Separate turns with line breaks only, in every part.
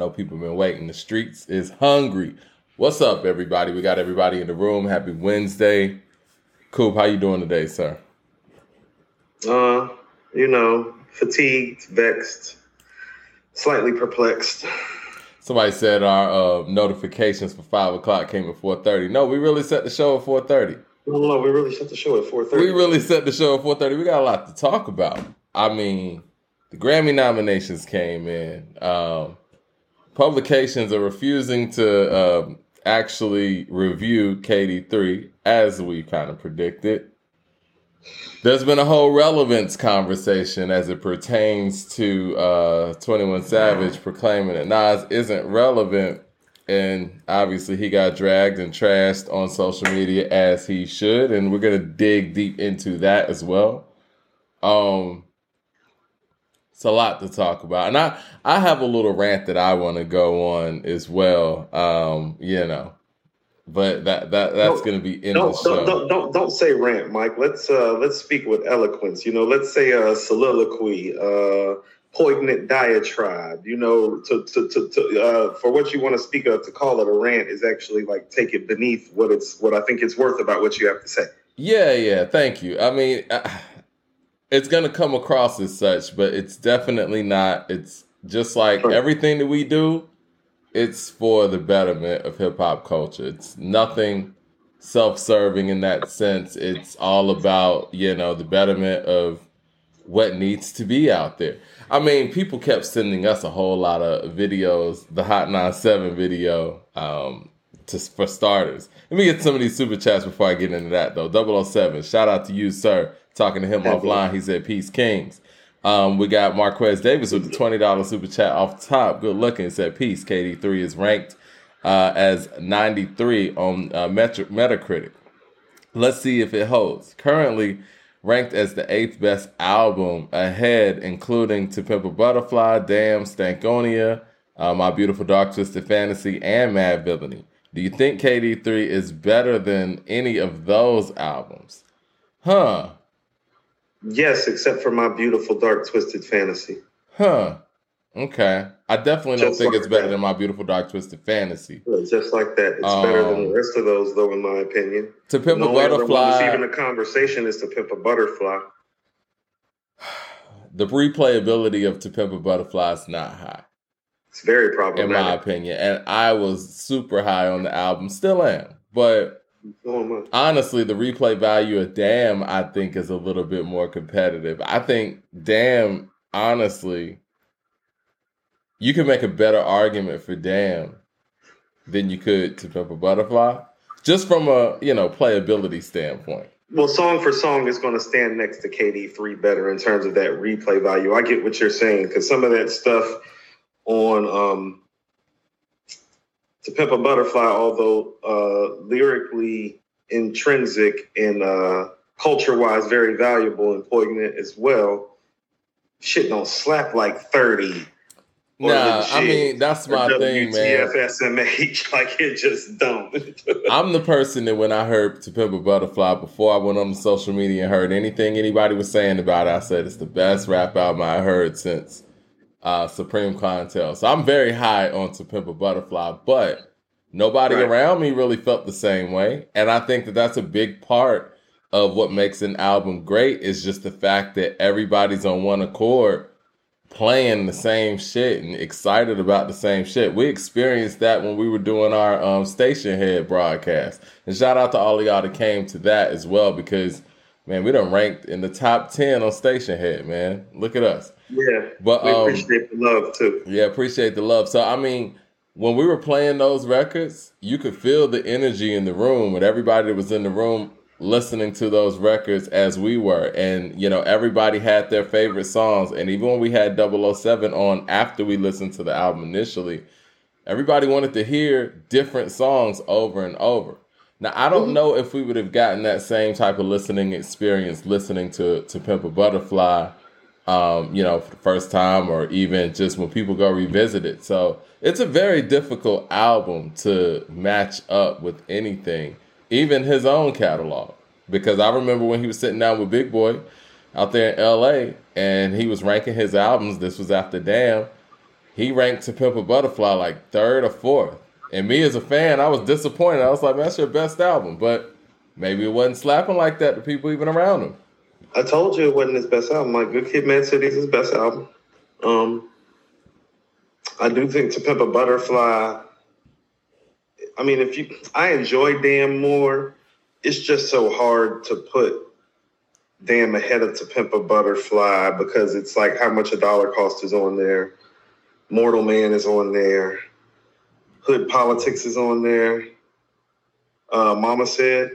know people been waiting. The streets is hungry. What's up, everybody? We got everybody in the room. Happy Wednesday. Coop, how you doing today, sir?
Uh, you know, fatigued, vexed, slightly perplexed.
Somebody said our uh, notifications for five o'clock came at four thirty. No, we really set the show at four thirty.
No, no, we really set the show at four thirty.
We really set the show at four thirty. We got a lot to talk about. I mean, the Grammy nominations came in. Um, publications are refusing to uh, actually review KD3 as we kind of predicted. There's been a whole relevance conversation as it pertains to uh, 21 Savage proclaiming that Nas isn't relevant. And obviously, he got dragged and trashed on social media as he should. And we're going to dig deep into that as well. Um, it's a lot to talk about. And I, I have a little rant that I want to go on as well. Um, you know, but that that that's going to be in
don't,
the show.
Don't, don't, don't don't say rant, Mike. Let's uh let's speak with eloquence. You know, let's say a soliloquy, uh, poignant diatribe. You know, to to to, to uh, for what you want to speak of, to call it a rant is actually like take it beneath what it's what I think it's worth about what you have to say.
Yeah, yeah. Thank you. I mean, it's going to come across as such, but it's definitely not. It's just like everything that we do. It's for the betterment of hip hop culture. It's nothing self-serving in that sense. It's all about you know the betterment of what needs to be out there. I mean, people kept sending us a whole lot of videos. The Hot 97 video, um, to, for starters. Let me get some of these super chats before I get into that, though. 007, shout out to you, sir. Talking to him
Happy.
offline, he said, Peace Kings. Um, we got Marquez Davis with the $20 super chat off top. Good looking. He said, Peace. KD3 is ranked uh, as 93 on uh, Metacritic. Let's see if it holds. Currently ranked as the eighth best album ahead, including To Pimp a Butterfly, Damn, Stankonia, uh, My Beautiful Dark Twisted Fantasy, and Madvillainy. Do you think KD3 is better than any of those albums? Huh.
Yes, except for my beautiful dark twisted fantasy.
Huh. Okay. I definitely don't
Just
think
like
it's better
that.
than My Beautiful Dark Twisted Fantasy.
Just like that, it's better than
Um,
the rest of those, though, in my opinion.
To Pimp
the
a
only other one that's
Butterfly,
even a conversation is to pimp a butterfly.
the replayability of To Pimp a Butterfly is not high.
It's very problematic,
in my opinion. And I was super high on the album, still am. But. Honestly, the replay value of Damn, I think, is a little bit more competitive. I think Damn, honestly, you can make a better argument for Damn than you could to Pimp a Butterfly, just from a you know playability standpoint.
Well, song for song is going to stand next to KD3 better in terms of that replay value. I get what you're saying because some of that stuff on um, To Pimp a Butterfly, although uh, lyrically intrinsic and uh, culture wise very valuable and poignant as well, shit don't slap like 30. or
Nah, I mean that's my thing, man.
WTF-SMH. Like it just don't.
I'm the person that when I heard To Pimp a Butterfly, before I went on the social media and heard anything anybody was saying about it, I said it's the best rap album I heard since uh, Supreme Clientele. So I'm very high on To Pimp a Butterfly, but nobody
Right.
around me really felt the same way. And I think that that's a big part of what makes an album great is just the fact that everybody's on one accord playing the same shit and excited about the same shit. We experienced that when we were doing our um, Stationhead broadcast. And shout out to all of y'all that came to that as well because man, we done ranked in the top ten on Stationhead, man. Look at us.
yeah.
But
We
um,
appreciate the love too.
yeah, appreciate the love. So I mean, when we were playing those records, you could feel the energy in the room and everybody that was in the room listening to those records as we were. And you know, everybody had their favorite songs. And even when we had 007 on after we listened to the album initially, everybody wanted to hear different songs over and over. Now I don't know if we would have gotten that same type of listening experience listening to to Pimp a Butterfly um, you know, for the first time or even just when people go revisit it. So it's a very difficult album to match up with anything, even his own catalog. Because I remember when he was sitting down with Big Boy out there in LA and he was ranking his albums, this was after Damn. he ranked To Pimp a Butterfly like third or fourth. And me as a fan, I was disappointed. I was like, that's your best album. But maybe it wasn't slapping like that to people even around him.
I told you it wasn't his best album. Like Good Kid, Mad City is his best album. Um, I do think To Pimp a Butterfly. I mean, if you, I enjoy Damn more. It's just so hard to put Damn ahead of To Pimp a Butterfly because it's like how much a dollar cost is on there. Mortal Man is on there. Hood Politics is on there. Uh, Mama said,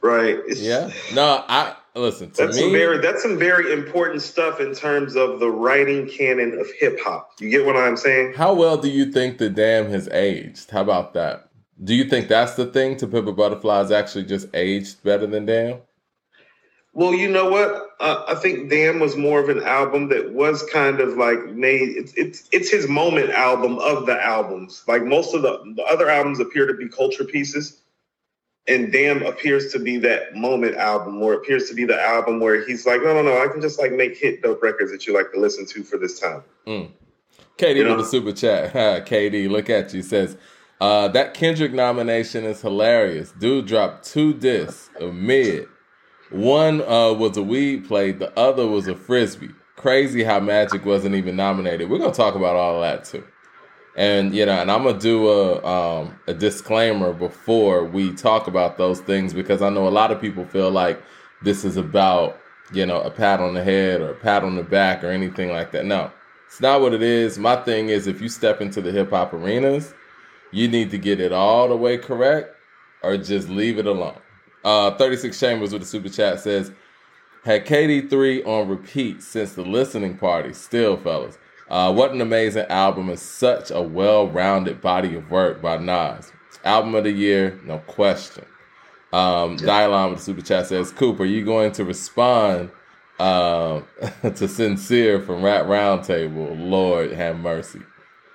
right?
It's, yeah. No, I listen.
that's
me,
some very that's some very important stuff in terms of the writing canon of hip hop. You get what I'm saying?
How well do you think the Damn has aged? How about that? Do you think that's the thing? To Pimp a Butterfly is actually just aged better than Damn?
Well, you know what? Uh, I think Damn was more of an album that was kind of like made. It's it's it's his moment album of the albums. Like most of the, the other albums appear to be culture pieces, and Damn appears to be that moment album, or appears to be the album where he's like, no, no, no, I can just like make hit dope records that you like to listen to for this time.
Mm. Katie you with a super chat. Katie, look at you. Says uh, that Kendrick nomination is hilarious. Dude dropped two discs of mid one uh, was a weed play, the other was a frisbee. Crazy how Magic wasn't even nominated. We're gonna talk about all that too. And you know, and I'm gonna do a um, a disclaimer before we talk about those things because I know a lot of people feel like this is about you know a pat on the head or a pat on the back or anything like that. No, it's not what it is. My thing is if you step into the hip hop arenas, you need to get it all the way correct or just leave it alone. Uh, 36 Chambers with the super chat says, had KD3 on repeat since the listening party. Still, fellas. Uh, what an amazing album and such a well rounded body of work by Nas. Album of the year, no question. Um, Dylon with the super chat says, Coop, are you going to respond uh, to Sincere from Rap Roundtable? Lord have mercy.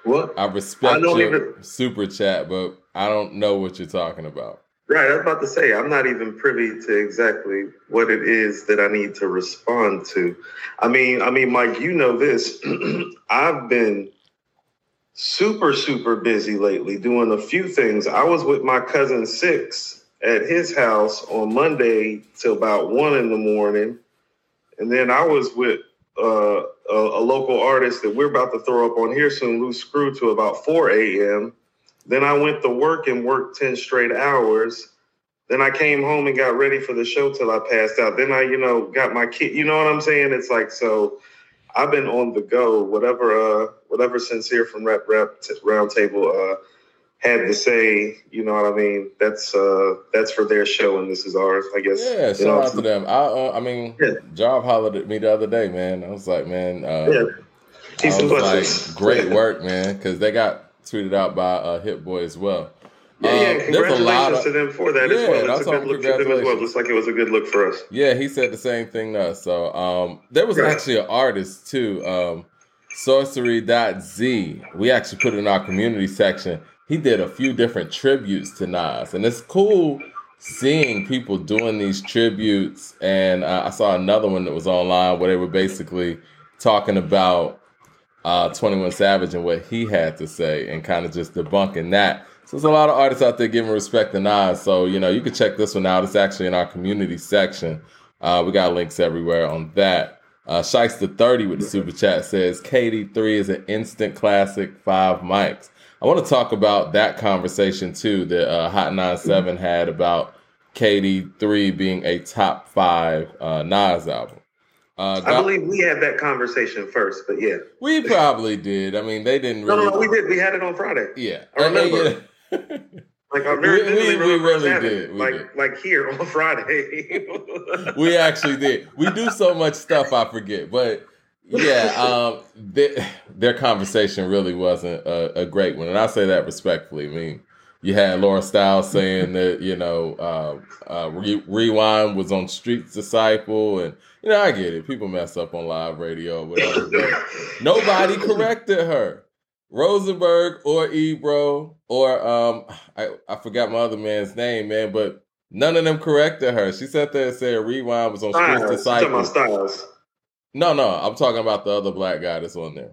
What?
I respect I your even... super chat, but I don't know what you're talking about.
Right, I was about to say I'm not even privy to exactly what it is that I need to respond to. I mean, I mean, Mike, you know this. I've been super, super busy lately doing a few things. I was with my cousin Six at his house on Monday till about one in the morning, and then I was with uh, a, a local artist that we're about to throw up on here soon, Loose Screw, to about 4 a.m. Then I went to work and worked 10 straight hours. Then I came home and got ready for the show till I passed out. Then I, you know, got my kid. You know what I'm saying? It's like so. I've been on the go. Whatever, uh, whatever sincere from Rap Rap t- Roundtable uh, had to say. You know what I mean? That's uh, that's for their show, and this is ours. I guess.
Yeah, shout know, out to them. I, uh, I mean, yeah. Job hollered at me the other day, man. I was like, man, uh, yeah. Peace I was like, great work, man, because they got tweeted out by uh, Hit Boy as well.
Yeah, yeah. Um, congratulations of, to them for that yeah, as well. It's a good look to them as well. Looks like it was a good look for us.
Yeah, he said the same thing to us. So um, there was actually an artist too, um, Sorcery.z. We actually put it in our community section. He did a few different tributes to Nas, and it's cool seeing people doing these tributes. And uh, I saw another one that was online where they were basically talking about uh, 21 Savage and what he had to say and kind of just debunking that. So there's a lot of artists out there giving respect to Nas. So, you know, you can check this one out. It's actually in our community section. Uh, we got links everywhere on that. Uh, Shyster 30 with the super chat says KD3 is an instant classic, five mics. I want to talk about that conversation too that uh, Hot 97 had about KD3 being a top five uh, Nas album.
Uh, I believe we had that conversation first, but yeah,
we probably did. I mean, they didn't.
Really... No, no, we did. We had it on Friday.
Yeah,
I remember. like I very we, we, we really did. We like did. like here on Friday.
we actually did. We do so much stuff, I forget. But yeah, um, they, their conversation really wasn't a, a, great one, and I say that respectfully. I mean, you had Laura Stylez saying that you know uh, uh, Re- Rewind was on Street's Disciple, and you know I get it. People mess up on live radio whatever, but nobody corrected her. Rosenberg or Ebro or um I, I forgot my other man's name, man, but none of them corrected her. She sat there and said Rewind was on Street's Disciple.
Styles.
No, no, I'm talking about the other black guy that's on there.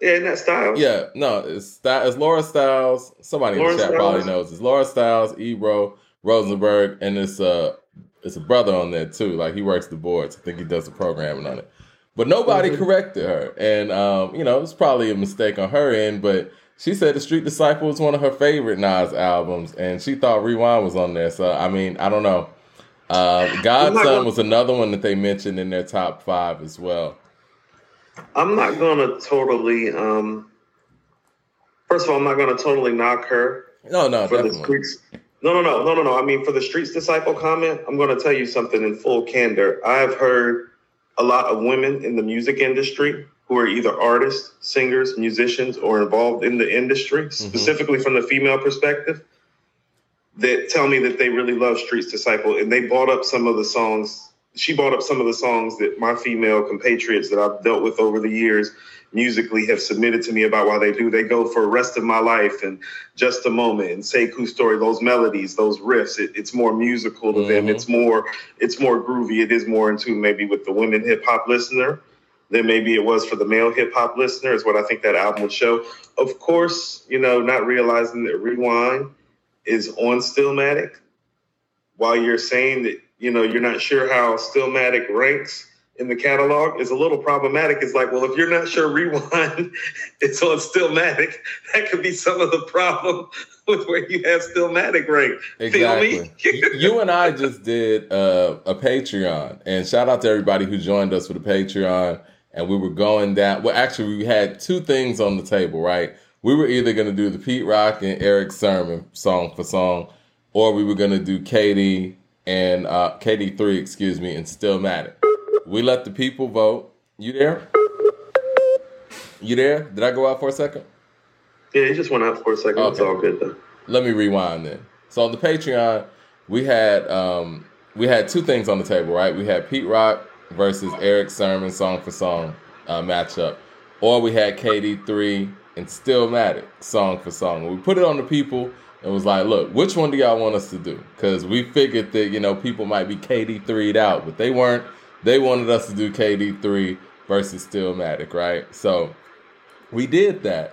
Yeah, in that style.
Yeah, no, it's it's Laura Stylez. Somebody Laura in the chat Stylez. probably knows. It's Laura Stylez, Ebro, Rosenberg, and it's uh it's a brother on there too. Like he works the boards. I think he does the programming on it. But nobody mm-hmm. corrected her. And um, you know, it's probably a mistake on her end, but she said the Street Disciple was one of her favorite Nas albums, and she thought Rewind was on there. So I mean, I don't know. Uh, Godson was another one that they mentioned in their top five as well.
I'm not gonna totally. Um, first of all, I'm not gonna totally knock her.
No, no,
for
definitely.
the streets. No, no, no, no, no, no. I mean, for the streets disciple comment, I'm gonna tell you something in full candor. I've heard a lot of women in the music industry who are either artists, singers, musicians, or involved in the industry, mm-hmm. specifically from the female perspective, that tell me that they really love Streets Disciple and they bought up some of the songs she bought up some of the songs that my female compatriots that I've dealt with over the years musically have submitted to me about why they do. They go for rest of my life and just a moment and "Say Sekou story, those melodies, those riffs. It, it's more musical to mm-hmm. them. It's more it's more groovy. It is more in tune maybe with the women hip hop listener than maybe it was for the male hip hop listener. Is what I think that album would show. Of course, you know, not realizing that Rewind is on Stillmatic while you're saying that you know, you're not sure how Stillmatic ranks in the catalog is a little problematic. It's like, well, if you're not sure Rewind it's on Stillmatic, that could be some of the problem with where you have Stillmatic rank.
Exactly. you and I just did uh, a Patreon, and shout out to everybody who joined us for the Patreon. And we were going down. Well, actually, we had two things on the table, right? We were either going to do the Pete Rock and Erick Sermon song for song, or we were going to do KD and uh, KD3, excuse me, and Stillmatic. We let the people vote. You there? You there? Did I go out for a second?
Yeah, he just went out for a second. Okay. It's all good though.
Let me rewind then. So on the Patreon, we had um, we had two things on the table, right? We had Pete Rock versus Erick Sermon song for song uh, matchup, or we had KD3 and Stillmatic song for song. We put it on the people it was like, look, which one do y'all want us to do? Because we figured that, you know, people might be KD3'd out, but they weren't. They wanted us to do KD3 versus Stillmatic, right? So we did that.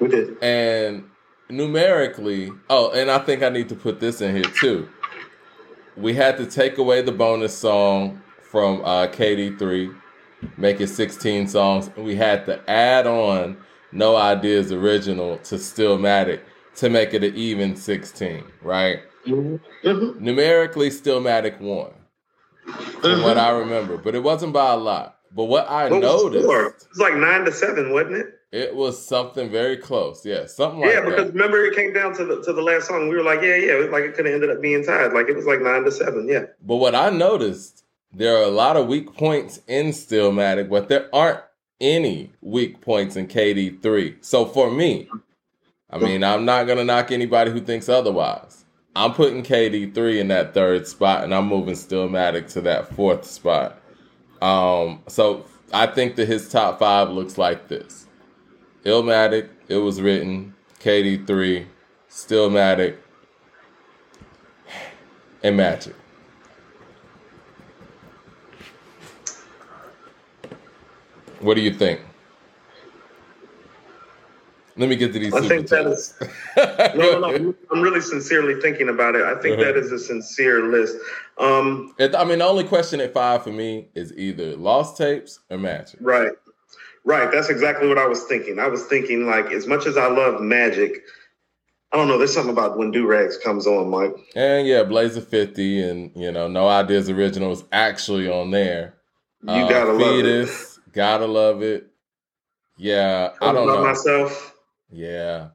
We did.
And numerically, oh, and I think I need to put this in here too. We had to take away the bonus song from uh, KD3, make it 16 songs, and we had to add on No Ideas Original to Stillmatic to make it an even 16, right? Mm-hmm. mm-hmm. Numerically, Stillmatic won, from mm-hmm. what I remember, but it wasn't by a lot. But what I what noticed,
it was like nine to seven, wasn't it?
It was something very close, yeah, something like
yeah. Because that. remember, it came down to the to the last song. We were like, yeah, yeah, it like it could have ended up being tied. Like it was like nine to seven, yeah.
But what I noticed, there are a lot of weak points in Stillmatic, but there aren't any weak points in KD three. So for me, I mean, I'm not gonna knock anybody who thinks otherwise. I'm putting KD three in that third spot, and I'm moving Stillmatic to that fourth spot. Um, so I think that his top five looks like this: Illmatic, it was written, KD three, Stillmatic, and Magic. What do you think? Let me get to these. I think that is.
no, no, no. I'm really sincerely thinking about it. I think uh-huh. that is a sincere list. Um,
I mean, the only question at five for me is either lost tapes or magic.
Right, right. That's exactly what I was thinking. I was thinking like, as much as I love magic, I don't know. There's something about when do rags comes on, Mike.
And yeah, Blaze a fifty, and you know, no ideas original is actually on there.
You uh, gotta Fetus, love it.
Gotta love it. Yeah, I don't know
myself.
Yeah.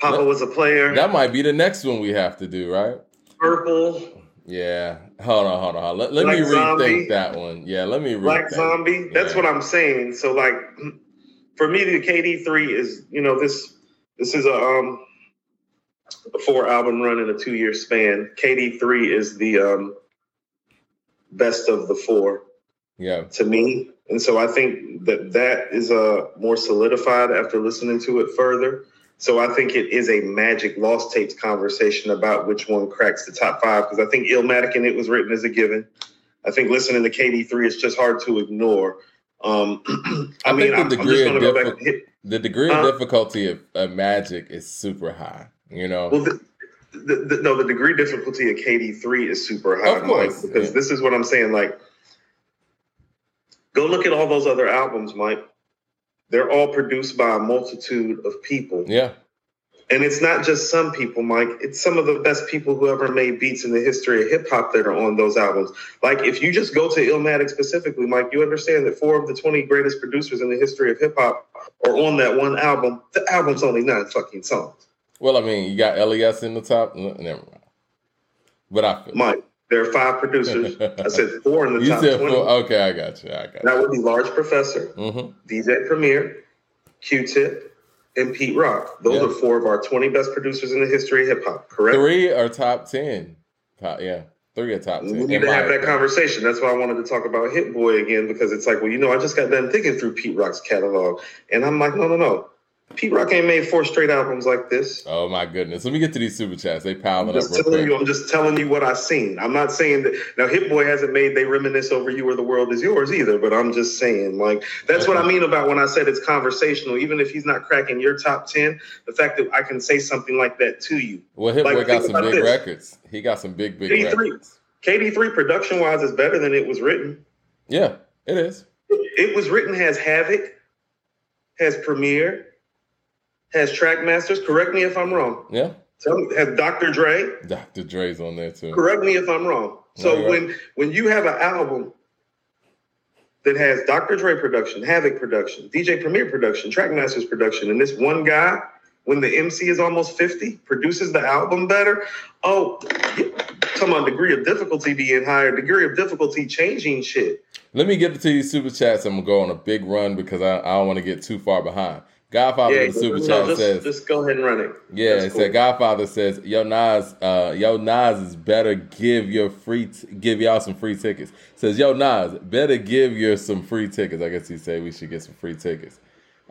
Papa was a player.
That might be the next one we have to do, right?
Purple.
Yeah. Hold on, hold on. Let, let me rethink zombie. that one. Yeah, let me rethink.
Black Zombie. That's yeah. what I'm saying. So like for me the KD3 is, you know, this this is a um a four album run in a two year span. KD3 is the um best of the four.
Yeah.
To me. And so I think that that is uh, more solidified after listening to it further. So I think it is a magic lost tapes conversation about which one cracks the top five because I think Illmatic and it was written as a given. I think listening to KD3 is just hard to ignore. Um, I,
I
mean,
the degree
just
of
going to go back.
diffi-
and hit,
The degree
Huh?
of difficulty of, of Magic is super high. You know,
well, the, the, the, no, the degree difficulty of KD three is super high,
Of course,
because
yeah.
this is what I'm saying. Like, go look at all those other albums, Mike. They're all produced by a multitude of people.
yeah,
And it's not just some people, Mike. It's some of the best people who ever made beats in the history of hip hop that are on those albums. Like, if you just go to Illmatic specifically, Mike, you understand that four of the 20 greatest producers in the history of hip hop are on that one album. The album's only nine fucking songs.
Well, I mean, you got LES in the top. Never mind. But I feel
Mike, there are five producers. I said four in the
you
top
said
20.
four. Okay, I got you. I got you.
That would be Large Professor,
hmm
DJ Premier, Q Tip, and Pete Rock. Those
Yeah.
are four of our 20 best producers in the history of hip hop, correct?
Three are top ten. Top, yeah, three are top ten.
We need to have that conversation. That's why I wanted to talk about Hit Boy again because it's like, well, you know, I just got done thinking through Pete Rock's catalog, and I'm like, no, no, no. Pete Rock ain't made four straight albums like this.
Oh my goodness! Let me get to these super chats. They
I'm
piling up
just telling you. I'm just telling you what I've seen. I'm not saying that now. Hit Boy hasn't made "They Reminisce Over You" or "The World Is Yours" either. But I'm just saying, like, that's what I mean about when I said it's conversational. Even if he's not cracking your top ten, the fact that I can say something like that to you.
Well, Hit
Like,
Boy got some big
this.
records. He got some big, big
KD3.
records.
KD3 production wise is better than it was written.
Yeah, it is.
It was written has Havoc, has Premier, has Trackmasters. Correct me if I'm wrong.
Yeah,
Tell me, has Dr. Dre.
Dr. Dre's on there too.
Correct me if I'm wrong. So
No, you're
when when you have an album that has Dr. Dre production, Havoc production, DJ Premier production, Trackmasters production, and this one guy, when the MC is almost 50, produces the album better. Oh, talking about degree of difficulty being higher, degree of difficulty changing shit.
Let me get to these super chats. I'm gonna go on a big run because I, I don't want to get too far behind. Godfather
Yeah,
the super
no,
chat
just,
says,
just go ahead and run it.
Yeah,
That's
it
cool.
said Godfather says, "Yo Nas, uh, Yo Nas is better give your free t- give y'all some free tickets." Says Yo Nas, better give your some free tickets. I guess he said we should get some free tickets.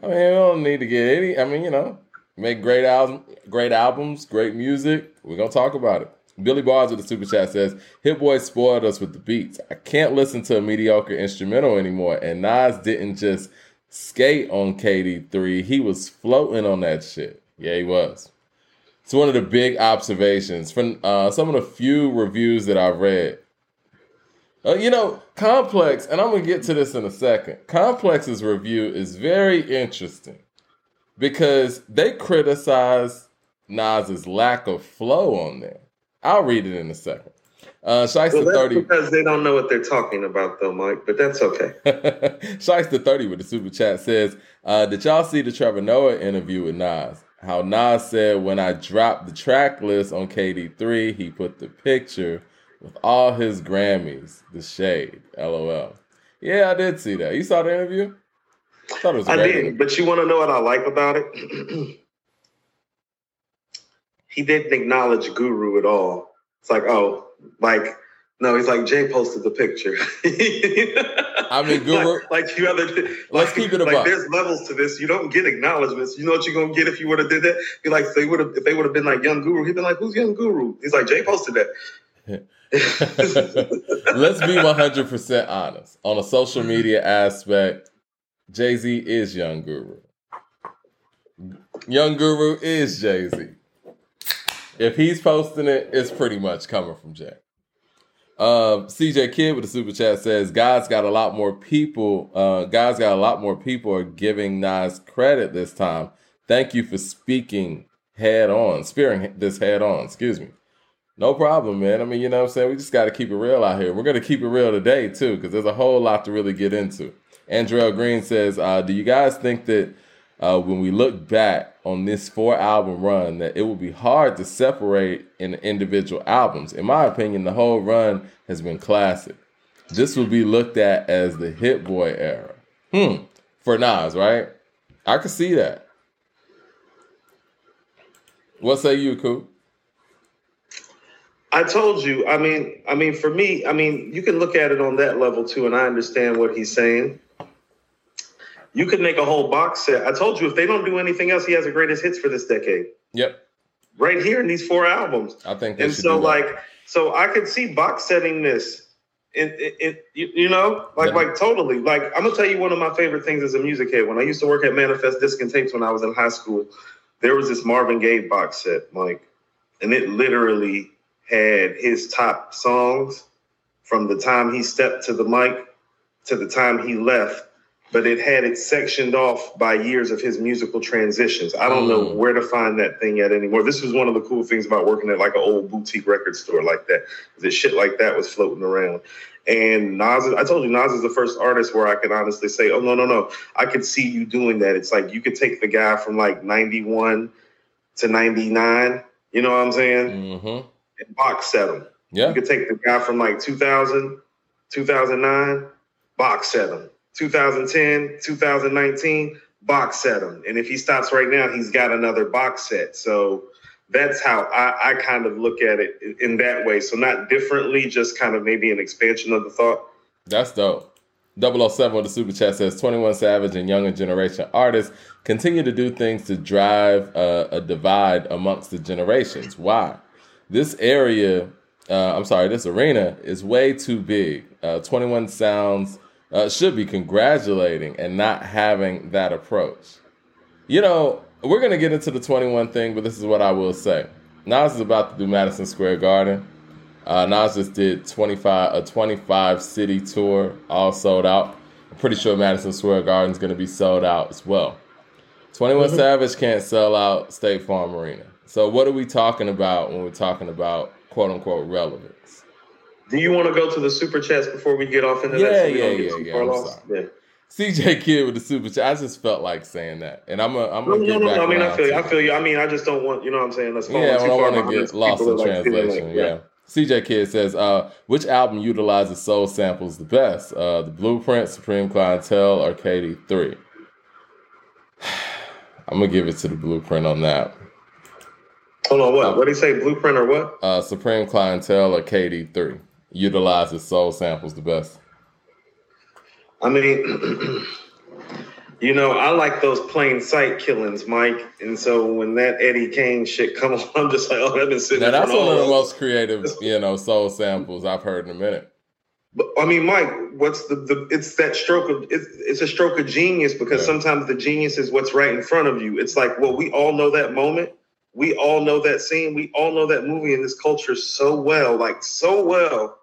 I mean, we don't need to get any. I mean, you know, make great album, great albums, great music. We're gonna talk about it. Billy Bars with the super chat says, "Hit Boy spoiled us with the beats. I can't listen to a mediocre instrumental anymore." And Nas didn't just skate on KD3; he was floating on that shit. Yeah, he was. It's one of the big observations from uh, some of the few reviews that I've read. Uh, you know, Complex, and I'm gonna get to this in a second. Complex's review is very interesting because they criticize Nas's lack of flow on there. I'll read it in a second. Uh,
Well, that's
30
because they don't know what they're talking about, though, Mike. But that's okay.
Shiesta 30 with the super chat says, uh, Did y'all see the Trevor Noah interview with Nas? How Nas said when I dropped the track list on KD3, he put the picture with all his Grammys, the shade. LOL. Yeah, I did see that. You saw the interview? I thought it was
I did, but you want to know what I like about it? he didn't acknowledge Guru at all. It's like, oh, like, no, he's like, Jay posted the picture.
I mean, Guru-
Like, like you other,
Let's
like,
keep it
like there's levels to this. You don't get acknowledgments. You know what you're gonna get if you would have did that? Be like, they would have, if they would have been like Young Guru, he'd been like, who's Young Guru? He's like, Jay posted that.
Let's be 100% honest. On a social media aspect, Jay Z is Young Guru. Young Guru is Jay Z. If he's posting it, it's pretty much coming from Jay. Uh, CJ Kid with the super chat says, "God's got a lot more people. Uh, God's got a lot more people are giving Nas credit this time. Thank you for speaking head on, spearing this head on. Excuse me. No problem, man. I mean, you know what I'm saying? We just got to keep it real out here. We're going to keep it real today, too, because there's a whole lot to really get into. Andrell Green says, uh, Do you guys think that uh, when we look back on this four album run, that it will be hard to separate in individual albums? In my opinion, the whole run has been classic. This will be looked at as the Hit Boy era. Hmm. For Nas, right? I could see that. What say you, Coop?
I told you. I mean, I mean, for me, I mean, you can look at it on that level too, and I understand what he's saying. You could make a whole box set. I told you, if they don't do anything else, he has the greatest hits for this decade,
Yep.
right here in these four albums.
I think
And so, like, so I could see box setting this it, it, it you, you know, like
Yeah.
like totally. Like I'm gonna tell you one of my favorite things as a music head. When I used to work at Manifest Disc and Tapes when I was in high school, there was this Marvin Gaye box set, Mike, and it literally had his top songs from the time he stepped to the mic to the time he left. But it had it sectioned off by years of his musical transitions. I don't know
Mm.
where to find that thing at anymore. This was one of the cool things about working at like an old boutique record store like that. That shit like that was floating around. And Nas, I told you, Nas is the first artist where I can honestly say, oh, no, no, no. I could see you doing that. It's like you could take the guy from like 91 to 99, you know what I'm saying?
Mm-hmm.
And box set him.
Yeah.
You could take the guy from like 2000, 2009, box set him. 2010, 2019, box set him. And if he stops right now, he's got another box set. So that's how I, I kind of look at it in- that way. So not differently, just kind of maybe an expansion of the thought.
That's dope. 007 with the super chat says 21 Savage and younger generation artists continue to do things to drive a divide amongst the generations. Why? This area, uh, I'm sorry, this arena is way too big. Uh, 21 Sounds uh, should be congratulating and not having that approach. You know, we're going to get into the 21 thing, but this is what I will say. Nas is about to do Madison Square Garden. Uh, Nas just did 25 a 25 city tour, all sold out. I'm pretty sure Madison Square Garden is going to be sold out as well. 21
Mhm.
Savage can't sell out State Farm Arena. So what are we talking about when we're talking about quote unquote relevance?
Do you want to go to the super chats before we get off into
Yeah,
that? So
yeah, yeah, yeah.
Yeah.
CJ Kid with the super chat. I just felt like saying that, and I'm a, I'm
No,
gonna
no,
get
no. I mean, I feel you. I feel you. I mean, I just don't want, you know what I'm saying? Let's
Yeah,
too
I don't want to get lost in
like,
translation.
like,
yeah. CJ Kid says, uh, which album utilizes soul samples the best? Uh, the Blueprint, Supreme Clientele, or KD3? I'm gonna give it to the Blueprint on that.
Hold on, what? What did he say? Blueprint or what?
Uh, Supreme Clientele or KD3 utilizes soul samples the best.
I mean, you know, I like those plain sight killings, Mike. And so when that Eddie Kane shit come on, I'm just like, oh, I've been sitting
Now that's one of the most creative, you know, soul samples I've heard in a minute.
But, I mean, Mike, what's the, the it's that stroke of it's, it's a stroke of genius because
Yeah.
sometimes the genius is what's right in front of you. It's like, well, we all know that moment. We all know that scene. We all know that movie in this culture so well, like so well.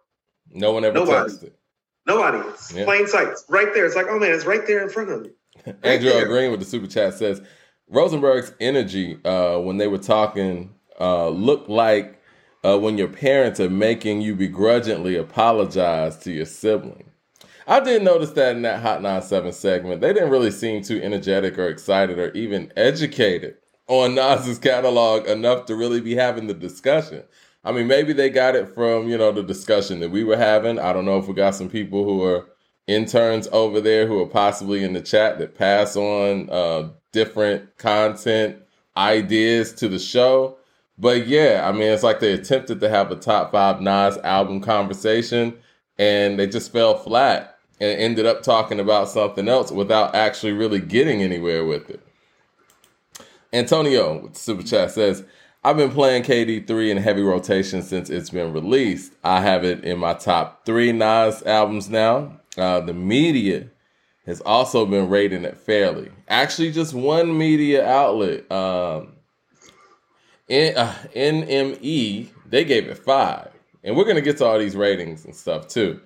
No one ever
Nobody.
touched it.
Nobody. It's
Yeah.
plain sight. It's right there. It's like, oh man, it's right there in front of me.
Andrew
there.
Green with the super chat says Rosenberg's energy uh, when they were talking uh, looked like uh, when your parents are making you begrudgingly apologize to your sibling. I didn't notice that in that Hot 97 segment. They didn't really seem too energetic or excited or even educated on Nas's catalog enough to really be having the discussion. I mean, maybe they got it from, you know, the discussion that we were having. I don't know if we got some people who are interns over there who are possibly in the chat that pass on uh, different content ideas to the show. But yeah, I mean, it's like they attempted to have a top five Nas album conversation and they just fell flat and ended up talking about something else without actually really getting anywhere with it. Antonio with the super chat says, I've been playing KD3 in heavy rotation since it's been released. I have it in my top three Nas albums now. Uh, the media has also been rating it fairly. Actually, just one media outlet, um, in, uh, NME, they gave it five. And we're going to get to all these ratings and stuff too.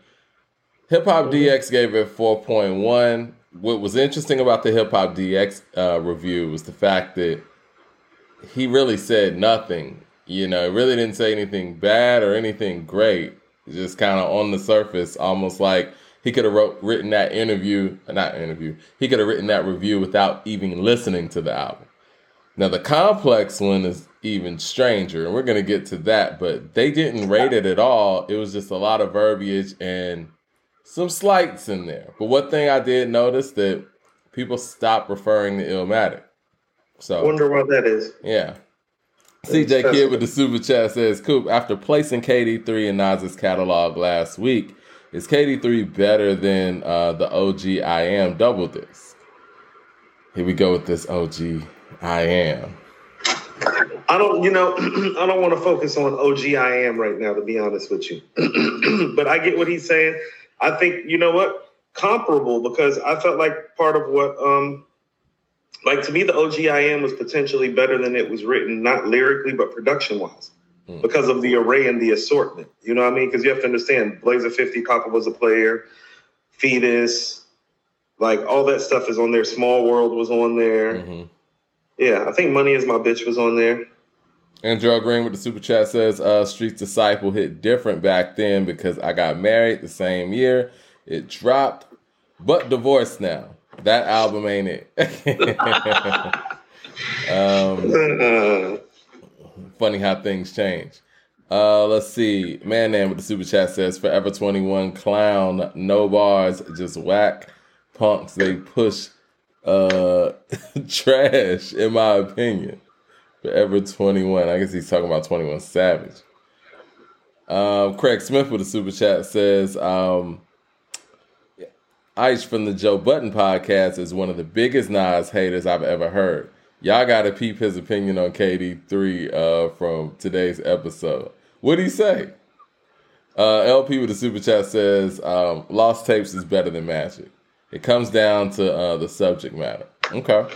Hip Hop DX gave it 4.1. What was interesting about the Hip Hop DX uh, review was the fact that he really said nothing. You know, really didn't say anything bad or anything great. Just kind of on the surface, almost like he could have wrote written that interview, not interview. He could have written that review without even listening to the album. Now the complex one is even stranger, and we're gonna get to that. But they didn't rate it at all. It was just a lot of verbiage and some slights in there. But one thing I did notice that people stopped referring to Illmatic. So
Wonder why that is.
yeah. CJ Kid with the super chat says, Coop, after placing KD3 in Nas's catalog last week, is KD3 better than uh, the OG I Am double disc? Here we go with this OG I Am.
I don't, you know, I don't want to focus on OG I am right now, to be honest with you. but I get what he's saying. I think, you know what? Comparable because I felt like part of what, um, like to me, the OGIM was potentially better than it was written, not lyrically, but production wise, mm. because of the array and the assortment. You know what I mean? Because you have to understand, Blaze a 50, Papa was a player, Fetus, like all that stuff is on there. Small World was on there. Mm-hmm. Yeah, I think Money is My Bitch was on there.
Andrew Green with the super chat says, uh, Streets Disciple hit different back then because I got married the same year. It dropped, but divorced now. That album ain't it. um, funny how things change. Uh, let's see. Man, man with the super chat says, Forever 21 clown, no bars, just whack punks. They push uh, trash, in my opinion. Forever 21. I guess he's talking about 21 Savage. Um, Craig Smith with a super chat says, um, Ice from the Joe Budden podcast is one of the biggest Nas haters I've ever heard. Y'all got to peep his opinion on KD3 uh, from today's episode. What'd he say? Uh, LP with the super chat says, um, Lost Tapes is better than Magic. It comes down to uh, the subject matter. Okay.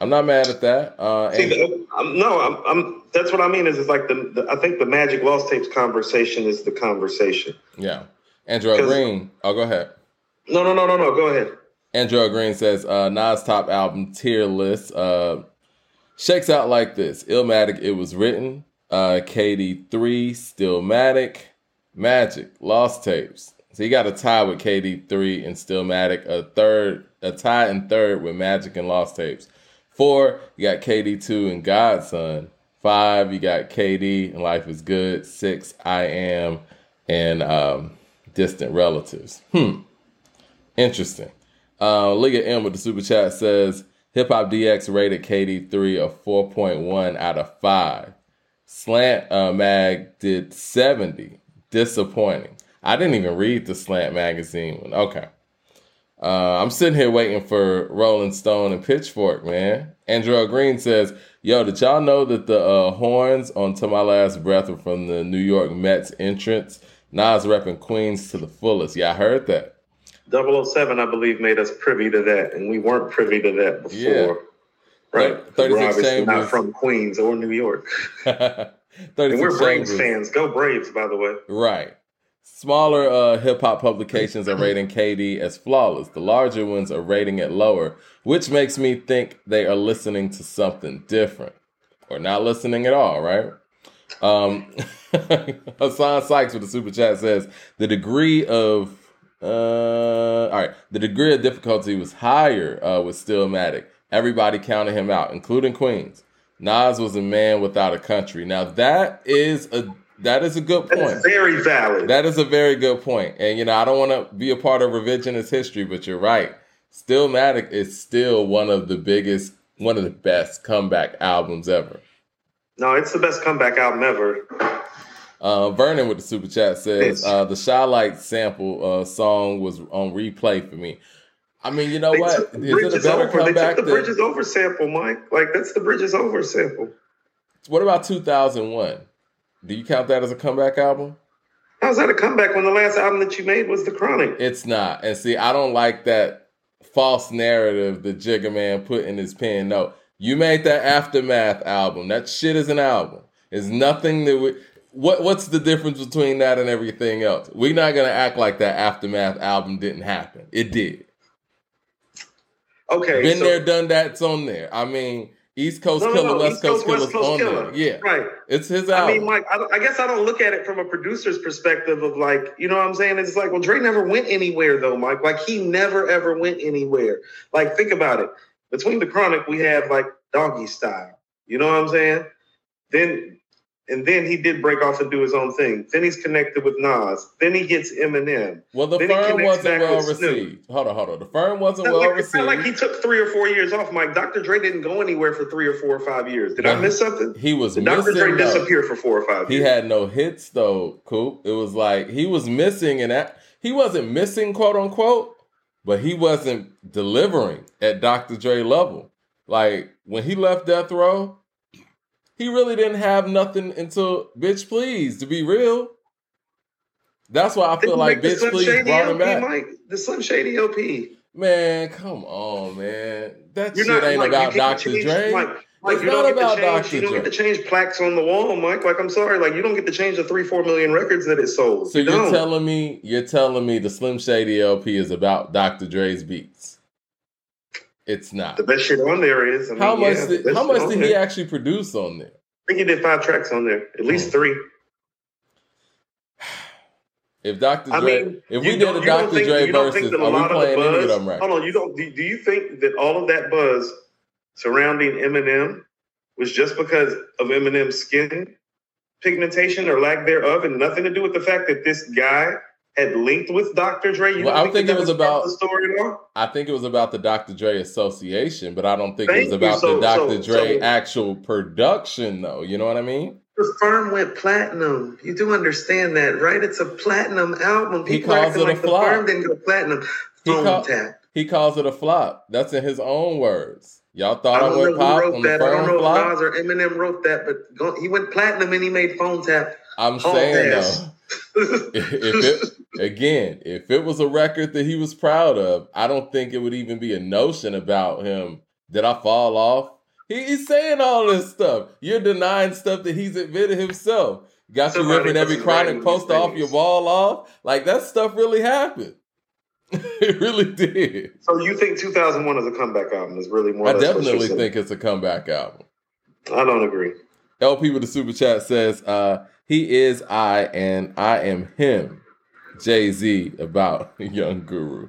I'm not mad at that. Uh,
See, the, um, no, I'm, I'm, That's what I mean. Is it's like the, the, I think the Magic Lost Tapes conversation is the conversation.
Yeah, Andrew Green. Oh, go ahead.
No, no, no, no, no. Go ahead.
Andrew Green says uh, Nas top album tier list uh, shakes out like this: Illmatic, it was written. Uh, KD three, Stillmatic, Magic, Lost Tapes. So you got a tie with KD three and Stillmatic. A third, a tie and third with Magic and Lost Tapes. Four, you got KD2 and Godson. Five, you got KD and Life is Good. Six, I Am and um, Distant Relatives. Hmm. Interesting. Uh, Liga M with the super chat says Hip Hop DX rated KD3 a 4.1 out of 5. Slant uh, Mag did 70. Disappointing. I didn't even read the Slant magazine one. Okay. Uh, I'm sitting here waiting for Rolling Stone and Pitchfork, man. Andrew Green says, Yo, did y'all know that the uh, horns on To My Last Breath are from the New York Mets entrance? Nas repping Queens to the fullest. Yeah, I heard that.
007, I believe, made us privy to that, and we weren't privy to that before. Yeah. Right. 36 we're obviously Chambers. not from Queens or New York. and we're Braves fans. Go Braves, by the way.
Right. Smaller uh, hip hop publications are rating KD as flawless. The larger ones are rating it lower, which makes me think they are listening to something different or not listening at all, right? Um, Hassan Sykes with the super chat says the degree of uh, all right, the degree of difficulty was higher uh, with Stillmatic. Everybody counted him out, including Queens. Nas was a man without a country. Now that is a that is a good point. That's
very valid.
That is a very good point. And you know, I don't want to be a part of revisionist history, but you're right. Stillmatic is still one of the biggest, one of the best comeback albums ever.
No, it's the best comeback album ever.
Uh, Vernon with the super chat says uh, the Chi-Lite sample uh, song was on replay for me. I mean, you know they what? Is
it a better over. comeback? They took the Bridges Over sample, Mike. Like that's the Bridges Over sample.
What about 2001? Do you count that as a comeback album?
How's that a comeback when the last album that you made was The Chronic?
It's not. And see, I don't like that false narrative that Jigga Man put in his pen. No, you made that Aftermath album. That shit is an album. It's nothing that we. What What's the difference between that and everything else? We're not gonna act like that Aftermath album didn't happen. It did.
Okay.
Been so, there, done that. It's on there. I mean, East Coast no, Killer, no. West East Coast, Coast Killer on Killer. there. Yeah,
right.
It's his album.
I mean, Mike, I, I, guess I don't look at it from a producer's perspective of like, you know what I'm saying? It's like, well, Dre never went anywhere though, Mike. Like he never ever went anywhere. Like think about it. Between the Chronic, we have like Doggystyle. You know what I'm saying? Then and then he did break off and do his own thing. Then he's connected with Nas. Then he gets Eminem.
Well, the
then
firm wasn't well received. Hold on, hold on. The firm wasn't well
like,
received.
It's not like he took three or four years off. Mike, Dr. Dre didn't go anywhere for three or four or five years. Did I miss something?
He was
Did
missing.
Dr. Dre disappeared for four or five.
He
years?
had no hits though, Coop. It was like he was missing, and that he wasn't missing, quote unquote, but he wasn't delivering at Dr. Dre level. Like when he left Death Row he really didn't have nothing until Bitch Please, to be real. That's why I feel like Bitch Please brought him back.
Mike, the Slim Shady LP.
Man, come on, man. That You're shit not, ain't like, about Dr. Dre.
Like, like you don't get to change, you don't get to change plaques on the wall, Mike. Like I'm sorry, like you don't get to change the three, four million records that it sold.
So you are telling me you're telling me the Slim Shady LP is about Dr. Dre's beats? It's not.
The best shit on there is.
I mean, how much? Yeah, did, how much did he actually produce on there?
I think he did five tracks on there, at least hmm. three.
If Dr. Dre, I mean, if we did a Dr. Think, Dre versus, are we playing
buzz, any of them right? Hold on, you don't. Do, do you think that all of that buzz surrounding Eminem was just because of Eminem's skin pigmentation or lack thereof, and nothing to do with the fact that this guy had linked with Dr. Dre.
You well, I think, it was about the story at all? I think it was about the Dr. Dre association, but I don't think Thank it was about so, the Dr. So, Dre so, actual production, though. You know what I mean?
The firm went platinum. You do understand that, right? It's a platinum album. People he calls it like a flop. The firm didn't go platinum. He, call, tap.
he calls it a flop. That's in his own words. Y'all thought I, I went pop on
that.
the firm
I don't know
flop?
if Nas or Eminem wrote that, but go, he went platinum and he made phone tap.
I'm saying though, if it, again, if it was a record that he was proud of, I don't think it would even be a notion about him. Did I fall off? He, he's saying all this stuff. You're denying stuff that he's admitted himself. Got you ripping every chronic poster off your wall off. Like that stuff really happened. it really did.
So you think 2001 is a comeback album? Is really more.
I definitely think it's a comeback album.
I don't agree.
LP with the super chat says, uh, "He is I, and I am him." Jay Z about Young Guru.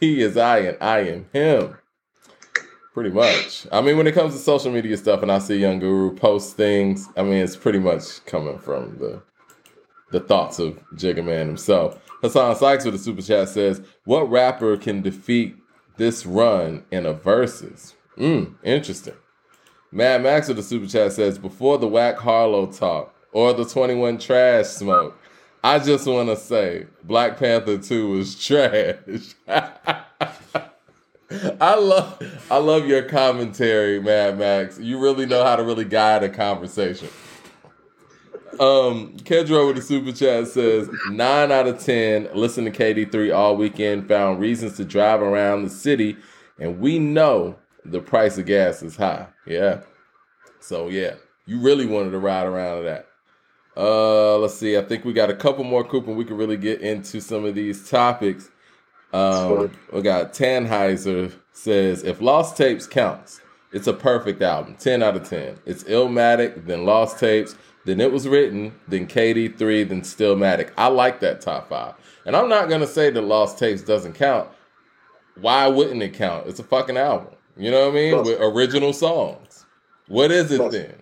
He is I, and I am him. Pretty much. I mean, when it comes to social media stuff, and I see Young Guru post things, I mean, it's pretty much coming from the the thoughts of Jigga Man himself. Hassan Sykes with the super chat says, "What rapper can defeat this run in a verses?" Hmm, interesting. Mad Max with the super chat says, "Before the Whack Harlow talk or the Twenty One Trash smoke, I just want to say Black Panther Two was trash." I love I love your commentary, Mad Max. You really know how to really guide a conversation. Um, Kedro with the super chat says nine out of ten listen to KD3 all weekend, found reasons to drive around the city, and we know the price of gas is high. Yeah. So yeah, you really wanted to ride around that. Uh let's see. I think we got a couple more coupon. We can really get into some of these topics. Um, we got Tannheiser says if Lost Tapes counts, it's a perfect album. 10 out of 10. It's Illmatic, then Lost Tapes, then It Was Written, then KD3, then Stillmatic. I like that top five. And I'm not gonna say that Lost Tapes doesn't count. Why wouldn't it count? It's a fucking album. You know what I mean? With original songs. What is it then?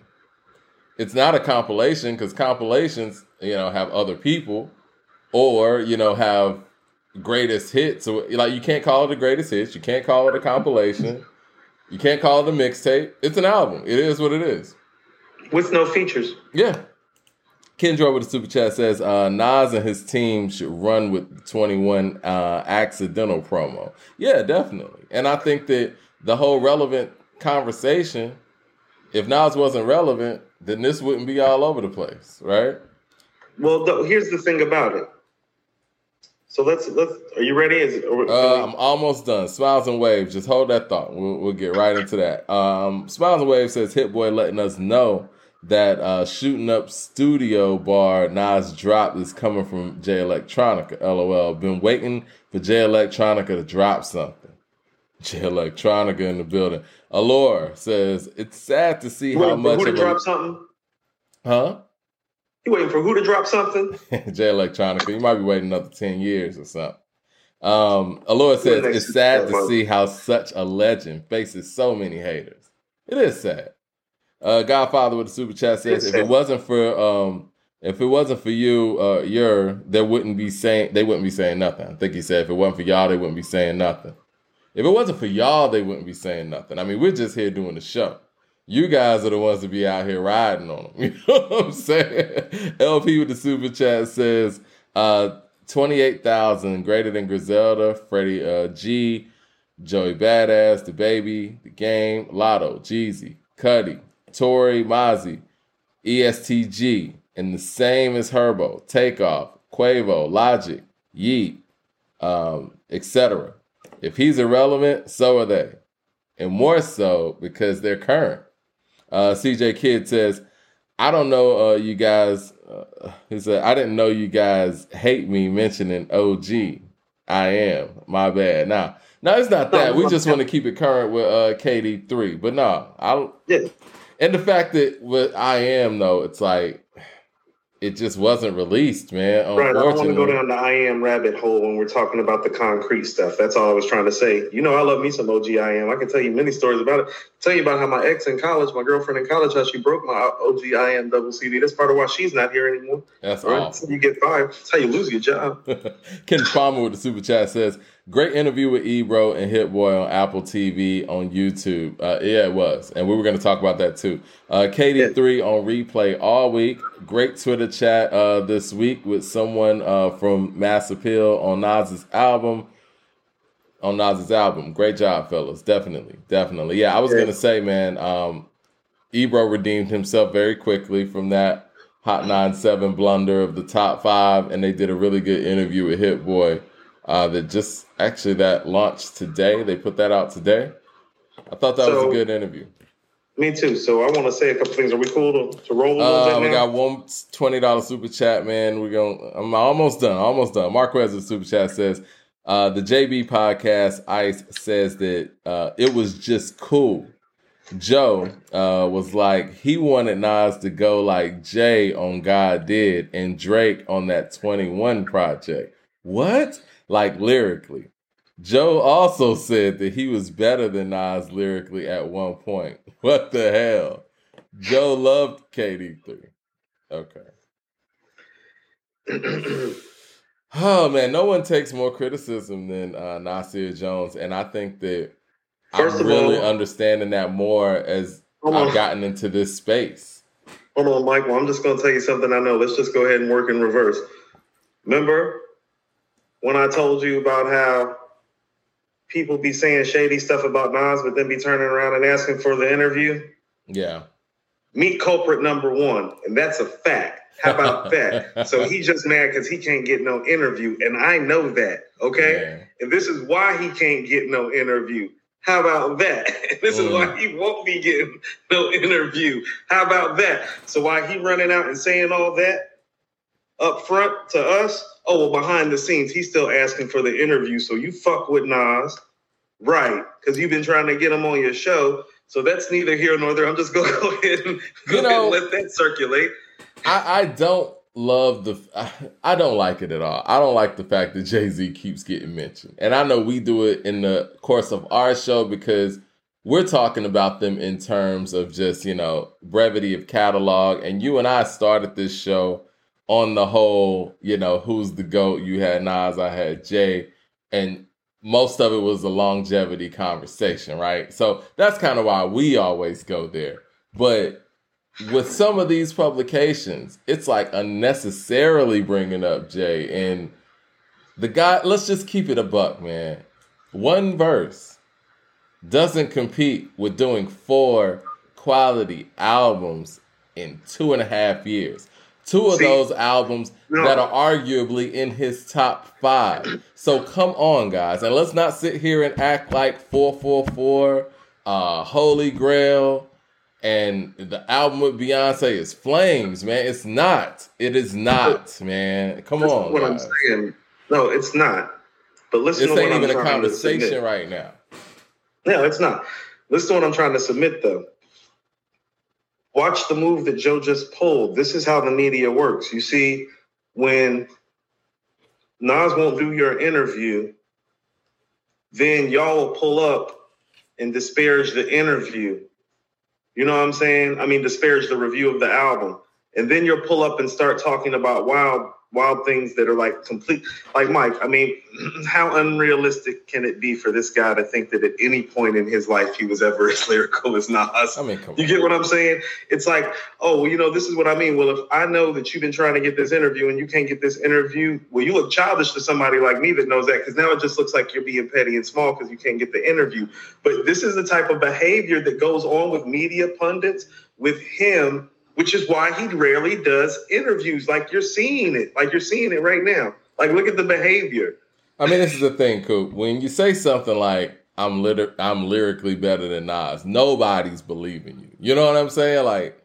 It's not a compilation because compilations, you know, have other people or, you know, have greatest hits. So like you can't call it the greatest hits. You can't call it a compilation. You can't call it a mixtape. It's an album. It is what it is.
With no features.
Yeah. Kendra with the super chat says uh, Nas and his team should run with 21 uh, accidental promo. Yeah, definitely. And I think that the whole relevant conversation, if Nas wasn't relevant, then this wouldn't be all over the place, right?
Well, th- here's the thing about it. So let's let's. Are you ready? Is,
uh, we... I'm almost done. Smiles and waves. Just hold that thought. We'll, we'll get right into that. Um, Smiles and waves says Hit Boy letting us know that uh, shooting up studio bar Nas drop is coming from Jay Electronica. LOL. Been waiting for Jay Electronica to drop something. Jay Electronica in the building. Allure says it's sad to see how much.
Who to drop a... something?
Huh?
You waiting for who to drop something?
Jay Electronica. You might be waiting another 10 years or something. Um, Alora says it's sad to see how such a legend faces so many haters. It is sad. Uh, Godfather with the super chat says if it wasn't for um, if it wasn't for you, uh, your there wouldn't be saying they wouldn't be saying nothing. I think he said if it wasn't for y'all, they wouldn't be saying nothing. If it wasn't for y'all, they wouldn't be saying nothing. I mean, we're just here doing the show. You guys are the ones to be out here riding on them. You know what I'm saying? LP with the super chat says uh, 28,000 greater than Griselda, Freddie uh, G, Joey Badass, DaBaby, The Game, Lotto, Jeezy, Cuddy, Tory, Mozzie, ESTG, and the same as Herbo, Takeoff, Quavo, Logic, Yeat, um, etc. If he's irrelevant, so are they. And more so because they're current. Uh, CJ Kidd says, I don't know uh, you guys. Uh, he said, I didn't know you guys hate me mentioning OG. I am. My bad. Now, no, it's not that. we just want to keep it current with uh, KD3. But no, I yeah. And the fact that with I am though, it's like it just wasn't released, man.
Right. I don't want to go down the I am rabbit hole when we're talking about the concrete stuff. That's all I was trying to say. You know, I love me some OG I am. I can tell you many stories about it. Tell you about how my ex in college, my girlfriend in college, how she broke my OG I am double CD. That's part of why she's not here anymore.
That's right. awesome.
You get fired. That's how you lose your job.
Ken Palmer with the super chat says, Great interview with Ebro and Hit Boy on Apple TV on YouTube. Uh, yeah, it was, and we were going to talk about that too. Uh, KD3 yeah. on replay all week. Great Twitter chat uh, this week with someone uh, from Mass Appeal on Nas's album. On Nas's album, great job, fellas. Definitely, definitely. Yeah, I was yeah. gonna say, man. Um, Ebro redeemed himself very quickly from that Hot Nine Seven blunder of the top five, and they did a really good interview with Hit Boy uh, that just actually that launched today. They put that out today. I thought that so, was a good interview.
Me too. So I want to say a couple things. Are we cool to, to roll?
Uh, we got one twenty dollars super chat, man. We're gonna. I'm almost done. Almost done. Marquez the super chat says. Uh, the JB podcast Ice says that uh, it was just cool. Joe uh, was like he wanted Nas to go like Jay on God did and Drake on that 21 project. What? Like lyrically. Joe also said that he was better than Nas lyrically at one point. What the hell? Joe loved KD3. Okay. oh man, no one takes more criticism than uh, Nasir Jones, and I think that First I'm really all, understanding that more as I've on. gotten into this space.
Hold on, Michael. I'm just going to tell you something I know. Let's just go ahead and work in reverse. Remember, when I told you about how people be saying shady stuff about Nas, but then be turning around and asking for the interview.
Yeah.
Meet culprit number one, and that's a fact. How about that? so he's just mad because he can't get no interview, and I know that. Okay, yeah. and this is why he can't get no interview. How about that? this mm. is why mm. he won't be getting no interview. How about that? So why he running out and saying all that up front to us? Oh, well, behind the scenes, he's still asking for the interview. So you fuck with Nas, right? Because you've been trying to get him on your show. So that's neither here nor there. I'm just gonna go ahead and, go you know, ahead and let that circulate.
I, I don't love the. I, I don't like it at all. I don't like the fact that Jay Z keeps getting mentioned, and I know we do it in the course of our show because we're talking about them in terms of just you know brevity of catalog. And you and I started this show on the whole, you know, who's the GOAT? You had Nas, I had Jay, and most of it was a longevity conversation, right? So that's kind of why we always go there. But with some of these publications, it's like unnecessarily bringing up Jay and the guy. Let's just keep it a buck, man. One verse doesn't compete with doing four quality albums in two and a half years two of See, those albums no. that are arguably in his top five. So come on, guys, and let's not sit here and act like 444, uh, Holy Grail, and the album with Beyonce is Flames, man. It's not. It is not, man. Come That's on.
What guys. I'm saying. No, it's not. But listen,
this ain't even I'm a conversation right now.
No, it's not. Listen to what I'm trying to submit, though. Watch the move that Joe just pulled. This is how the media works. You see, when Nas won't do your interview, then y'all will pull up and disparage the interview. You know what I'm saying? I mean, disparage the review of the album. And then you'll pull up and start talking about, wow, wild things that are like complete like mike i mean how unrealistic can it be for this guy to think that at any point in his life he was ever as lyrical as nas? I mean you get what i'm saying? It's like oh well, you know this is what i mean. Well if i know that you've been trying to get this interview and you can't get this interview well you look childish to somebody like me that knows that because now it just looks like you're being petty and small because you can't get the interview. But this is the type of behavior that goes on with media pundits with him which is why he rarely does interviews. Like you're seeing it, like you're seeing it right now. Like look at the behavior.
I mean, this is the thing, Coop. When you say something like "I'm liter- I'm lyrically better than Nas," nobody's believing you. You know what I'm saying? Like,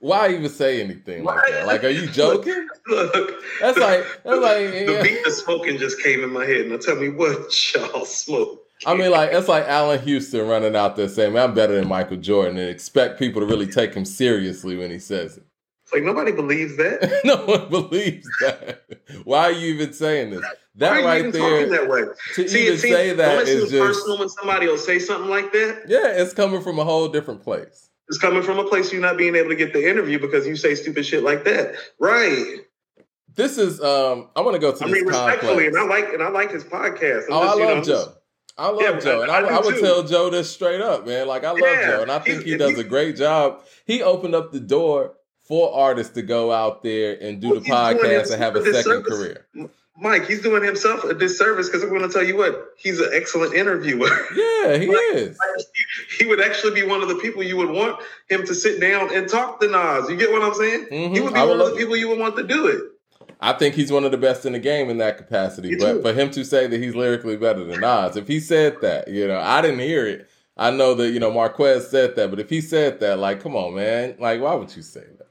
why even say anything like that? Like, are you joking?
Look,
That's like that's like
the beat of smoking just came in my head. Now tell me what y'all smoke.
I mean, like it's like Allan Houston running out there saying, "Man, I'm better than Michael Jordan," and expect people to really take him seriously when he says it.
It's like nobody believes that.
no one believes that. Why are you even saying this? That
Why are you
right
even
there
talking that way?
to
See,
even
seems
say that is just
personal when somebody will say something like that.
yeah, it's coming from a whole different place.
It's coming from a place you're not being able to get the interview because you say stupid shit like that. Right.
This is um. I want to go to
I mean, respectfully,
complex.
and I like and I like his podcast. I'm
Oh, I
just, know,
love
I'm
Joe. I love
Yeah,
Joe, and
I-
I,
I
would
too.
tell Joe this straight up, man. Like I love
Yeah,
Joe, and I think
he's-
he does
he's-
a great job. He opened up the door for artists to go out there and do
Well,
the podcast and have a second
disservice.
career.
Mike, he's doing himself a disservice because I'm going to tell you what, he's an excellent interviewer.
Yeah, he is.
he would actually be one of the people you would want him to sit down and talk to Nas. You get what I'm saying?
Mhm,
He would be one of the people you would want to do it.
I think he's one of the best in the game in that capacity.
Me
But for him to say that he's lyrically better than Nas, if he said that, you know, I didn't hear it. I know that, you know, Marquez said that, but if he said that, like, come on, man. Like, why would you say that?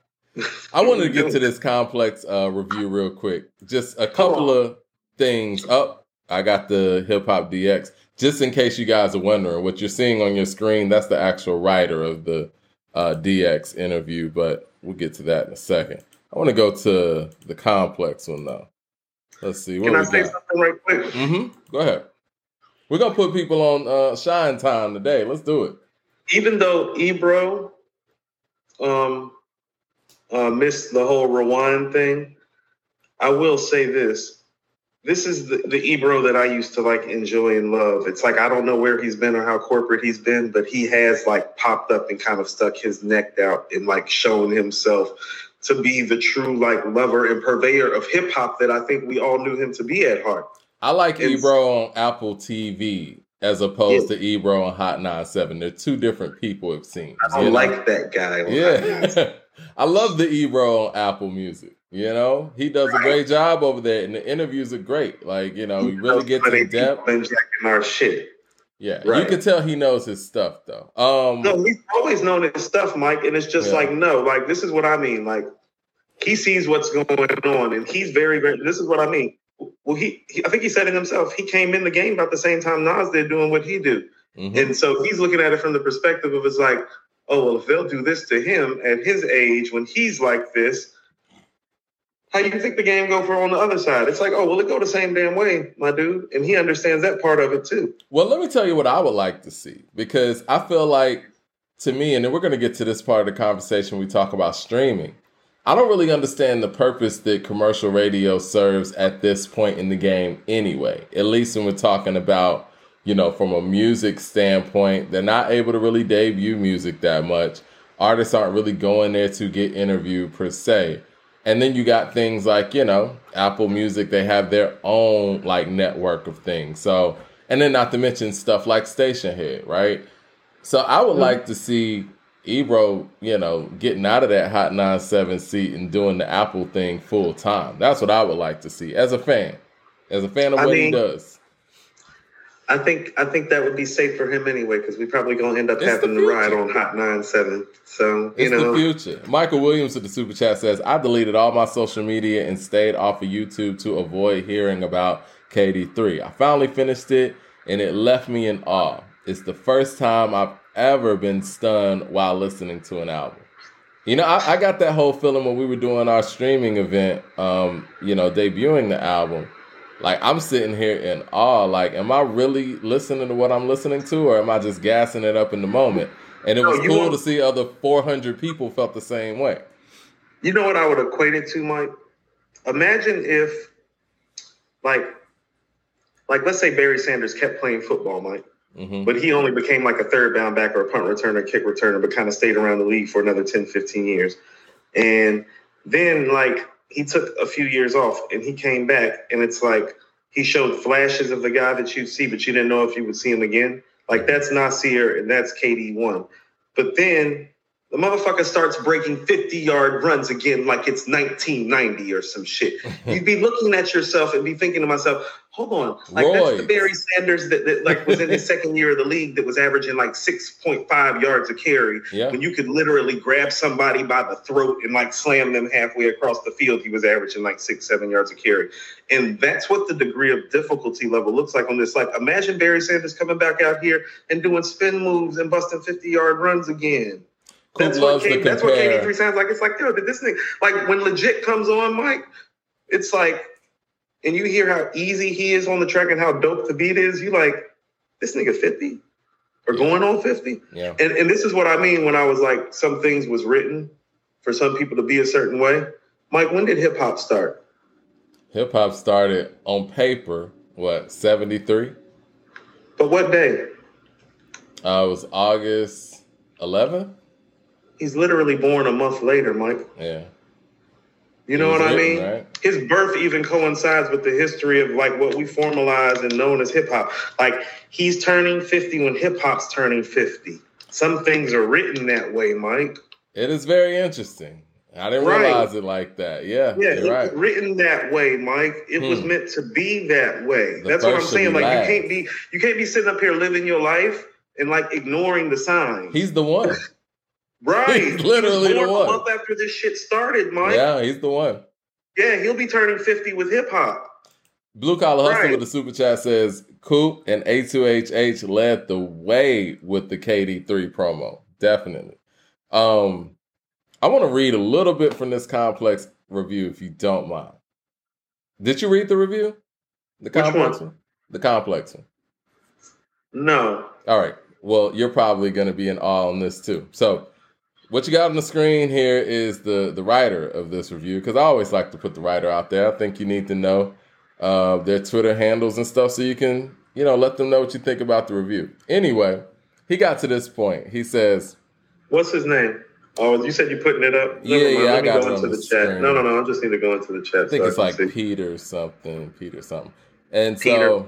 I wanted to get to this complex uh, review real quick. Just a couple of things. Up, I got the Hip Hop DX. Just in case you guys are wondering, what you're seeing on your screen, that's the actual writer of the uh, DX interview, but we'll get to that in a second. I want to go to the complex one though. Let's see what
Can I say
got.
something right quick?
Mm-hmm. Go ahead. We're gonna put people on uh, shine time today. Let's do it.
Even though Ebro um, uh, missed the whole rewind thing, I will say this. This is the, the Ebro that I used to like enjoy and love. It's like I don't know where he's been or how corporate he's been, but he has like popped up and kind of stuck his neck out and like shown himself to be the true like lover and purveyor of hip hop that I think we all knew him to be at heart.
I like
It's-
Ebro on Apple TV as opposed to Ebro on Hot 97. They're two different people, it seems.
I
you know?
like that guy.
Yeah. I love the Ebro on Apple Music. You know, he does a great job over there, and the interviews are great. Like, you know, he really gets in depth.
Injecting our shit.
Yeah, you can tell he knows his stuff, though. Um,
No, he's always known his stuff, Mike, and it's just
Yeah.
like no, like this is what I mean. Like he sees what's going on, and he's very, very. This is what I mean. Well, he, he I think he said it himself. He came in the game about the same time Nas did doing what he do,
mhm.
and so he's looking at it from the perspective of it's like, oh well, if they'll do this to him at his age when he's like this. How you think the game go for on the other side? It's like, oh, well, it go the same damn way, my dude, and he understands that part of it too.
Well, let me tell you what I would like to see because I feel like, to me, and then we're going to get to this part of the conversation we talk about streaming. I don't really understand the purpose that commercial radio serves at this point in the game anyway. At least when we're talking about, you know, from a music standpoint, they're not able to really debut music that much. Artists aren't really going there to get interviewed per se. And then you got things like, you know, Apple Music, they have their own like network of things. So, and then not to mention stuff like Stationhead, right? So I would mm-hmm. like to see Ebro, you know, getting out of that Hot 97 seat and doing the Apple thing full time. That's what I would like to see as a fan, as a fan of
I
what he does.
I think I think that would be safe for him anyway, because we probably gonna end up
It's
having to ride on Hot Nine Seven. So you
It's
know,
the future. Michael Williams of the Super Chat says, I deleted all my social media and stayed off of YouTube to avoid hearing about KD3. I finally finished it and it left me in awe. It's the first time I've ever been stunned while listening to an album. You know, I, I got that whole feeling when we were doing our streaming event, um, you know, debuting the album. Like, I'm sitting here in awe. Like, am I really listening to what I'm listening to, or am I just gassing it up in the moment? And it was cool to see other 400 people felt the same way.
you know what I would equate it to, Mike. Imagine if, like, like let's say Barry Sanders kept playing football, Mike,
hmm
but he only became like a third down back or a punt returner, kick returner, but kind of stayed around the league for another 10, 15 years, and then like he took a few years off and he came back, and it's like he showed flashes of the guy that you'd see, but you didn't know if you would see him again. Like that's Nasir and that's KD one. But then the motherfucker starts breaking 50 yard runs again like it's 1990 or some shit. You'd be looking at yourself and be thinking to myself, hold on, like that's the Barry Sanders that, that like was in his second year of the league that was averaging like 6.5 yards a carry.
Yeah.
When you could literally grab somebody by the throat and like slam them halfway across the field, he was averaging like six, seven yards a carry. And that's what the degree of difficulty level looks like on this. Like imagine Barry Sanders coming back out here and doing spin moves and busting 50 yard runs again. That's what, K, that's what KD3 sounds like. It's like, yo, did this thing like when legit comes on, Mike, it's like, and you hear how easy he is on the track and how dope the beat is, you like, this nigga 50 or going on 50.
Yeah.
And and this is what I mean when I was like, some things was written for some people to be a certain way. Mike, when did hip hop start?
Hip hop started on paper, what, 73?
But what day?
Uh, it was August 11th.
He's literally born a month later, Mike.
Yeah.
You know what written, I mean? Right? His birth even coincides with the history of like what we formalize and known as hip hop. Like he's turning 50 when hip hop's turning 50. Some things are written that way, Mike.
It is very interesting. I didn't right. realize it like that. Yeah,
yeah,
right.
Written that way, Mike. It hmm. was meant to be that way. The That's what I'm saying. Like last. you can't be you can't be sitting up here living your life and like ignoring the signs.
He's the one.
Right.
He's literally the one.
A month after this shit started, Mike.
Yeah, he's the one.
Yeah, he'll be turning 50 with hip hop.
Blue Collar Hustle right. with the super chat says Coop and A2HH led the way with the KD3 promo. Definitely. Um, I want to read a little bit from this complex review if you don't mind. Did you read the review? The complex one? one? The complex one.
No.
All right. Well, you're probably going to be in awe on this too. So, what you got on the screen here is the the writer of this review because I always like to put the writer out there. I think you need to know uh, their Twitter handles and stuff so you can you know let them know what you think about the review. Anyway, he got to this point. He says,
"What's his name?" Oh, you said you're putting it up.
Never yeah, mind. yeah, Let I got go it
into the, the chat. No, no, no. I just need to go into the chat.
I think so it's I like see. Peter something, Peter something, and Peter. so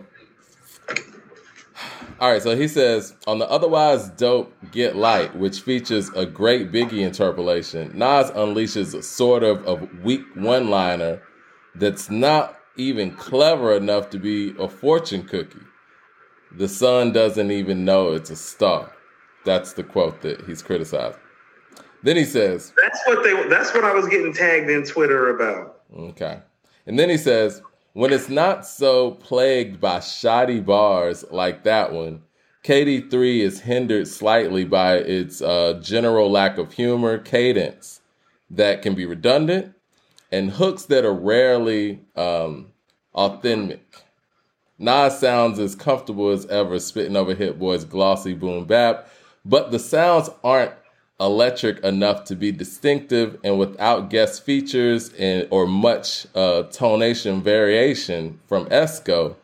all right, so he says on the otherwise dope Get Light, which features a great Biggie interpolation, Nas unleashes a sort of a weak one liner that's not even clever enough to be a fortune cookie. The sun doesn't even know it's a star. That's the quote that he's criticized. Then he says,
"That's what they. That's what I was getting tagged in Twitter about."
Okay, and then he says, when it's not so plagued by shoddy bars like that one, KD3 is hindered slightly by its uh, general lack of humor, cadence that can be redundant, and hooks that are rarely um, authentic. Nas sounds as comfortable as ever spitting over Hit Boy's glossy boom bap, but the sounds aren't electric enough to be distinctive and without guest features and or much uh, tonation variation from Esco,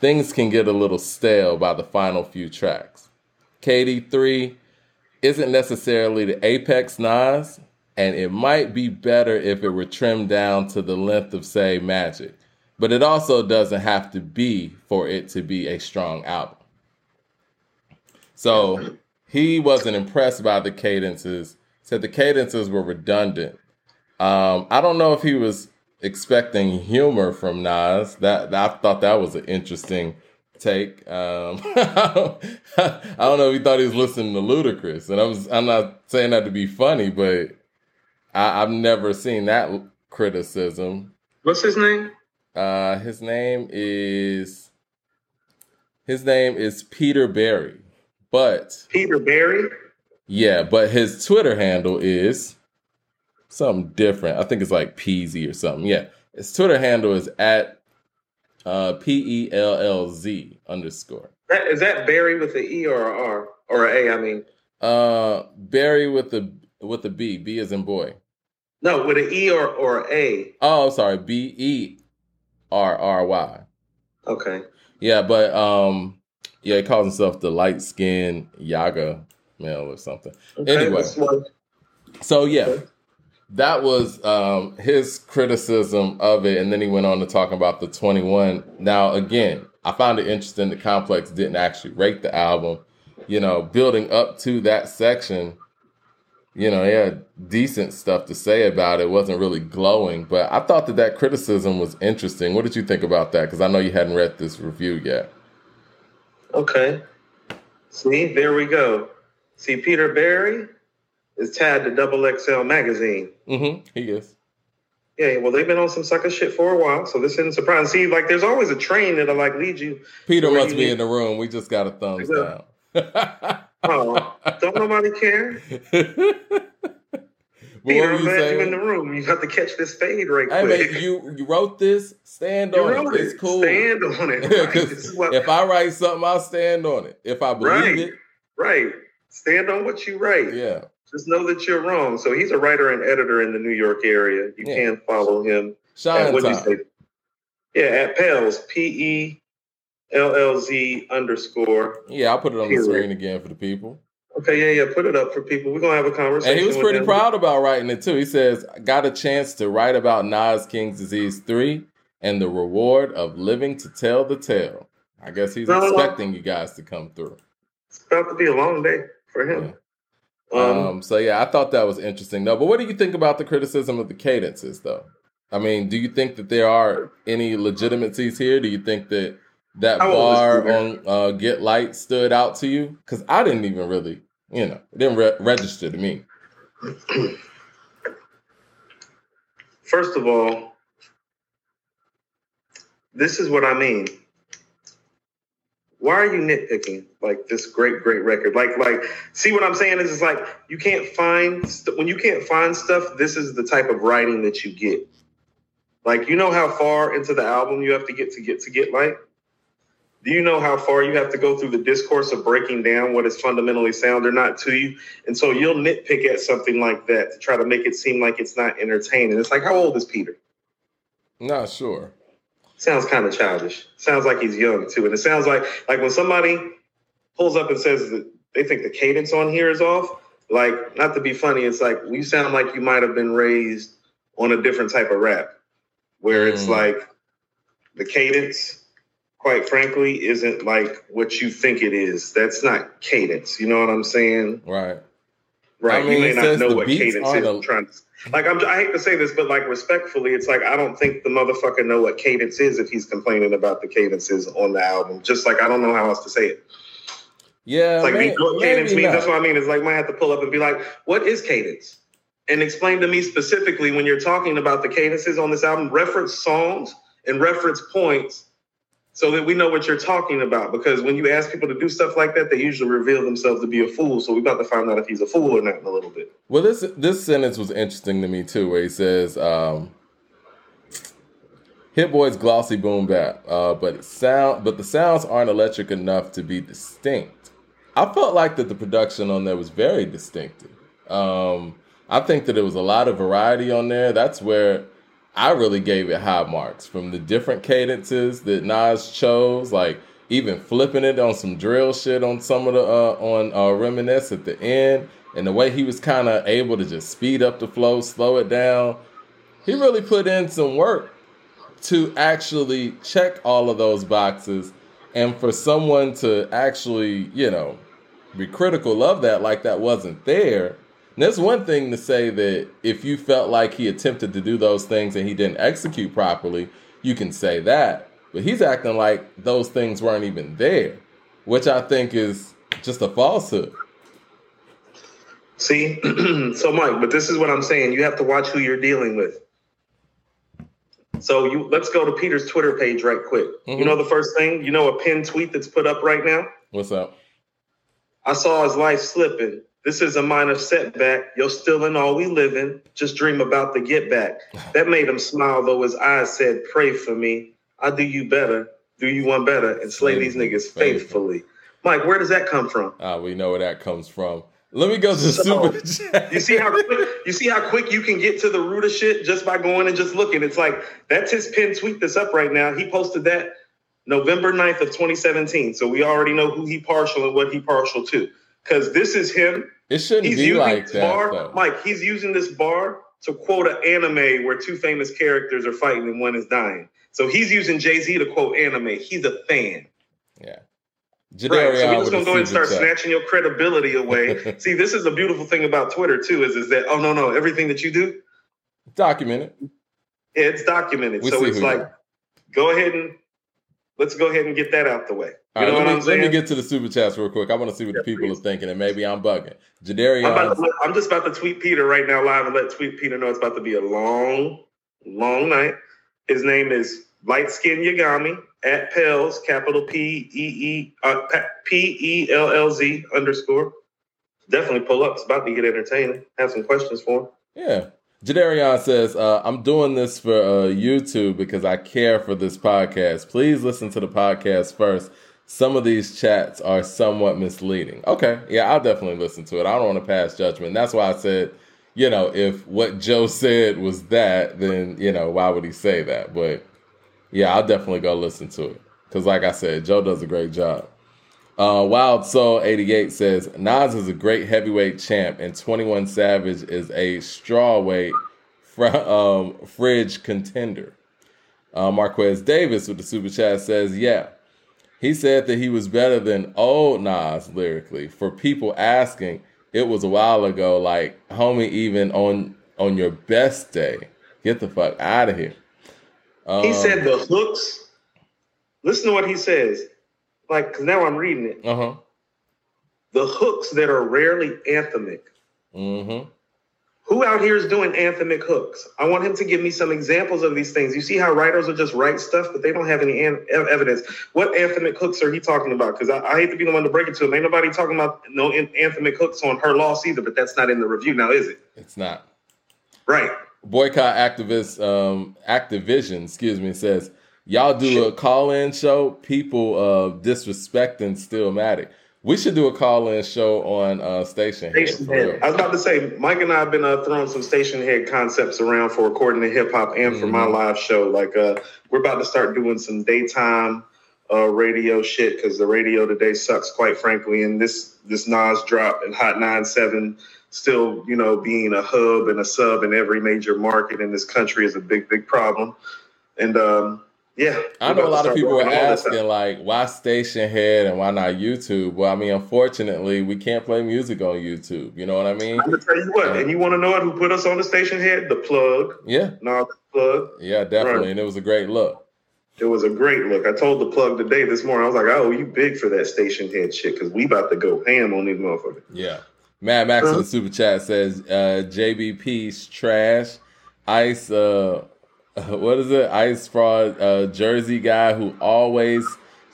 things can get a little stale by the final few tracks. KD3 isn't necessarily the apex Nas, and it might be better if it were trimmed down to the length of, say, Magic. But it also doesn't have to be for it to be a strong album. So he wasn't impressed by the cadences. Said the cadences were redundant. Um, I don't know if he was expecting humor from Nas. That I thought that was an interesting take. Um, I don't know if he thought he was listening to Ludacris, and I was. I'm not saying that to be funny, but I, have never seen that criticism.
What's his name?
Uh, his name is. His name is Peter Berry. But
Peter Berry.
Yeah, but his Twitter handle is something different. I think it's like Peasy or something. Yeah, his Twitter handle is at uh, P E L L Z underscore.
That, is that Barry with the E or a R or a A? I mean,
uh, Barry with the with the B. B is in boy.
No, with an E or or A.
Oh, sorry, B E R R Y.
Okay.
Yeah, but um, yeah, he calls himself the light skinned Yaga male or something. Okay, anyway, so yeah, that was um, his criticism of it, and then he went on to talk about the 21. Now, again, I found it interesting that Complex didn't actually rate the album. You know, building up to that section, you know, he had decent stuff to say about it. it. wasn't really glowing, but I thought that that criticism was interesting. What did you think about that? Because I know you hadn't read this review yet.
Okay. See, there we go. See, Peter Berry is tied to Double XL magazine.
Mm-hmm. He is.
Yeah, well, they've been on some sucker shit for a while, so this isn't surprising. See, like, there's always a train that'll like lead you.
Peter must be need... in the room. We just got a thumbs down.
oh, don't nobody care. Peter, I'm glad you in the room. You got to catch this fade right
hey, quick. Man, you you wrote this. Stand you on it. it. It's cool.
Stand on it.
Right. What... if I write something, I'll stand on it. If I believe
right.
it,
right. Stand on what you write.
Yeah.
Just know that you're wrong. So he's a writer and editor in the New York area. You yeah. can follow him.
Shine
at, time. Yeah, at Pellz, P E L L Z underscore.
Yeah, I'll put it on period. the screen again for the people.
Okay, yeah, yeah, put it up for people. We're gonna have a conversation.
And he was pretty proud about writing it too. He says, "Got a chance to write about Nas King's Disease three and the reward of living to tell the tale." I guess he's no, expecting you guys to come through.
It's about to be a long day for him.
Yeah. Um, um, so yeah, I thought that was interesting though. But what do you think about the criticism of the cadences though? I mean, do you think that there are any legitimacies here? Do you think that that bar on uh, Get Light stood out to you? Because I didn't even really, you know, it didn't re- register to me.
First of all, this is what I mean. Why are you nitpicking like this great great record? Like like see what i'm saying is it's like you can't find st- when you can't find stuff this is the type of writing that you get. Like you know how far into the album you have to get to get to get like do you know how far you have to go through the discourse of breaking down what is fundamentally sound or not to you and so you'll nitpick at something like that to try to make it seem like it's not entertaining it's like how old is peter
not sure
sounds kind of childish. Sounds like he's young too. And it sounds like like when somebody pulls up and says that they think the cadence on here is off, like not to be funny, it's like you sound like you might have been raised on a different type of rap where mm. it's like the cadence, quite frankly, isn't like what you think it is. That's not cadence. You know what I'm saying?
Right.
Right. I mean, you may not know what cadence is. A... Trying to, like, I'm, I hate to say this, but like, respectfully, it's like I don't think the motherfucker know what cadence is if he's complaining about the cadences on the album. Just like I don't know how else to say it.
Yeah,
it's like may, what cadence means. Not. That's what I mean. It's like I might have to pull up and be like, "What is cadence?" And explain to me specifically when you're talking about the cadences on this album. Reference songs and reference points so that we know what you're talking about. Because when you ask people to do stuff like that, they usually reveal themselves to be a fool. So we're about to find out if he's a fool or not in a little bit.
Well, this this sentence was interesting to me too, where he says, um, "Hit Boy's glossy boom bap, uh, but sound, but the sounds aren't electric enough to be distinct." I felt like that the production on there was very distinctive. Um, I think that there was a lot of variety on there. That's where I really gave it high marks from the different cadences that Nas chose, like even flipping it on some drill shit on some of the uh, on uh, reminisce at the end, and the way he was kind of able to just speed up the flow, slow it down. He really put in some work to actually check all of those boxes, and for someone to actually, you know, be critical of that, like that wasn't there and that's one thing to say that if you felt like he attempted to do those things and he didn't execute properly, you can say that. But he's acting like those things weren't even there, which I think is just a falsehood.
See, so Mike, but this is what I'm saying. You have to watch who you're dealing with. So you let's go to Peter's Twitter page right quick. Mm-hmm. You know the first thing? You know a pinned tweet that's put up right now?
What's up?
I saw his life slipping. This is a minor setback. You're still in all we live in. Just dream about the get back. That made him smile, though his eyes said, Pray for me. I'll do you better, do you one better, and slay these niggas faithfully. Mike, where does that come from?
Ah, we know where that comes from. Let me go to so, super chat.
You see how quick, you see how quick you can get to the root of shit just by going and just looking. It's like that's his pin tweet that's up right now. He posted that November 9th of 2017. So we already know who he partial and what he partial to because this is him.
It shouldn't he's be like that,
bar,
though.
Mike. He's using this bar to quote an anime where two famous characters are fighting and one is dying. So he's using Jay Z to quote anime. He's a fan.
Yeah.
right. So we're just gonna go ahead and start snatching your credibility away. See, this is a beautiful thing about Twitter too, is is that oh no, no, everything that you do
documented.
Yeah, it's documented. We so it's like go ahead and let's go ahead and get that out the way.
You know let, me, let me get to the super chats real quick. I want to see what yeah, the people please. are thinking, and maybe I'm bugging. Jadarian,
I'm, I'm, just about to tweet Peter right now live and let tweet Peter know it's about to be a long, long night. His name is Light Skin Yagami at Pellz, capital P E E uh, P E L L Z underscore. Definitely pull up. It's about to get entertaining. Have some questions for him.
Yeah. Jadarian says, uh, I'm doing this for uh, YouTube because I care for this podcast. Please listen to the podcast first. Some of these chats are somewhat misleading. Okay, yeah, I'll definitely listen to it. I don't want to pass judgment. That's why I said, you know, if what Joe said was that, then, you know, why would he say that? But yeah, I'll definitely go listen to it. Because, like I said, Joe does a great job. Uh, Wild Soul 88 says Nas is a great heavyweight champ, and 21 Savage is a strawweight fr- um, fridge contender. Uh, Marquez Davis with the super chat says, Yeah, he said that he was better than old Nas lyrically. For people asking, it was a while ago. Like, homie, even on on your best day, get the fuck out of here.
Um, he said the hooks. Listen to what he says like because now I'm reading it.
Uh huh.
The hooks that are rarely anthemic.
Mm-hmm.
Who out here is doing anthemic hooks? I want him to give me some examples of these things. You see how writers will just write stuff, but they don't have any an- evidence. What anthemic hooks are he talking about? Because I, I, hate to be the one to break it to him. Ain't nobody talking about no anthemic hooks on her loss either, but that's not in the review now, is it?
It's not.
Right.
Boycott activist um, Activision, excuse me, says Y'all do a call in show, people uh, disrespecting Stillmatic. We should do a call in show on uh, Station
Stationhead. I was about to say, Mike and I have been uh, throwing some Stationhead concepts around for recording the hip hop and for mm-hmm. my live show. Like, uh, we're about to start doing some daytime uh, radio shit because the radio today sucks, quite frankly. And this this Nas drop and Hot 97 still, you know, being a hub and a sub in every major market in this country is a big, big problem. And um, yeah,
I know a lot of people were asking like, why Stationhead and why not YouTube? Well, I mean, unfortunately, we can't play music on YouTube. You know what I mean?
I'm gonna tell you what, and you want to know it, Who put us on the Stationhead? The plug.
Yeah.
No, the plug.
Yeah, definitely, right. and it was a great look.
It was a great look. I told the plug today this morning. I was like, "Oh, you big for that Stationhead shit?" Because we about to go ham on these motherfuckers.
Yeah. Mad Max uh-huh. in the super chat says, uh, "JBP's trash." Ice. Uh, what is it? Ice fraud uh, Jersey guy who always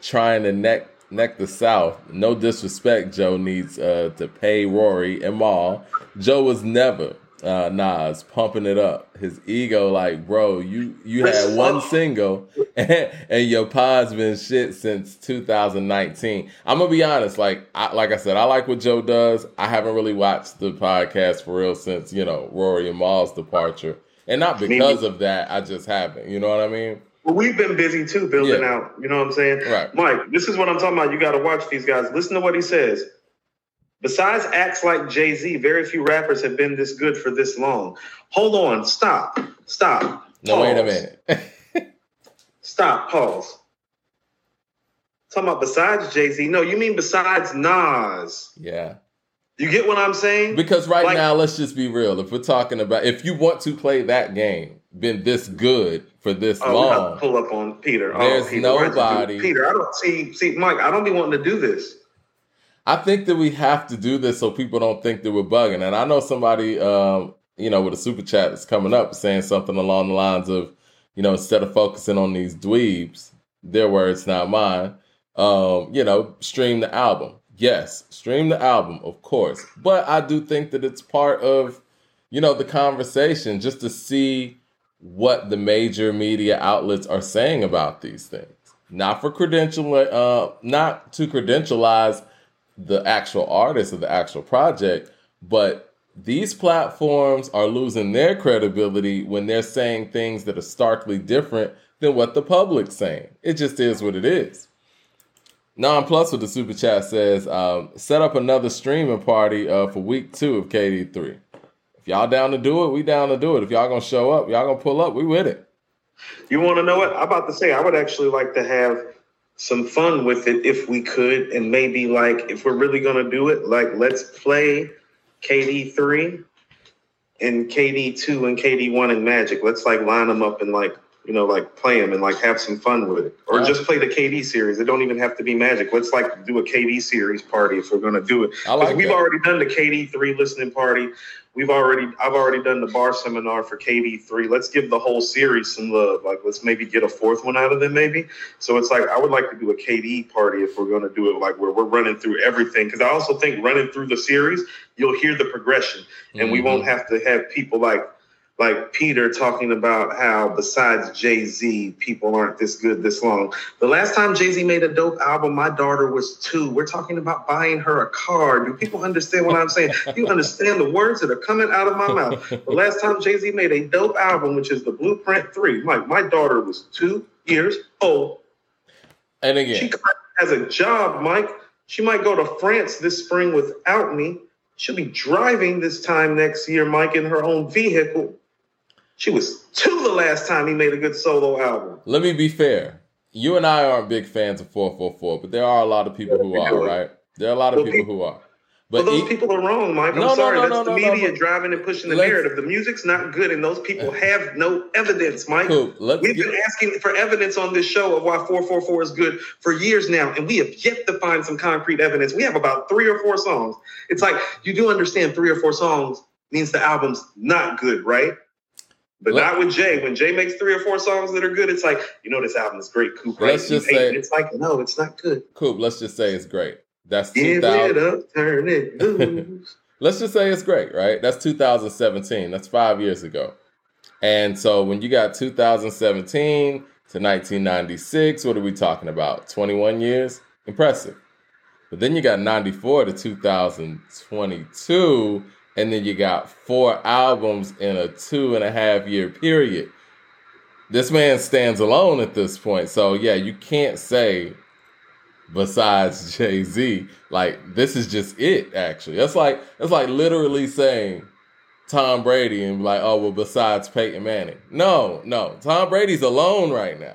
trying to neck neck the South. No disrespect, Joe needs uh, to pay Rory and Mal. Joe was never uh, Nas pumping it up. His ego, like, bro, you you had one single and, and your pod's been shit since 2019. I'm gonna be honest, like I like I said, I like what Joe does. I haven't really watched the podcast for real since you know Rory and Mal's departure. And not because of that, I just haven't. You know what I mean?
Well, we've been busy too, building yeah. out. You know what I'm saying?
Right.
Mike, this is what I'm talking about. You got to watch these guys. Listen to what he says. Besides acts like Jay Z, very few rappers have been this good for this long. Hold on. Stop. Stop.
No, pause. wait a minute.
Stop. Pause. Talking about besides Jay Z. No, you mean besides Nas.
Yeah.
You get what I'm saying?
Because right like, now, let's just be real. If we're talking about if you want to play that game, been this good for this oh, long,
pull up on Peter.
Oh, there's
oh, Peter,
nobody.
Peter, I don't see. See, Mike, I don't be wanting to do this.
I think that we have to do this so people don't think that we're bugging. And I know somebody, um, you know, with a super chat that's coming up saying something along the lines of, you know, instead of focusing on these dweebs, their words, not mine. Um, you know, stream the album yes, stream the album, of course. But I do think that it's part of, you know, the conversation just to see what the major media outlets are saying about these things. Not for credential, uh, not to credentialize the actual artist or the actual project, but these platforms are losing their credibility when they're saying things that are starkly different than what the public's saying. It just is what it is. Non Plus with the super chat says, um, set up another streaming party uh, for week two of KD3. If y'all down to do it, we down to do it. If y'all gonna show up, y'all gonna pull up, we with it.
You want to know what? I'm about to say I would actually like to have some fun with it if we could, and maybe like if we're really gonna do it, like let's play KD three and KD two and KD one and Magic. Let's like line them up and like you know like play them and like have some fun with it, or
Yeah.
just play the KD series. It don't even have to be Magic. Let's like do a KD series party if we're gonna do it.
I like
we've
that.
already done the KD three listening party. We've already I've already done the bar seminar for KD three. Let's give the whole series some love. Like let's maybe get a fourth one out of them maybe. So it's like I would like to do a KD party if we're gonna do it like where we're running through everything. Because I also think running through the series, you'll hear the progression, and we
Mhm.
won't have to have people like like Peter talking about how besides Jay Z, people aren't this good this long. The last time Jay Z made a dope album, my daughter was two. We're talking about buying her a car. Do people understand what I'm saying? Do You understand the words that are coming out of my mouth. The last time Jay Z made a dope album, which is the Blueprint 3, Mike, my daughter was two years old.
And again, She
has a job, Mike. She might go to France this spring without me. She'll be driving this time next year, Mike, in her own vehicle. She was two the last time he made a good solo album.
let me be fair. You and I aren't big fans of 444, but there are a lot of people who are, right? There are a lot of
Well,
people who are.
But
But
those
e-
people are wrong, Mike. I'm
No,
sorry.
no,
That's
no,
the
no, no,
media driving and pushing the
Let's-
narrative. The music's not good, and those people have no evidence, Mike.
Cool.
We've
get,
been asking for evidence on this show of why 444 is good for years now, and we have yet to find some concrete evidence. We have about three or four songs. It's like you do understand three or four songs means the album's not good, right? But not with Jay. When Jay makes three or four songs that are good, it's like, you know, this album is great, Coop. Right?
Let's just
hate it.
say-
it's like, no, it's not good.
Coop, let's just say it's great. That's
Give
2000.
it up, turn it loose.
let's just say it's great, right? That's 2017. That's five years ago. And so when you got 2017 to 1996, what are we talking about? 21 years? Impressive. But then you got 94 to 2022, and then you got four albums in a two and a half year period. This man stands alone at this point. So yeah, you can't say besides Jay Z. Like this is just it. Actually, that's like that's like literally saying Tom Brady and like, oh well, besides Peyton Manning. No, no, Tom Brady's alone right now.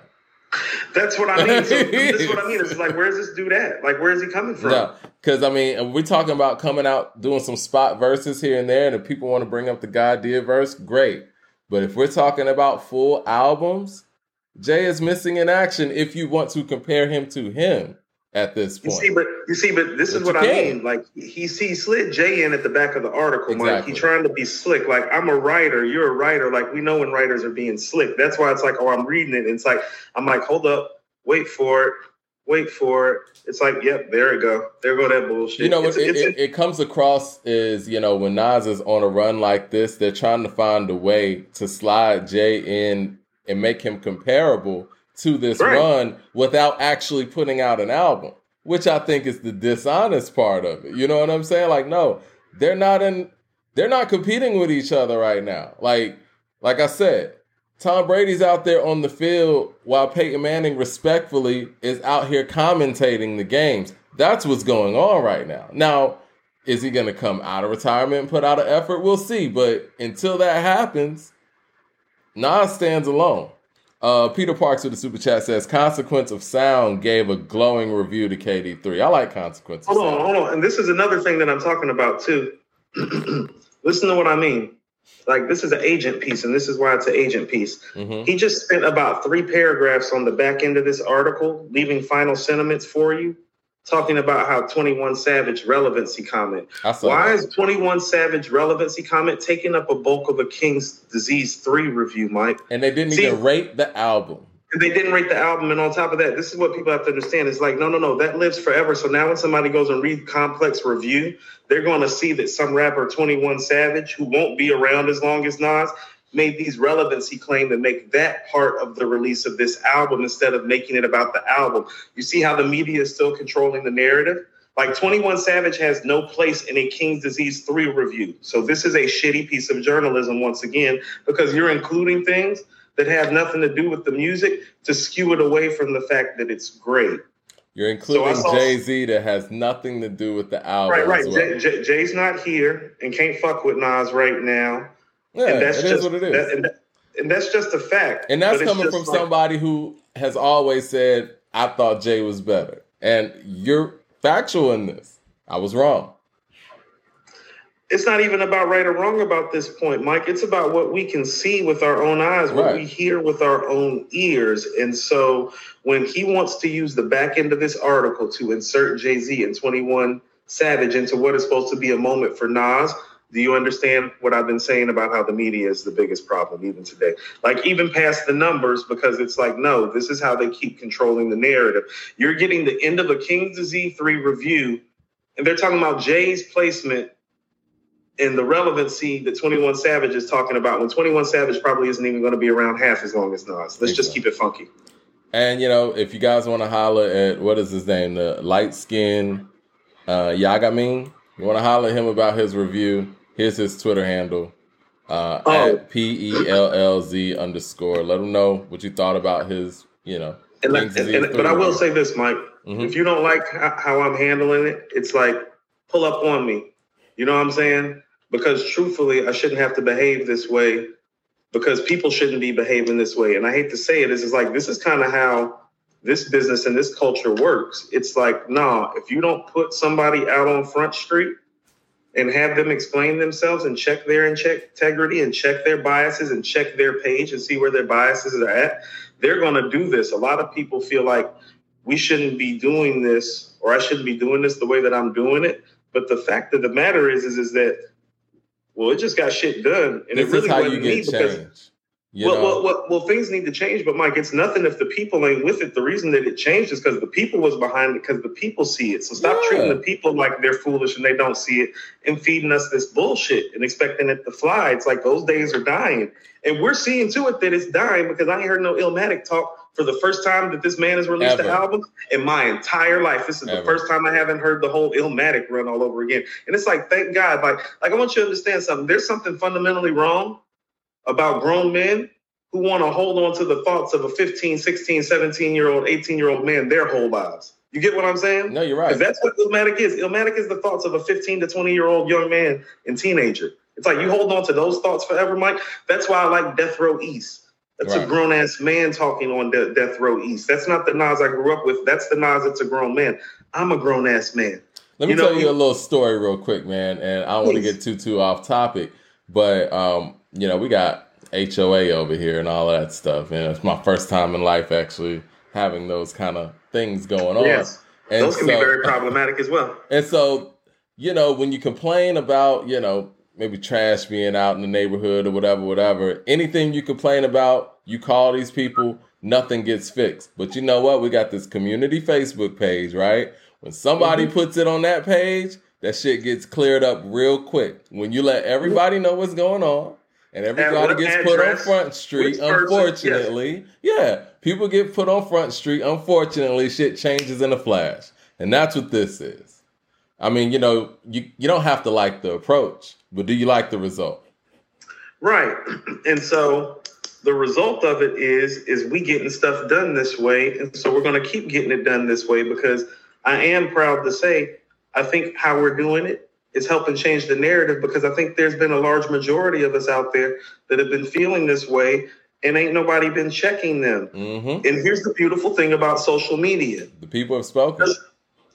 That's what I mean. So this is what I mean. It's like, where's this dude at? Like, where's he coming from?
No, because I mean, we're talking about coming out doing some spot verses here and there, and if people want to bring up the God did verse, great. But if we're talking about full albums, Jay is missing in action. If you want to compare him to him at this point.
You see, but you see, but this
But
is what I
can.
mean. Like he, he slid Jay in at the back of the article.
Exactly.
He trying to be slick. Like I'm a writer, you're a writer. Like we know when writers are being slick. That's why it's like, oh, I'm reading it. And it's like I'm like, hold up, wait for it, wait for it. It's like, yep, there it go, there go that bullshit.
You know,
it's,
it,
it's,
it, it comes across is you know when Nas is on a run like this, they're trying to find a way to slide Jay in and make him comparable to this
Right.
run without actually putting out an album, which I think is the dishonest part of it. You know what I'm saying? Like, no, they're not in, they're not competing with each other right now. Like, like I said, Tom Brady's out there on the field while Peyton Manning respectfully is out here commentating the games. That's what's going on right now. Now, is he going to come out of retirement and put out an effort? We'll see. But until that happens, Nas stands alone. Uh, Peter Parks with the super chat says, "Consequence of Sound gave a glowing review to KD3. I like Consequence of
hold on, hold on. And this is another thing that I'm talking about too. Listen to what I mean. Like this is an agent piece, and this is why it's an agent piece.
Mhm.
He just spent about three paragraphs on the back end of this article, leaving final sentiments for you, talking about how 21 Savage relevancy comment. Why
that.
is 21 Savage relevancy comment taking up a bulk of a King's Disease 3 review, Mike?
And they didn't
See-
even rate the album.
And they didn't rate the album, and on top of that, this is what people have to understand. It's like, no, no, no, that lives forever. So now when somebody goes and read Complex Review, they're going to see that some rapper, 21 Savage, who won't be around as long as Nas, made these relevancy claim to make that part of the release of this album instead of making it about the album. You see how the media is still controlling the narrative? Like 21 Savage has no place in a King's Disease 3 review. So this is a shitty piece of journalism once again, because you're including things that have nothing to do with the music to skew it away from the fact that it's great.
You're including
saw-
Jay Z that has nothing to do with the album.
Right, right.
well.
Jay, Jay, Jay's not here and can't fuck with Nas right now.
Yeah,
and that's
it is
just
what it is.
That, and, that- and that's just a fact.
And that's coming from
like-
somebody who has always said, I thought Jay was better. And you're factual in this. I was wrong.
It's not even about right or wrong about this point, Mike. It's about what we can see with our own eyes, what right. we hear with our own ears. And so when he wants to use the back end of this article to insert Jay Z and 21 Savage into what is supposed to be a moment for Nas, do you understand what I've been saying about how the media is the biggest problem even today? Like even past the numbers, because it's like, no, this is how they keep controlling the narrative. You're getting the end of a King's Disease 3 review, and they're talking about Jay's placement and the relevancy that 21 Savage is talking about when 21 Savage probably isn't even going to be around half as long as Nas. Let's just keep it funky.
And you know, if you guys want to holler at what is his name, the light skin uh you want to holler at him about his review Here's his Twitter handle. Uh, oh. at P E L L Z underscore. Let him know what you thought about his, you know.
And and, and, but I will say this, Mike. Mm-hmm. If you don't like how I'm handling it, it's like pull up on me. You know what I'm saying? Because truthfully, I shouldn't have to behave this way because people shouldn't be behaving this way. And I hate to say it, this is like this is kind of how this business and this culture works. It's like, nah, if you don't put somebody out on Front Street and have them explain themselves and check their integrity and check their biases and check their page and see where their biases are at, they're going to do this. A lot of people feel like we shouldn't be doing this or I shouldn't be doing this the way that I'm doing it. But the fact of the matter is, is, is that, well, it just got shit done. And
this
it really
wasn't me because
you well, well, well, well, things need to change, but Mike, it's nothing if the people ain't with it. The reason that it changed is because the people was behind it, because the people see it. So stop yeah. treating the people like they're foolish and they don't see it, and feeding us this bullshit and expecting it to fly. It's like those days are dying, and we're seeing to it that it's dying because I ain't heard no Illmatic talk for the first time that this man has released Ever. the album in my entire life. This is Ever. the first time I haven't heard the whole Illmatic run all over again, and it's like, thank God. Like, like I want you to understand something. There's something fundamentally wrong about grown men who want to hold on to the thoughts of a 15, 16, 17 year old, 18 year old man their whole lives. You get what I'm saying?
No, you're right.
That's what Illmatic is. Illmatic is the thoughts of a 15 to 20 year old young man and teenager. It's like you hold on to those thoughts forever, Mike. That's why I like Death Row East. That's right. a grown ass man talking on De- Death Row East. That's not the Nas I grew up with. That's the Nas that's a grown man. I'm a grown ass man.
Let me you tell you a little story real quick, man. And I don't want to get too too off topic, but um, you know, we got HOA over here and all that stuff. And it's my first time in life actually having those kind of things going on.
Yes. And those can so, be very problematic as well.
And so, you know, when you complain about, you know, maybe trash being out in the neighborhood or whatever, whatever, anything you complain about, you call these people, nothing gets fixed. But you know what? We got this community Facebook page, right? When somebody mm-hmm. puts it on that page, that shit gets cleared up real quick. When you let everybody know what's going on, and everybody gets address, put on Front Street. Unfortunately, yes. yeah, people get put on Front Street. Unfortunately, shit changes in a flash, and that's what this is. I mean, you know, you you don't have to like the approach, but do you like the result?
Right, and so the result of it is is we getting stuff done this way, and so we're going to keep getting it done this way because I am proud to say I think how we're doing it is helping change the narrative because I think there's been a large majority of us out there that have been feeling this way and ain't nobody been checking them. Mm-hmm. And here's the beautiful thing about social media
the people have spoken.
Just,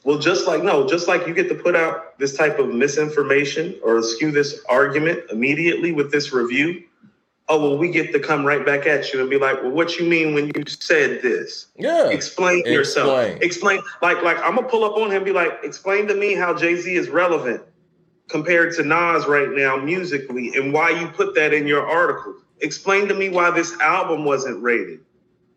well, just like, no, just like you get to put out this type of misinformation or skew this argument immediately with this review. Oh, well, we get to come right back at you and be like, well, what you mean when you said this?
Yeah.
Explain, explain. yourself. Explain. Like, like I'm gonna pull up on him and be like, explain to me how Jay-Z is relevant compared to Nas right now musically and why you put that in your article. Explain to me why this album wasn't rated.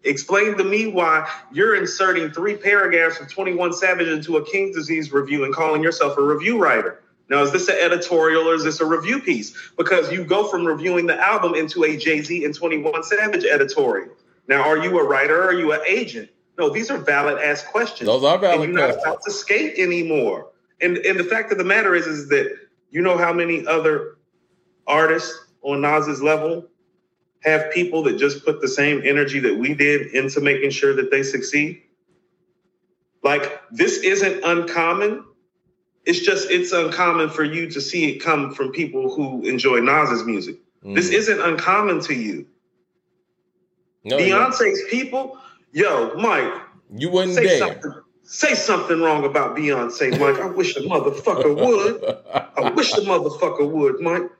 Explain to me why you're inserting three paragraphs of 21 Savage into a King's Disease review and calling yourself a review writer. Now, is this an editorial or is this a review piece? Because you go from reviewing the album into a Jay Z and 21 Savage editorial. Now, are you a writer or are you an agent? No, these are valid ass questions.
Those are valid
and you're questions. not about to skate anymore. And and the fact of the matter is, is that you know how many other artists on Nas's level have people that just put the same energy that we did into making sure that they succeed? Like this isn't uncommon. It's just it's uncommon for you to see it come from people who enjoy Nas's music. Mm. This isn't uncommon to you. No, Beyonce's people, yo, Mike,
You wouldn't
say
dare.
something. Say something wrong about Beyonce, Mike. I wish the motherfucker would. I wish the motherfucker would, Mike.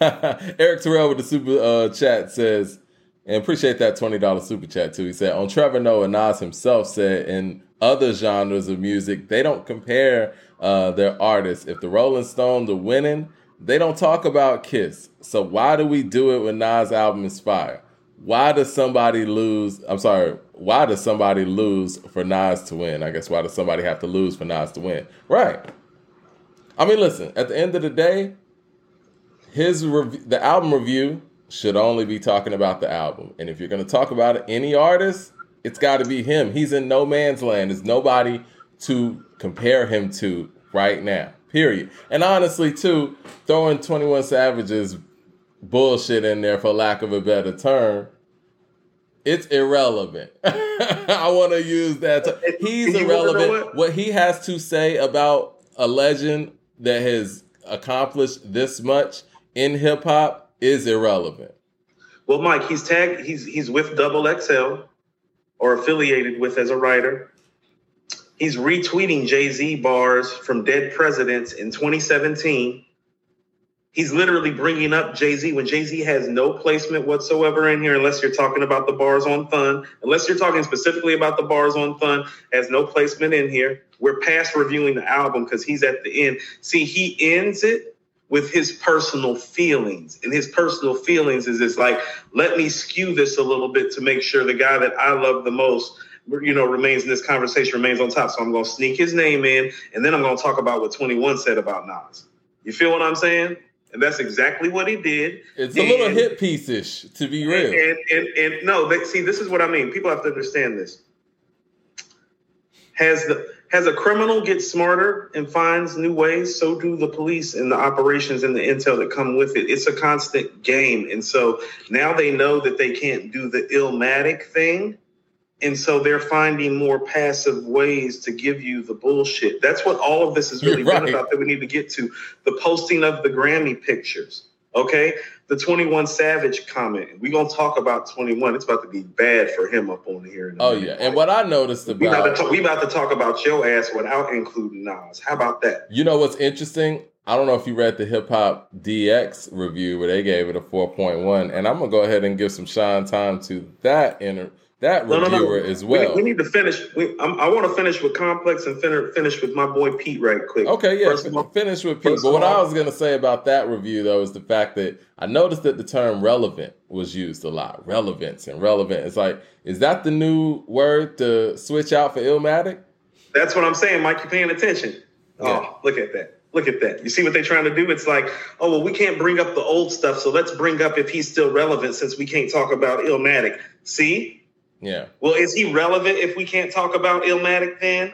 Eric Terrell with the super uh, chat says, and appreciate that twenty dollars super chat too. He said on Trevor Noah, Nas himself said in other genres of music they don't compare uh, their artists. If the Rolling Stones are winning, they don't talk about Kiss. So why do we do it when Nas' album is fire? Why does somebody lose? I'm sorry. Why does somebody lose for Nas to win? I guess why does somebody have to lose for Nas to win? Right. I mean, listen. At the end of the day, his rev- the album review should only be talking about the album. And if you're going to talk about any artist, it's got to be him. He's in no man's land. There's nobody to compare him to right now. Period. And honestly, too, throwing 21 Savage's bullshit in there, for lack of a better term, it's irrelevant. I want to use that. Term. He's
You wanna know
irrelevant.
what?
What he has to say about a legend that has accomplished this much in hip hop is irrelevant.
Well, Mike, he's tagged. He's he's with Double XL or affiliated with as a writer. He's retweeting Jay Z bars from Dead Presidents in 2017. He's literally bringing up Jay Z when Jay Z has no placement whatsoever in here, unless you're talking about the bars on Thun. Unless you're talking specifically about the bars on Thun, has no placement in here. We're past reviewing the album because he's at the end. See, he ends it with his personal feelings. And his personal feelings is it's like, let me skew this a little bit to make sure the guy that I love the most, you know, remains in this conversation, remains on top. So I'm going to sneak his name in, and then I'm going to talk about what 21 said about Nas. You feel what I'm saying? And that's exactly what he did.
It's a little
And-
hit piece ish, to be real.
and, and, and no, they, see, this is what I mean. People have to understand this. Has the has a criminal get smarter and finds new ways, so do the police and the operations and the intel that come with it. It's a constant game, and so now they know that they can't do the illmatic thing, and so they're finding more passive ways to give you the bullshit. That's what all of this has really
You're
been about. That we need to get to the posting of the Grammy pictures. Okay, the 21 Savage comment. We're gonna talk about 21. It's about to be bad for him up on here. in
Oh yeah, and what I noticed
we about, to we about to talk about your ass without including Nas. How about that?
you know what's interesting? I don't know if you read the Hip Hop DX review where they gave it a four point one, and I'm gonna go ahead and give some shine time to that inter- that
No, no, no.
reviewer as
We-
well.
We, need to finish. We, I'm, I want to finish with Complex and fin- finish with my boy Pete right quick.
Okay, yeah,
First of all-
finish with Pete. But what I was gonna say about that review though is the fact that I noticed that the term relevant was used a lot. Relevance and relevant. It's like, is that the new word to switch out for Illmatic?
That's what I'm saying, Mike. You're paying attention?
Yeah.
Oh, look at that. Look at that. You see what they're trying to do? It's like, oh well, we can't bring up the old stuff, so let's bring up if he's still relevant since we can't talk about Illmatic. See?
Yeah.
Well, is he relevant if we can't talk about Illmatic then?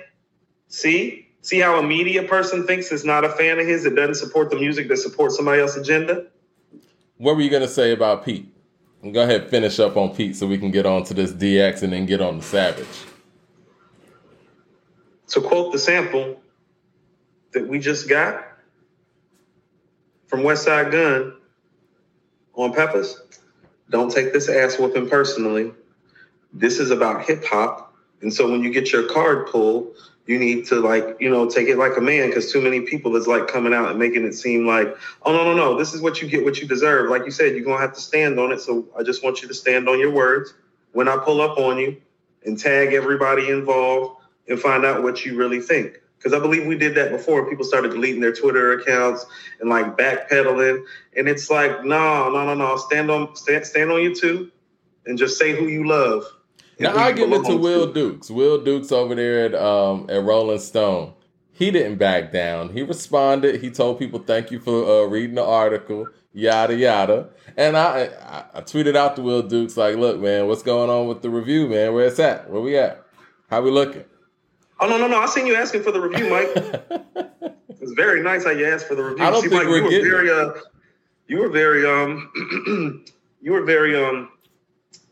See? See how a media person thinks is not a fan of his, that doesn't support the music that supports somebody else's agenda?
What were you gonna say about Pete? Go ahead, finish up on Pete so we can get on to this DX and then get on the Savage.
To quote the sample that we just got from Westside Gunn on Peppers, don't take this ass whooping personally. This is about hip hop. And so when you get your card pulled, you need to like, you know, take it like a man because too many people is like coming out and making it seem like, oh no, no, no, this is what you get, what you deserve. Like you said, you're gonna have to stand on it. So I just want you to stand on your words when I pull up on you and tag everybody involved and find out what you really think. Because I believe we did that before. People started deleting their Twitter accounts and like backpedaling, and it's like, no, no, no, no. Stand on, stand, stand on your two, and just say who you love. And
Now I give it to Will Dukes. Will Dukes over there at um at Rolling Stone. He didn't back down. He responded. He told people thank you for uh, reading the article. Yada yada. And I, I I tweeted out to Will Dukes like, look, man, what's going on with the review, man? Where it's at? Where we at? How we looking?
Oh no, no, no! I seen you asking for the review, Mike. it's very nice how you asked for the review.
I don't
See,
think
Mike,
we're
you were
getting
very, uh, you were very, um, you were very, um,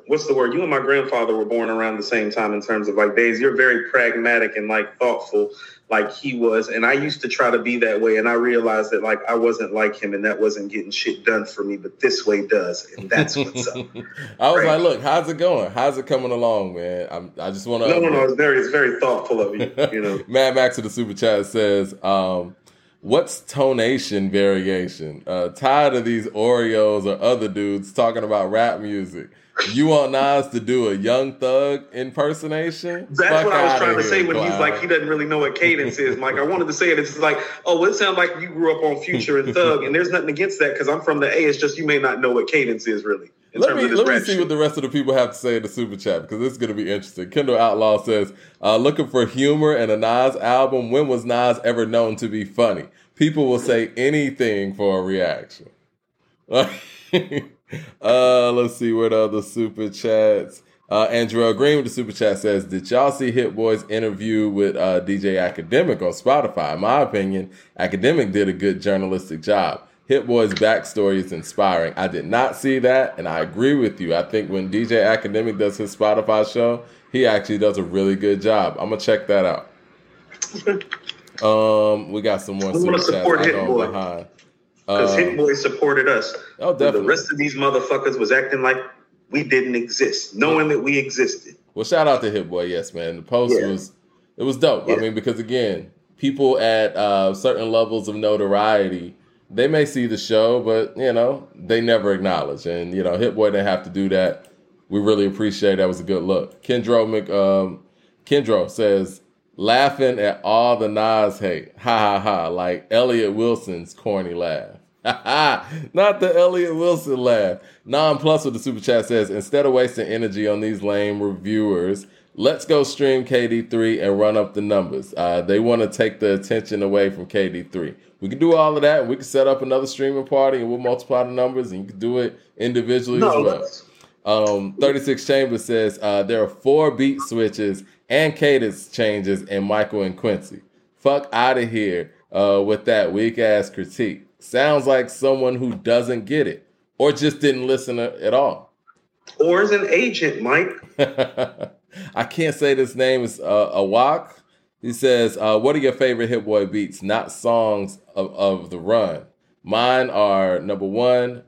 what's the word? You and my grandfather were born around the same time in terms of like days. You're very pragmatic and like thoughtful, like he was. And I used to try to be that way, and I realized that like I wasn't like him, and that wasn't getting shit done for me. But this way does, and that's what's up.
I was right? like, look, how's it going? How's it coming along, man? I'm, i just want to.
No, no, no. It's very, it's very thoughtful of you. You know,
Mad Max of the super chat says. um What's tonation variation? Uh, tired of these Oreos or other dudes talking about rap music. You want Nas to do a Young Thug impersonation?
That's Fuck what I was trying to say when Cloud. he's like he doesn't really know what cadence is. Mike, I wanted to say it. It's like, oh, well, it sounds like you grew up on Future and Thug, and there's nothing against that because I'm from the A. It's just you may not know what cadence is really.
Let me let me see shit. what the rest of the people have to say in the super chat because this is going to be interesting. Kendall Outlaw says, uh, "Looking for humor in a Nas album. When was Nas ever known to be funny? People will say anything for a reaction." uh, let's see what other super chats. Uh, Andrew Green with the super chat says, "Did y'all see Hit Boy's interview with uh, DJ Academic on Spotify? In my opinion, Academic did a good journalistic job. Hit Boy's backstory is inspiring. I did not see that, and I agree with you. I think when DJ Academic does his Spotify show, he actually does a really good job. I'm gonna check that out. um, we got some more super chats. Hit Boy. behind
because uh, Hit Boy supported us.
Oh, definitely.
The rest of these motherfuckers was acting like we didn't exist, knowing that we existed.
Well, shout out to Hit Boy, yes, man. The post yeah. was it was dope. Yeah. I mean, because again, people at uh, certain levels of notoriety they may see the show, but you know, they never acknowledge. And you know, Hit Boy didn't have to do that. We really appreciate that. Was a good look. Kendro Mc, um, Kendro says, laughing at all the Nas hate. Ha ha ha! Like Elliott Wilson's corny laugh. Not the Elliott Wilson laugh. Non Plus with the super chat says, instead of wasting energy on these lame reviewers, let's go stream KD3 and run up the numbers. Uh, they want to take the attention away from KD3. We can do all of that. We can set up another streaming party and we'll multiply the numbers and you can do it individually no, as well. Um, 36 Chambers says uh, there are four beat switches and cadence changes in Michael and Quincy. Fuck out of here uh, with that weak ass critique. Sounds like someone who doesn't get it or just didn't listen at all.
Or is an agent, Mike.
I can't say this name is uh, Awak. He says, uh, "What are your favorite Hit Boy beats? Not songs of, of the run. Mine are number one,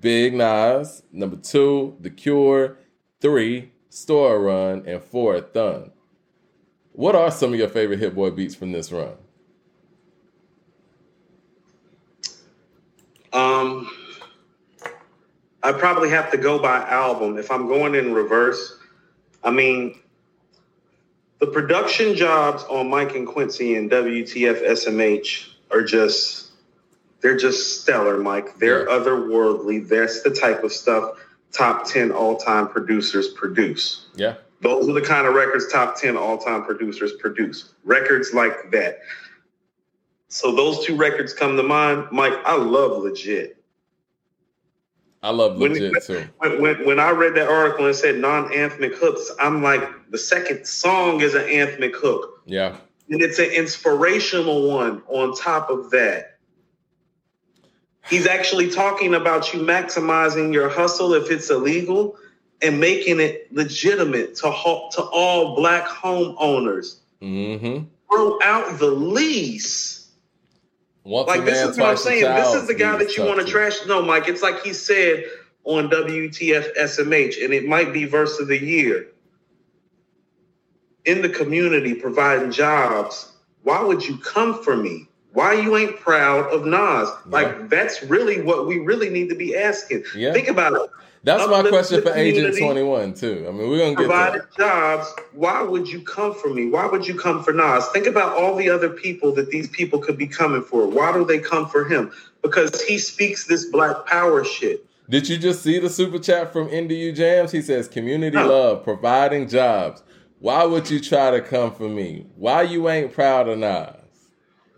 Big Nas. Number two, The Cure. Three, Store Run, and four, Thun. What are some of your favorite Hit Boy beats from this run?
Um, I probably have to go by album. If I'm going in reverse, I mean, the production jobs on Mike and Quincy and WTF SMH are just they're just stellar, Mike. They're yeah. otherworldly. That's the type of stuff top 10 all-time producers produce.
Yeah.
Those are the kind of records top 10 all-time producers produce. Records like that. So those two records come to mind. Mike, I love legit.
I love legit
when,
too.
When, when, when, I read that article and said non-anthemic hooks, I'm like, the second song is an anthemic hook.
Yeah.
And it's an inspirational one on top of that. He's actually talking about you maximizing your hustle if it's illegal and making it legitimate to, to all black homeowners.
Mm-hmm.
Throw out the lease
once
like
this
is what I'm saying. This is the guy that you want to trash. No, Mike. It's like he said on WTF SMH, and it might be verse of the year. In the community, providing jobs. Why would you come for me? Why you ain't proud of Nas? Yeah. Like that's really what we really need to be asking. Yeah. Think about it.
That's my question for Agent 21 too. I mean, we're gonna get
provided jobs. Why would you come for me? Why would you come for Nas? Think about all the other people that these people could be coming for. Why do they come for him? Because he speaks this black power shit.
Did you just see the super chat from NDU Jams? He says, "Community no. love, providing jobs. Why would you try to come for me? Why you ain't proud of Nas?"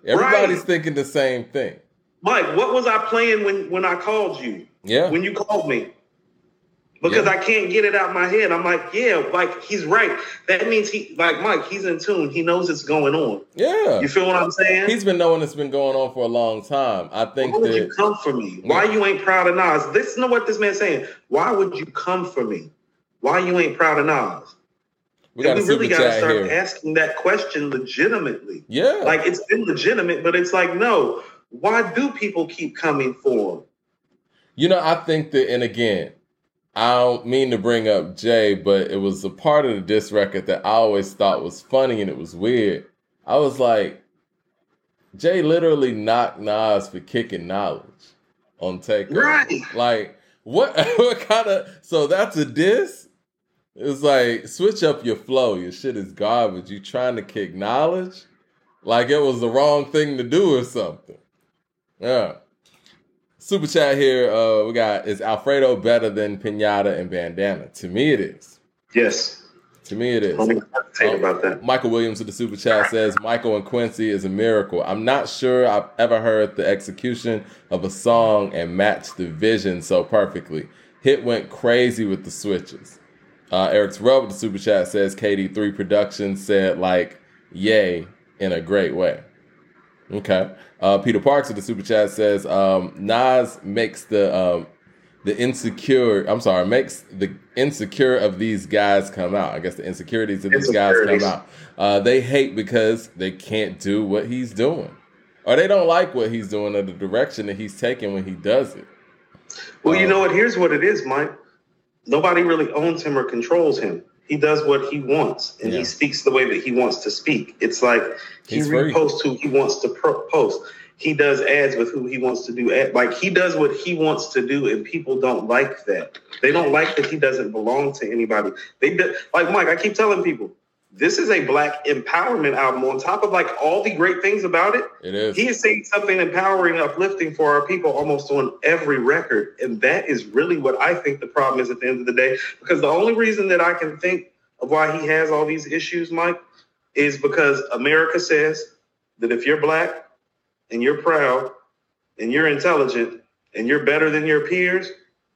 Everybody's right. thinking the same thing.
Mike, what was I playing when when I called you?
Yeah,
when you called me because yeah. I can't get it out my head. I'm like, yeah, like he's right. That means he, like Mike, he's in tune. He knows it's going on.
Yeah,
you feel what I'm saying?
He's been knowing it's been going on for a long time. I think.
Why
would
you come for me? Why yeah. you ain't proud of Nas? Listen to what this man's saying. Why would you come for me? why you ain't proud of Nas?
We got
we really got to start
here.
asking that question legitimately.
Yeah.
Like it's illegitimate, but it's like, no, why do people keep coming for him?
You know, I think that, and again, I don't mean to bring up Jay, but it was a part of the diss record that I always thought was funny and it was weird. I was like, Jay literally knocked Nas for kicking knowledge on Takeover.
Right.
Like, what, what kind of, so that's a diss? It's like, switch up your flow. Your shit is garbage. You trying to kick knowledge? Like it was the wrong thing to do or something. Yeah. Super chat here. Uh, we got is Alfredo better than Pinata and Bandana? To me, it is.
Yes.
To me, it is.
Let me think about that.
Michael Williams of the super chat says Michael and Quincy is a miracle. I'm not sure I've ever heard the execution of a song and matched the vision so perfectly. Hit went crazy with the switches. Uh, Eric's Rub with the super chat says KD3 Productions said like yay in a great way. Okay. Uh, Peter Parks with the super chat says um, Nas makes the um, the insecure. I'm sorry, makes the insecure of these guys come out. I guess the insecurities of these guys come out. Uh, they hate because they can't do what he's doing, or they don't like what he's doing, or the direction that he's taking when he does it.
Well, you
Um,
know what? Here's what it is, Mike. Nobody really owns him or controls him. He does what he wants, and
Yeah.
he speaks the way that he wants to speak. It's like he
He's
reposts who he wants to pro- post. He does ads with who he wants to do ad. Like he does what he wants to do, and people don't like that. They don't like that he doesn't belong to anybody. They do, like Mike. I keep telling people, this is a black empowerment album. On top of like all the great things about it,
It is.
he is saying something empowering, uplifting for our people almost on every record. And that is really what I think the problem is at the end of the day. Because the only reason that I can think of why he has all these issues, Mike, is because America says that if you're black and you're proud and you're intelligent and you're better than your peers,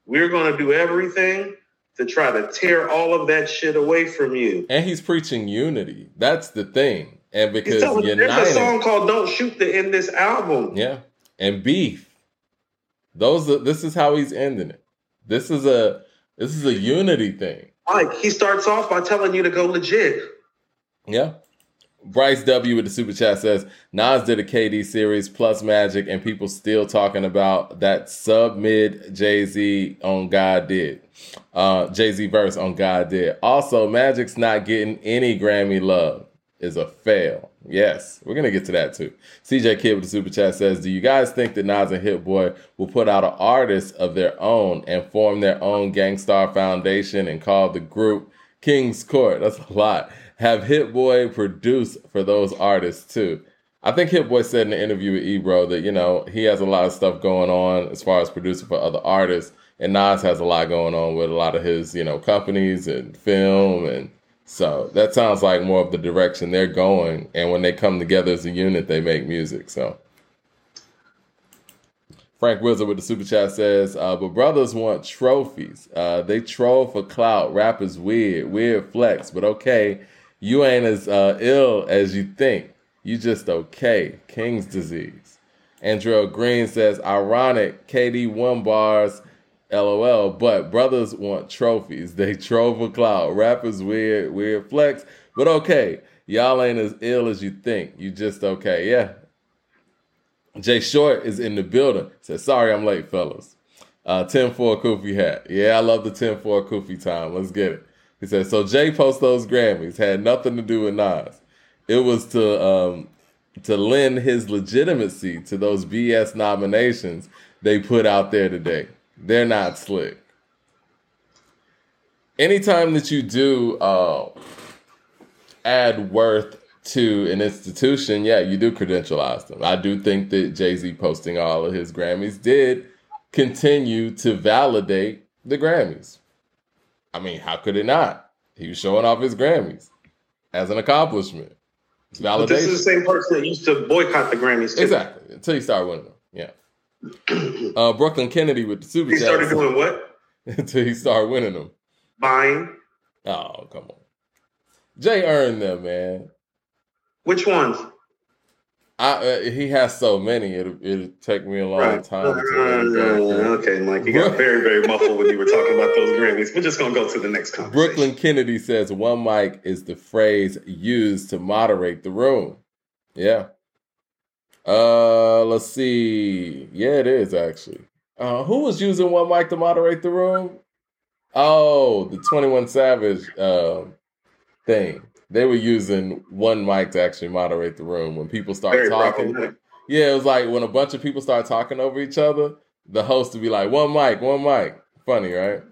we're going to do everything to try to tear all of that shit away from you.
and he's preaching unity. That's the thing. And because
telling, there's a song called "Don't Shoot" the end this album.
Yeah. And beef. Those are, this is how he's ending it. This is a this is a unity thing.
Like he starts off by telling you to go legit.
Yeah. Bryce W with the super chat says Nas did a KD series plus Magic, and people still talking about that sub mid Jay Z on God did. Uh, Jay Z verse on God did. Also, Magic's not getting any Grammy love is a fail. Yes, we're gonna get to that too. CJ Kid with the super chat says, "Do you guys think that Nas and Hit Boy will put out an artist of their own and form their own Gang Starr Foundation and call the group King's Court?" That's a lot. Have Hit Boy produce for those artists too. I think Hit Boy said in the interview with Ebro that you know he has a lot of stuff going on as far as producing for other artists, and Nas has a lot going on with a lot of his you know companies and film and so that sounds like more of the direction they're going. And when they come together as a unit, they make music. So Frank Wizard with the super chat says, uh, but brothers want trophies. Uh, they troll for clout. Rappers weird, weird flex, but okay. You ain't as uh, ill as you think. You just okay. King's disease. Andrew Green says, ironic. KD one bars. LOL. But brothers want trophies. They trove a cloud. Rappers weird, weird flex. But okay, y'all ain't as ill as you think. You just okay. Yeah. Jay Short is in the building. Says, sorry I'm late, fellas. Uh 10 4 Koofy hat. Yeah, I love the 10 4 Koofy time. Let's get it. He said, so Jay post those Grammys had nothing to do with Nas. It was to um to lend his legitimacy to those BS nominations they put out there today. They're not slick. Anytime that you do uh, add worth to an institution, yeah, you do credentialize them. I do think that Jay Z posting all of his Grammys did continue to validate the Grammys. I mean, how could it not? He was showing off his Grammys as an accomplishment. It's validation.
But this is the same person that used to boycott the Grammys. Too.
Exactly. Until you start winning them. Yeah. Uh, Brooklyn Kennedy with the super
He
chat.
started doing what?
until he start winning them.
Buying.
Oh, come on. Jay earned them, man.
Which ones?
I, uh, he has so many. It it'll take me a long
Right.
time.
Uh, okay, Mike, you got very, very muffled when you were talking about those Grammys. We're just gonna go to the next conversation.
Brooklyn Kennedy says one mic is the phrase used to moderate the room. Yeah. Uh, let's see. Yeah, it is actually. Uh, who was using one mic to moderate the room? Oh, the Twenty One Savage um thing. They were using one mic to actually moderate the room when people start
Very
talking. Yeah, it was like when a bunch of people start talking over each other, the host would be like, one mic, one mic. Funny, right?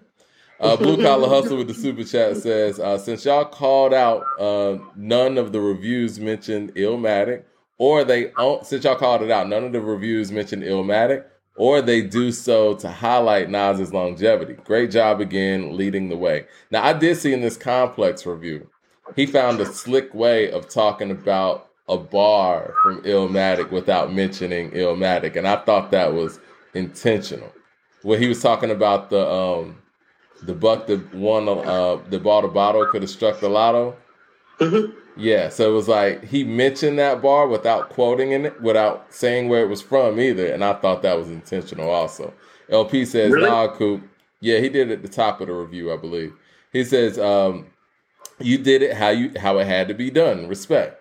Uh, Blue Collar Hustle with the super chat says, uh, since y'all called out uh, none of the reviews mentioned Illmatic, or they own, since y'all called it out, none of the reviews mentioned Illmatic, or they do so to highlight Nas's longevity. Great job again, leading the way. Now, I did see in this complex review, he found a slick way of talking about a bar from Illmatic without mentioning Illmatic, and I thought that was intentional. When he was talking about the um, the buck that won, uh, that bought a bottle could have struck the lotto.
Mhm.
Yeah, so it was like he mentioned that bar without quoting in it, without saying where it was from either, and I thought that was intentional. Also, LP says,
Really?
"Nah, Coop. Yeah, he did it at the top of the review, I believe. He says, um, "You did it how you how it had to be done. Respect."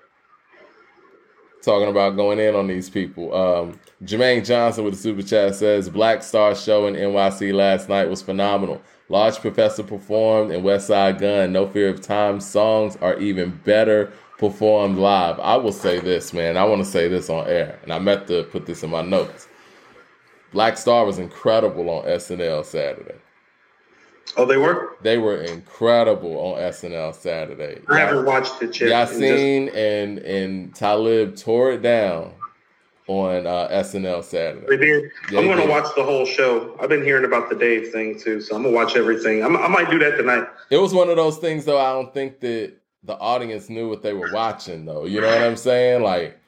Talking about going in on these people. Um, Jermaine Johnson with the super chat says, "Black Star show in NYC last night was phenomenal. Large Professor performed and Westside Gunn, No Fear of Time songs are even better performed live. I will say this, man. I want to say this on air, and I meant to put this in my notes. Black Star was incredible on SNL Saturday.
Oh, they were.
They were incredible on SNL Saturday.
I haven't watched it yet. and just-
and and Talib tore it down on uh, SNL
They
Saturday.
did.
Yeah,
I'm gonna watch the whole show. I've been hearing about the Dave thing too, so I'm gonna watch everything. I'm, I might do that tonight.
It was one of those things, though. I don't think that the audience knew what they were watching, though. You know what I'm saying? Like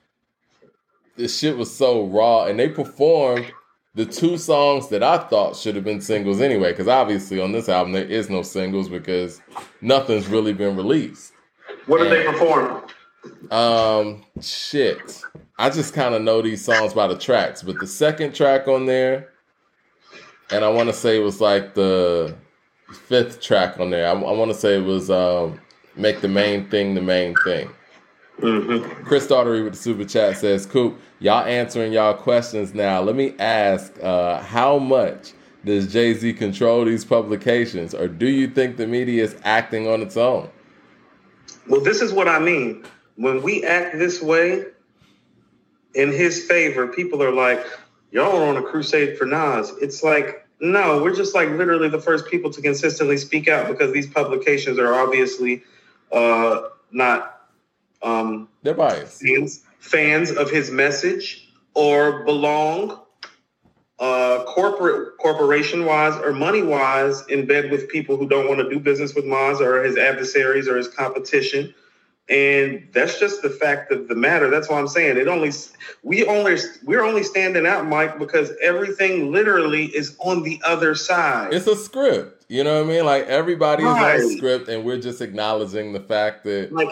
this shit was so raw, and they performed the two songs that I thought should have been singles anyway. Because obviously on this album there is no singles because nothing's really been released.
What did they perform?
Um, shit. I just kind of know these songs by the tracks, but the second track on there, and I want to say it was like the fifth track on there. I, I want to say it was um, "Make the Main Thing the Main Thing."
Mm-hmm.
Chris Daughtery with the super chat says, "Coop, y'all answering y'all questions now. Let me ask, uh, how much does Jay Z control these publications, or do you think the media is acting on its own?"
Well, this is what I mean. When we act this way in his favor, people are like, y'all are on a crusade for Nas. It's like, no, we're just like literally the first people to consistently speak out because these publications are obviously uh, not um,
They're biased.
Fans of his message or belong uh, corporate corporation wise or money wise in bed with people who don't want to do business with Nas or his adversaries or his competition. And that's just the fact of the matter. That's why I'm saying it only we only we're only standing out, Mike, because everything literally is on the other side.
It's a script. You know what I mean? Like everybody is
Right.
on script, and we're just acknowledging the fact that
like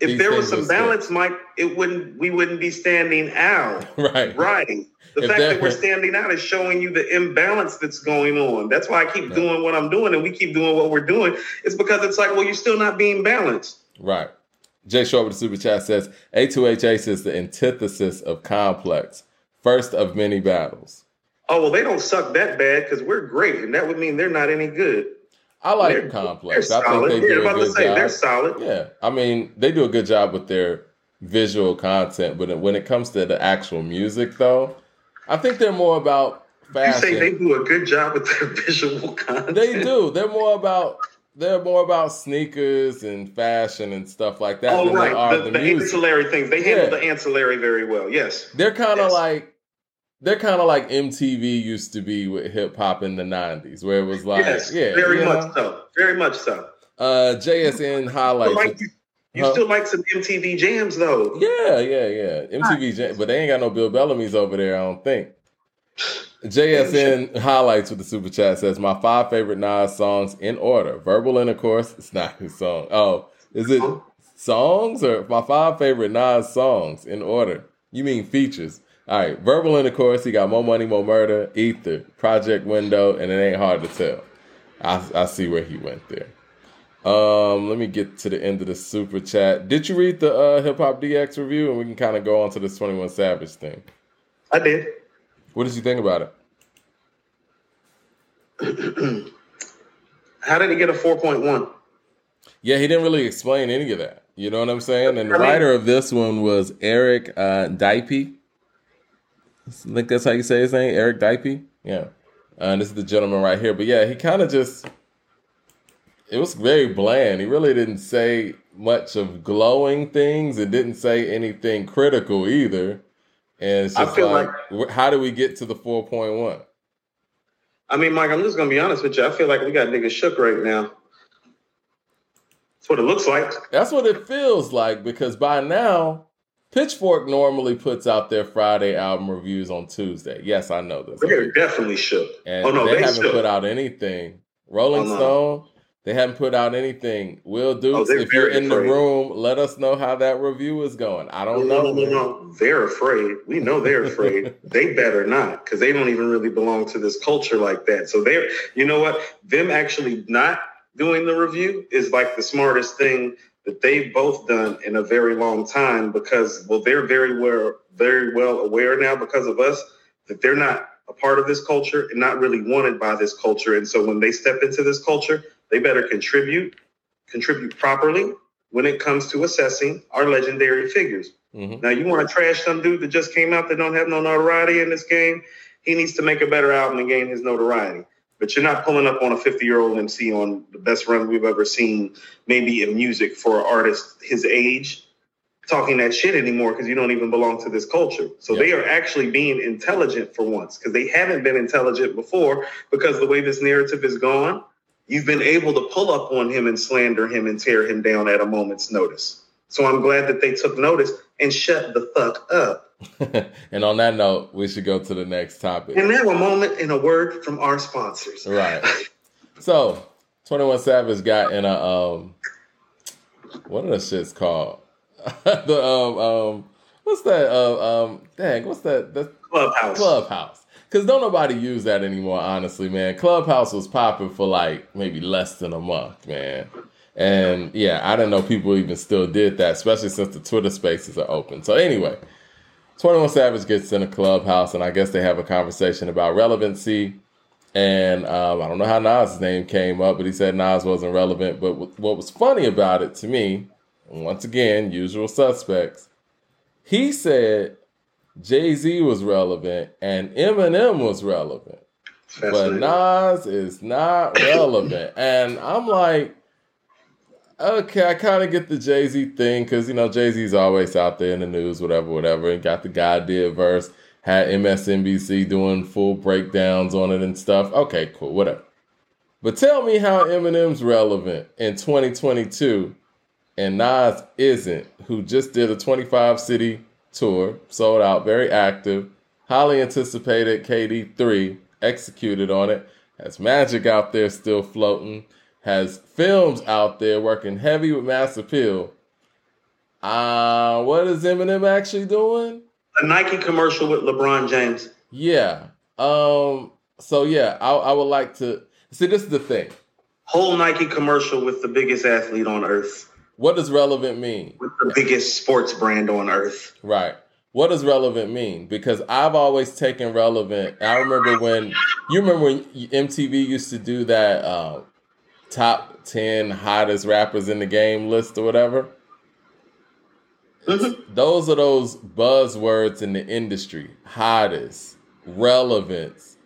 if
These
there was some balance, Mike, it wouldn't we wouldn't be standing out.
right,
Right. The
If
fact that we're standing out is showing you the imbalance that's going on. That's why I keep
Right.
doing what I'm doing and we keep doing what we're doing. It's because it's like, well, you're still not being balanced.
right. Jay Short with the super chat says A2H is the antithesis of complex, first of many battles.
Oh, well, they don't suck that bad because we're great. And that would mean they're not any good.
I like
They're-
complex.
They're
I think they
yeah,
do a
about to
good
say they're
job.
solid.
Yeah, I mean they do a good job with their visual content, but when it comes to the actual music, though, I think they're more about
You
fashion.
say they do a good job with their visual content.
They do. They're more about they're more about sneakers and fashion and stuff like that
Oh,
than
right. The,
the,
the
music.
ancillary things. They handle
Yeah.
the ancillary very well. Yes.
They're kind of
Yes.
like they're kind of like MTV used to be with hip hop in the '90s, where it was like,
yes.
yeah,
very much
know?
so. Very much so.
Uh, JSN highlights.
like you, you
Huh?
still like some MTV jams though.
Yeah, yeah, yeah. MTV, Jam- but they ain't got no Bill Bellamy's over there. I don't think. JSN highlights with the super chat says my five favorite Nas songs in order. Verbal intercourse. It's not his song. Oh, is it songs or my five favorite Nas songs in order? You mean features. All right, verbal intercourse. He got more money, more murder, ether, project window, and it ain't hard to tell. I, I see where he went there. Um, let me get to the end of the super chat. Did you read the uh, Hip Hop DX review, and we can kind of go on to this Twenty One Savage thing?
I did.
What did you think about
it? How did he get a four point one?
Yeah, he didn't really explain any of that. You know what I'm saying? And the writer of this one was Eric uh, Diep. I think that's how you say his name, Eric Diep. Yeah, uh, and this is the gentleman right here. But yeah, he kind of just it was very bland. He really didn't say much of glowing things. It didn't say anything critical either. And it's just like, like, how do we get to the 4.1?
I mean, Mike, I'm just gonna be honest with you. I feel like we got niggas shook right now. That's what it looks like.
That's what it feels like because by now, Pitchfork normally puts out their Friday album reviews on Tuesday. Yes, I know this.
They're definitely shook.
And oh no, they, they haven't shook. put out anything. Rolling oh, no. Stone they haven't put out anything. Will oh, Dukes, oh, if you're in afraid. the room, let us know how that review is going. I don't
no,
know.
No, no, no, They're afraid. We know they're afraid. they better not, because they don't even really belong to this culture like that. So they're, you know what? Them actually not doing the review is like the smartest thing that they've both done in a very long time because well, they're very well, very well aware now because of us that they're not a part of this culture and not really wanted by this culture. And so when they step into this culture, they better contribute, contribute properly when it comes to assessing our legendary figures. Mm-hmm. Now, you want to trash some dude that just came out that don't have no notoriety in this game? He needs to make a better album and gain his notoriety. But you're not pulling up on a 50 year old MC on the best run we've ever seen, maybe in music for an artist his age, talking that shit anymore because you don't even belong to this culture. So yep. they are actually being intelligent for once because they haven't been intelligent before because the way this narrative is gone, you've been able to pull up on him and slander him and tear him down at a moment's notice. So I'm glad that they took notice and shut the fuck up.
and on that note, we should go to the next topic.
And now a moment and a word from our sponsors.
Right. so, 21 Savage got in a um what are the shits called? the um um what's that uh, um dang, what's that the
clubhouse.
Clubhouse. Cause don't nobody use that anymore, honestly, man. Clubhouse was popping for like maybe less than a month, man. And yeah, I didn't know people even still did that, especially since the Twitter spaces are open. So anyway, 21 Savage gets in a clubhouse, and I guess they have a conversation about relevancy. And um, I don't know how Nas' name came up, but he said Nas wasn't relevant. But what was funny about it to me, once again, usual suspects, he said Jay Z was relevant and Eminem was relevant, but Nas is not relevant. and I'm like, okay, I kind of get the Jay Z thing because you know Jay Z's always out there in the news, whatever, whatever. And got the God did verse, had MSNBC doing full breakdowns on it and stuff. Okay, cool, whatever. But tell me how Eminem's relevant in 2022 and Nas isn't, who just did a 25 city tour, sold out, very active, highly anticipated. KD3 executed on it. Has Magic out there still floating. Has films out there working heavy with mass appeal. Uh, what is Eminem actually doing?
A Nike commercial with LeBron James.
Yeah. Um. So yeah, I, I would like to see. This is the thing.
Whole Nike commercial with the biggest athlete on earth.
What does relevant mean?
With the biggest sports brand on earth.
Right. What does relevant mean? Because I've always taken relevant. I remember when you remember when MTV used to do that uh, top ten hottest rappers in the game list or whatever. Mm-hmm. Those are those buzzwords in the industry: hottest, relevance.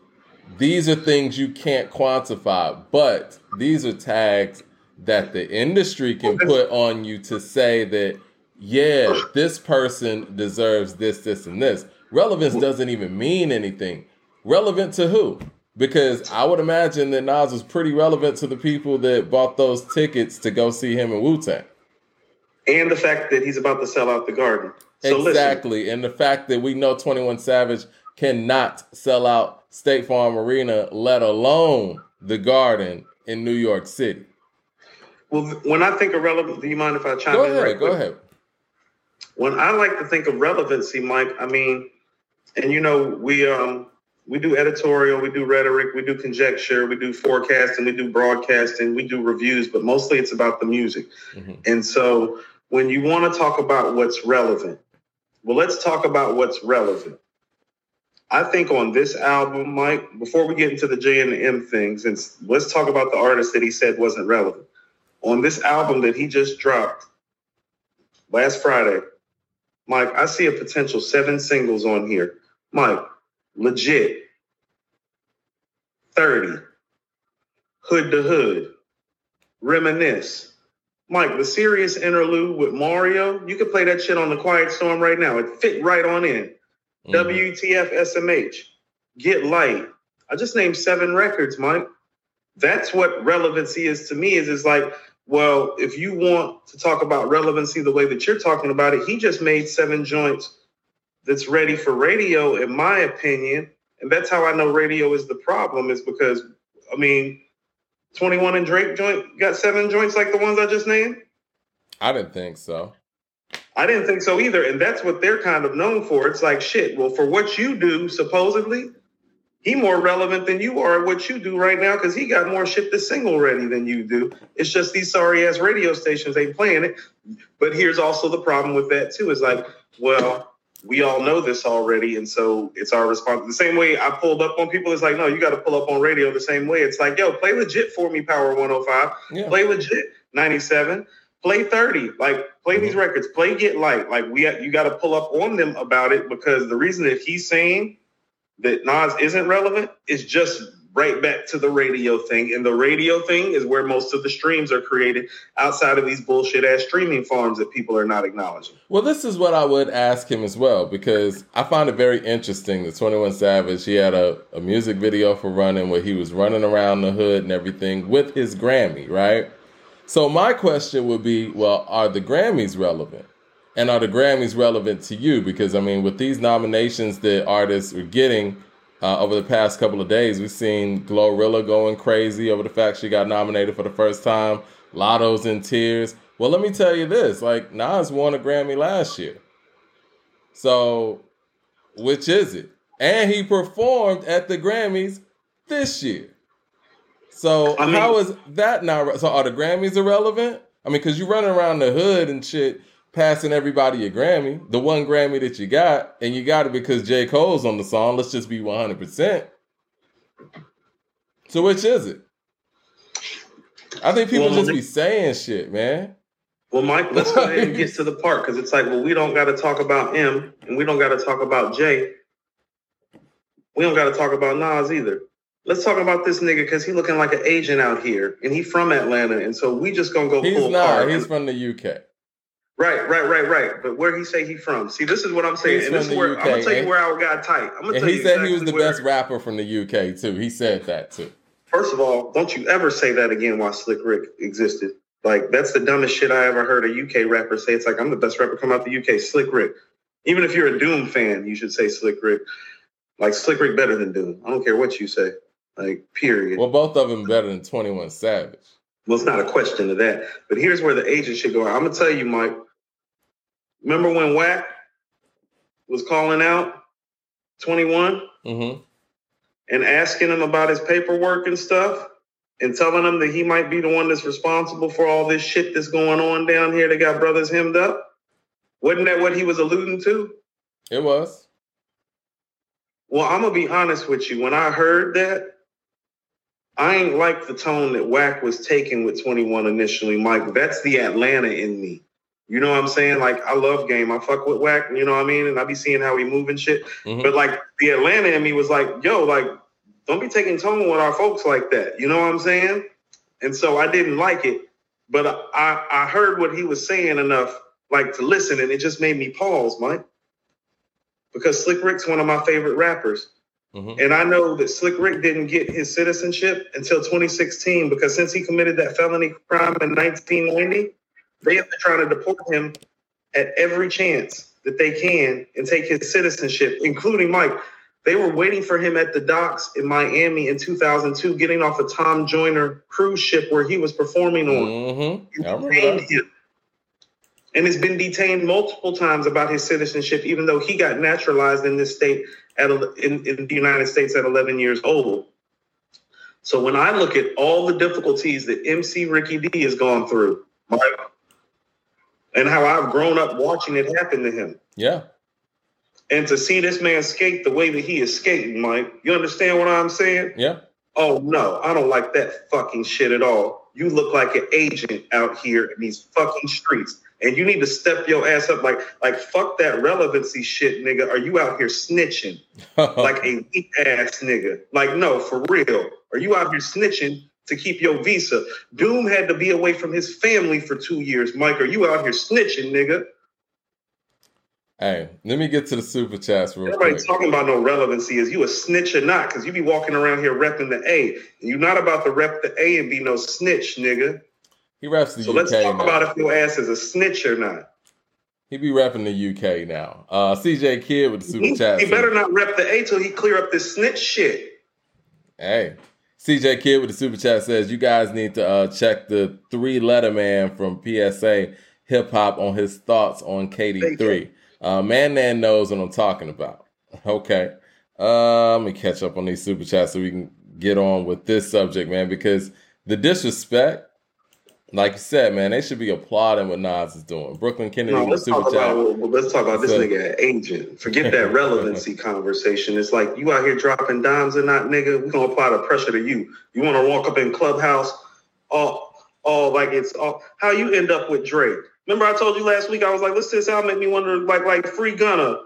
These are things you can't quantify, but these are tags that the industry can put on you to say that, yeah, this person deserves this, this, and this. Relevance doesn't even mean anything. Relevant to who? Because I would imagine that Nas was pretty relevant to the people that bought those tickets to go see him in Wu Tang.
And the fact that he's about to sell out the garden.
So exactly. Listen. And the fact that we know 21 Savage cannot sell out State Farm Arena, let alone the garden in New York City.
Well, when I think of relevant, do you mind if I chime
go
in?
Ahead, right go ahead.
when I like to think of relevancy, Mike, I mean, and you know, we um we do editorial, we do rhetoric, we do conjecture, we do forecasting, we do broadcasting, we do reviews, but mostly it's about the music. Mm-hmm. And so when you want to talk about what's relevant, well, let's talk about what's relevant. I think on this album, Mike, before we get into the J and the M things, and let's talk about the artist that he said wasn't relevant. On this album that he just dropped last Friday, Mike, I see a potential seven singles on here. Mike, legit 30, hood to hood, reminisce. Mike, the serious interlude with Mario, you could play that shit on the Quiet Storm right now. It fit right on in. Mm-hmm. WTF SMH, Get Light. I just named seven records, Mike. That's what relevancy is to me. Is it's like, well, if you want to talk about relevancy the way that you're talking about it, he just made seven joints that's ready for radio, in my opinion. And that's how I know radio is the problem, is because I mean, 21 and Drake joint got seven joints like the ones I just named?
I didn't think so.
I didn't think so either. And that's what they're kind of known for. It's like, shit, well, for what you do, supposedly, he more relevant than you are at what you do right now because he got more shit to single ready than you do. It's just these sorry ass radio stations ain't playing it. But here's also the problem with that too. Is like, well, we all know this already, and so it's our response. The same way I pulled up on people, it's like, no, you got to pull up on radio the same way. It's like, yo, play legit for me, Power 105. Yeah. Play legit 97. Play 30. Like, play mm-hmm. these records. Play Get Light. Like, we you got to pull up on them about it because the reason that he's saying that Nas isn't relevant is just right back to the radio thing. And the radio thing is where most of the streams are created outside of these bullshit ass streaming farms that people are not acknowledging.
Well, this is what I would ask him as well, because I find it very interesting that 21 Savage, he had a, a music video for running where he was running around the hood and everything with his Grammy, right? So my question would be, well, are the Grammys relevant? And are the Grammys relevant to you? Because I mean, with these nominations that artists are getting, uh, over the past couple of days, we've seen Glorilla going crazy over the fact she got nominated for the first time. Latto's in tears. Well, let me tell you this: like Nas won a Grammy last year, so which is it? And he performed at the Grammys this year. So I mean, how is that now? So are the Grammys irrelevant? I mean, because you running around the hood and shit passing everybody a Grammy, the one Grammy that you got, and you got it because J. Cole's on the song. Let's just be 100%. So which is it? I think people well, just be saying shit, man.
Well, Mike, let's go ahead and get to the part because it's like, well, we don't got to talk about M and we don't got to talk about J. We don't got to talk about Nas either. Let's talk about this nigga because he looking like an agent out here and he from Atlanta. And so we just gonna go
He's
full
not. He's from the UK.
Right, right, right, right. But where he say he from? See, this is what I'm saying, He's and this is where UK, I'm gonna tell you where I got tight. I'm gonna
and
tell
he
you
said exactly he was the where... best rapper from the UK too. He said that too.
First of all, don't you ever say that again while Slick Rick existed. Like that's the dumbest shit I ever heard a UK rapper say. It's like I'm the best rapper come out the UK, Slick Rick. Even if you're a Doom fan, you should say Slick Rick. Like Slick Rick better than Doom. I don't care what you say. Like period.
Well, both of them better than Twenty One Savage.
Well, it's not a question of that. But here's where the agent should go. I'm gonna tell you, Mike. Remember when Wack was calling out 21
mm-hmm.
and asking him about his paperwork and stuff and telling him that he might be the one that's responsible for all this shit that's going on down here that got brothers hemmed up? Wasn't that what he was alluding to?
It was.
Well, I'm gonna be honest with you. When I heard that, I ain't like the tone that Wack was taking with 21 initially, Mike. That's the Atlanta in me. You know what I'm saying? Like I love game. I fuck with Wack, you know what I mean? And I be seeing how he move and shit. Mm-hmm. But like the Atlanta in me was like, yo, like, don't be taking tone with our folks like that. You know what I'm saying? And so I didn't like it. But I, I heard what he was saying enough like to listen, and it just made me pause, Mike. Because Slick Rick's one of my favorite rappers. Mm-hmm. And I know that Slick Rick didn't get his citizenship until 2016 because since he committed that felony crime in 1990, they have been trying to deport him at every chance that they can and take his citizenship, including Mike. They were waiting for him at the docks in Miami in 2002, getting off a Tom Joyner cruise ship where he was performing on.
Mm-hmm.
and has been detained multiple times about his citizenship, even though he got naturalized in this state at in, in the United States at 11 years old. So when I look at all the difficulties that MC Ricky D has gone through, Mike, and how I've grown up watching it happen to him.
Yeah.
And to see this man skate the way that he is skating, Mike, you understand what I'm saying?
Yeah.
Oh no, I don't like that fucking shit at all. You look like an agent out here in these fucking streets. And you need to step your ass up like like fuck that relevancy shit, nigga. Are you out here snitching like a weak ass nigga? Like, no, for real. Are you out here snitching to keep your visa? Doom had to be away from his family for two years. Mike, are you out here snitching, nigga?
Hey, let me get to the super chats real
Everybody
quick.
talking about no relevancy. Is you a snitch or not? Because you be walking around here repping the A. And you're not about to rep the A and be no snitch, nigga.
He reps the
So
UK
let's talk
now.
about if your ass is a snitch or not.
He be rapping the UK now. Uh, CJ Kid with the super
He,
chat.
he better not rep the A till he clear up this snitch shit.
Hey, CJ Kid with the super chat says you guys need to uh, check the three letter man from PSA Hip Hop on his thoughts on KD3. Uh, man Nan knows what I'm talking about. Okay. Uh, let me catch up on these super chats so we can get on with this subject, man, because the disrespect, like you said, man, they should be applauding what Nas is doing. Brooklyn Kennedy
No, let's talk about well, let's talk about this nigga agent. Forget that relevancy conversation. It's like you out here dropping dimes and not, nigga. We're gonna apply the pressure to you. You wanna walk up in clubhouse, all all like it's all how you end up with Drake. Remember I told you last week, I was like, listen to this album make me wonder like like free Gunna,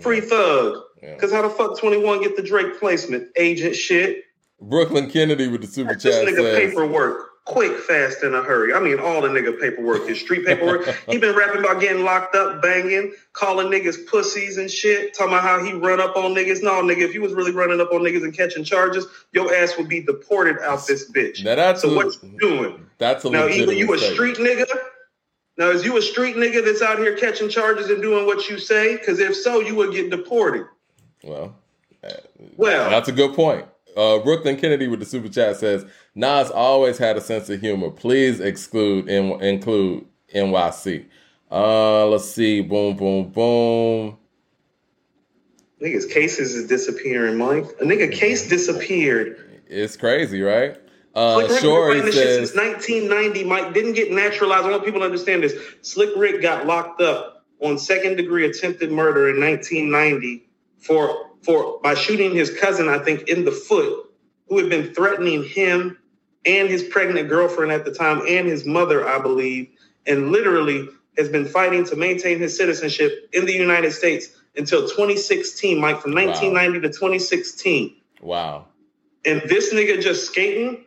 free thug.
Yeah.
Cause how the fuck 21 get the Drake placement? Agent shit.
Brooklyn Kennedy with the super
This
chat
nigga
says.
paperwork. Quick, fast, in a hurry. I mean, all the nigga paperwork, his street paperwork. he been rapping about getting locked up, banging, calling niggas pussies and shit, talking about how he run up on niggas. No, nigga, if you was really running up on niggas and catching charges, your ass would be deported out this bitch.
Now that's
So
a,
what you doing?
That's a
Now, either you a street nigga. Now, is you a street nigga that's out here catching charges and doing what you say? Because if so, you would get deported.
Well,
Well,
that's a good point. Uh, Brooklyn Kennedy with the super chat says Nas always had a sense of humor. Please exclude and include NYC. Uh, let's see. Boom, boom, boom.
niggas' cases is disappearing, Mike. A nigga case disappeared.
It's crazy, right? Uh,
Slick Rick been
sure,
fighting this shit
says.
since 1990. Mike didn't get naturalized. I want people to understand this. Slick Rick got locked up on second degree attempted murder in 1990 for for by shooting his cousin, I think, in the foot, who had been threatening him and his pregnant girlfriend at the time and his mother, I believe, and literally has been fighting to maintain his citizenship in the United States until 2016, Mike, from 1990 to 2016.
Wow.
And this nigga just skating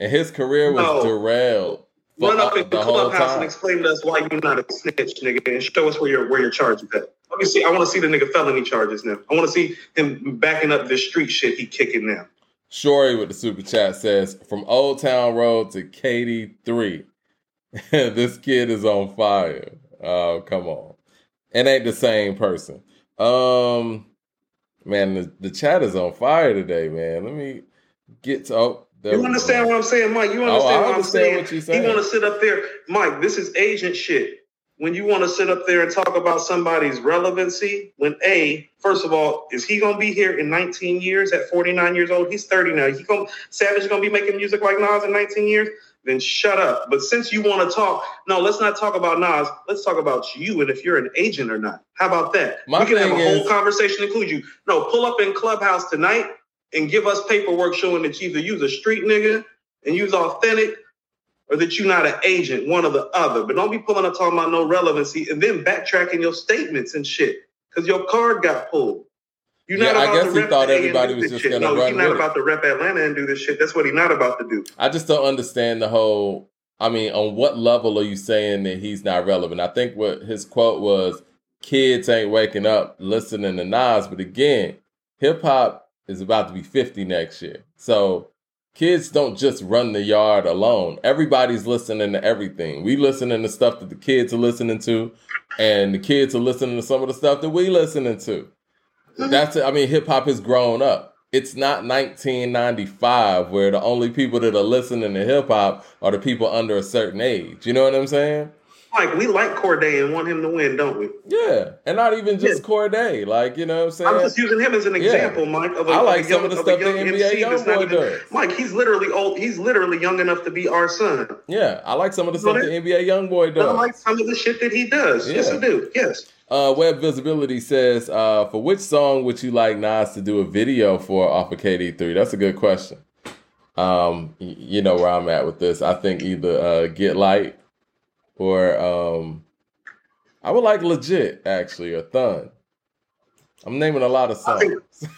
And his career was
No.
derailed.
Run up in the clubhouse and explain to us why you're not a snitch, nigga, and show us where your where your charges at. Let me see. I want to see the nigga felony charges now. I want to see him backing up this street shit he kicking now.
Shorey with the super chat says, from Old Town Road to KD3, this kid is on fire. Oh, come on. It ain't the same person. Um, man, the, the chat is on fire today, man. Let me get to. Oh,
You understand what I'm saying, Mike? You
Oh,
understand what I'm saying?
what you're saying.
You want to sit up there, Mike? This is agent shit. When you want to sit up there and talk about somebody's relevancy, when a first of all, is he gonna be here in 19 years at 49 years old? He's 30 now. He gonna Savage gonna be making music like Nas in 19 years? Then shut up. But since you want to talk, no, let's not talk about Nas. Let's talk about you and if you're an agent or not. How about that?
My
we can have a
thing
whole conversation, include you. No, pull up in Clubhouse tonight and give us paperwork showing that either you's a street nigga and you's authentic or that you're not an agent, one or the other. But don't be pulling up talking about no relevancy and then backtracking your statements and shit because your card got pulled. You're
Yeah,
not
I guess
to
he thought
the A and
everybody was just gonna
No,
run
he's not
with it.
about to rep Atlanta and do this shit. That's what he's not about to do.
I just don't understand the whole. I mean, on what level are you saying that he's not relevant? I think what his quote was, "Kids ain't waking up listening to Nas." But again, hip hop is about to be fifty next year, so kids don't just run the yard alone. Everybody's listening to everything. We listening to stuff that the kids are listening to, and the kids are listening to some of the stuff that we listening to. Mm-hmm. That's I mean, hip hop has grown up. It's not 1995 where the only people that are listening to hip hop are the people under a certain age. You know what I'm saying?
Mike, we like Cordae and want him to win, don't we?
Yeah, and not even just yeah. Cordae. Like you know, what I'm saying.
I'm just using him as an example, yeah. Mike.
Of a, I like of some young, of the stuff the NBA young does.
Mike, he's literally old. He's literally young enough to be our son.
Yeah, I like some of the stuff the NBA YoungBoy does. I
like some of the shit that he does. Yeah. Yes, I do. Yes.
Uh, Web Visibility says, uh, for which song would you like Nas to do a video for off of KD3? That's a good question. Um, you know where I'm at with this. I think either uh, Get Light or um, I would like Legit actually or Thun. I'm naming a lot of songs.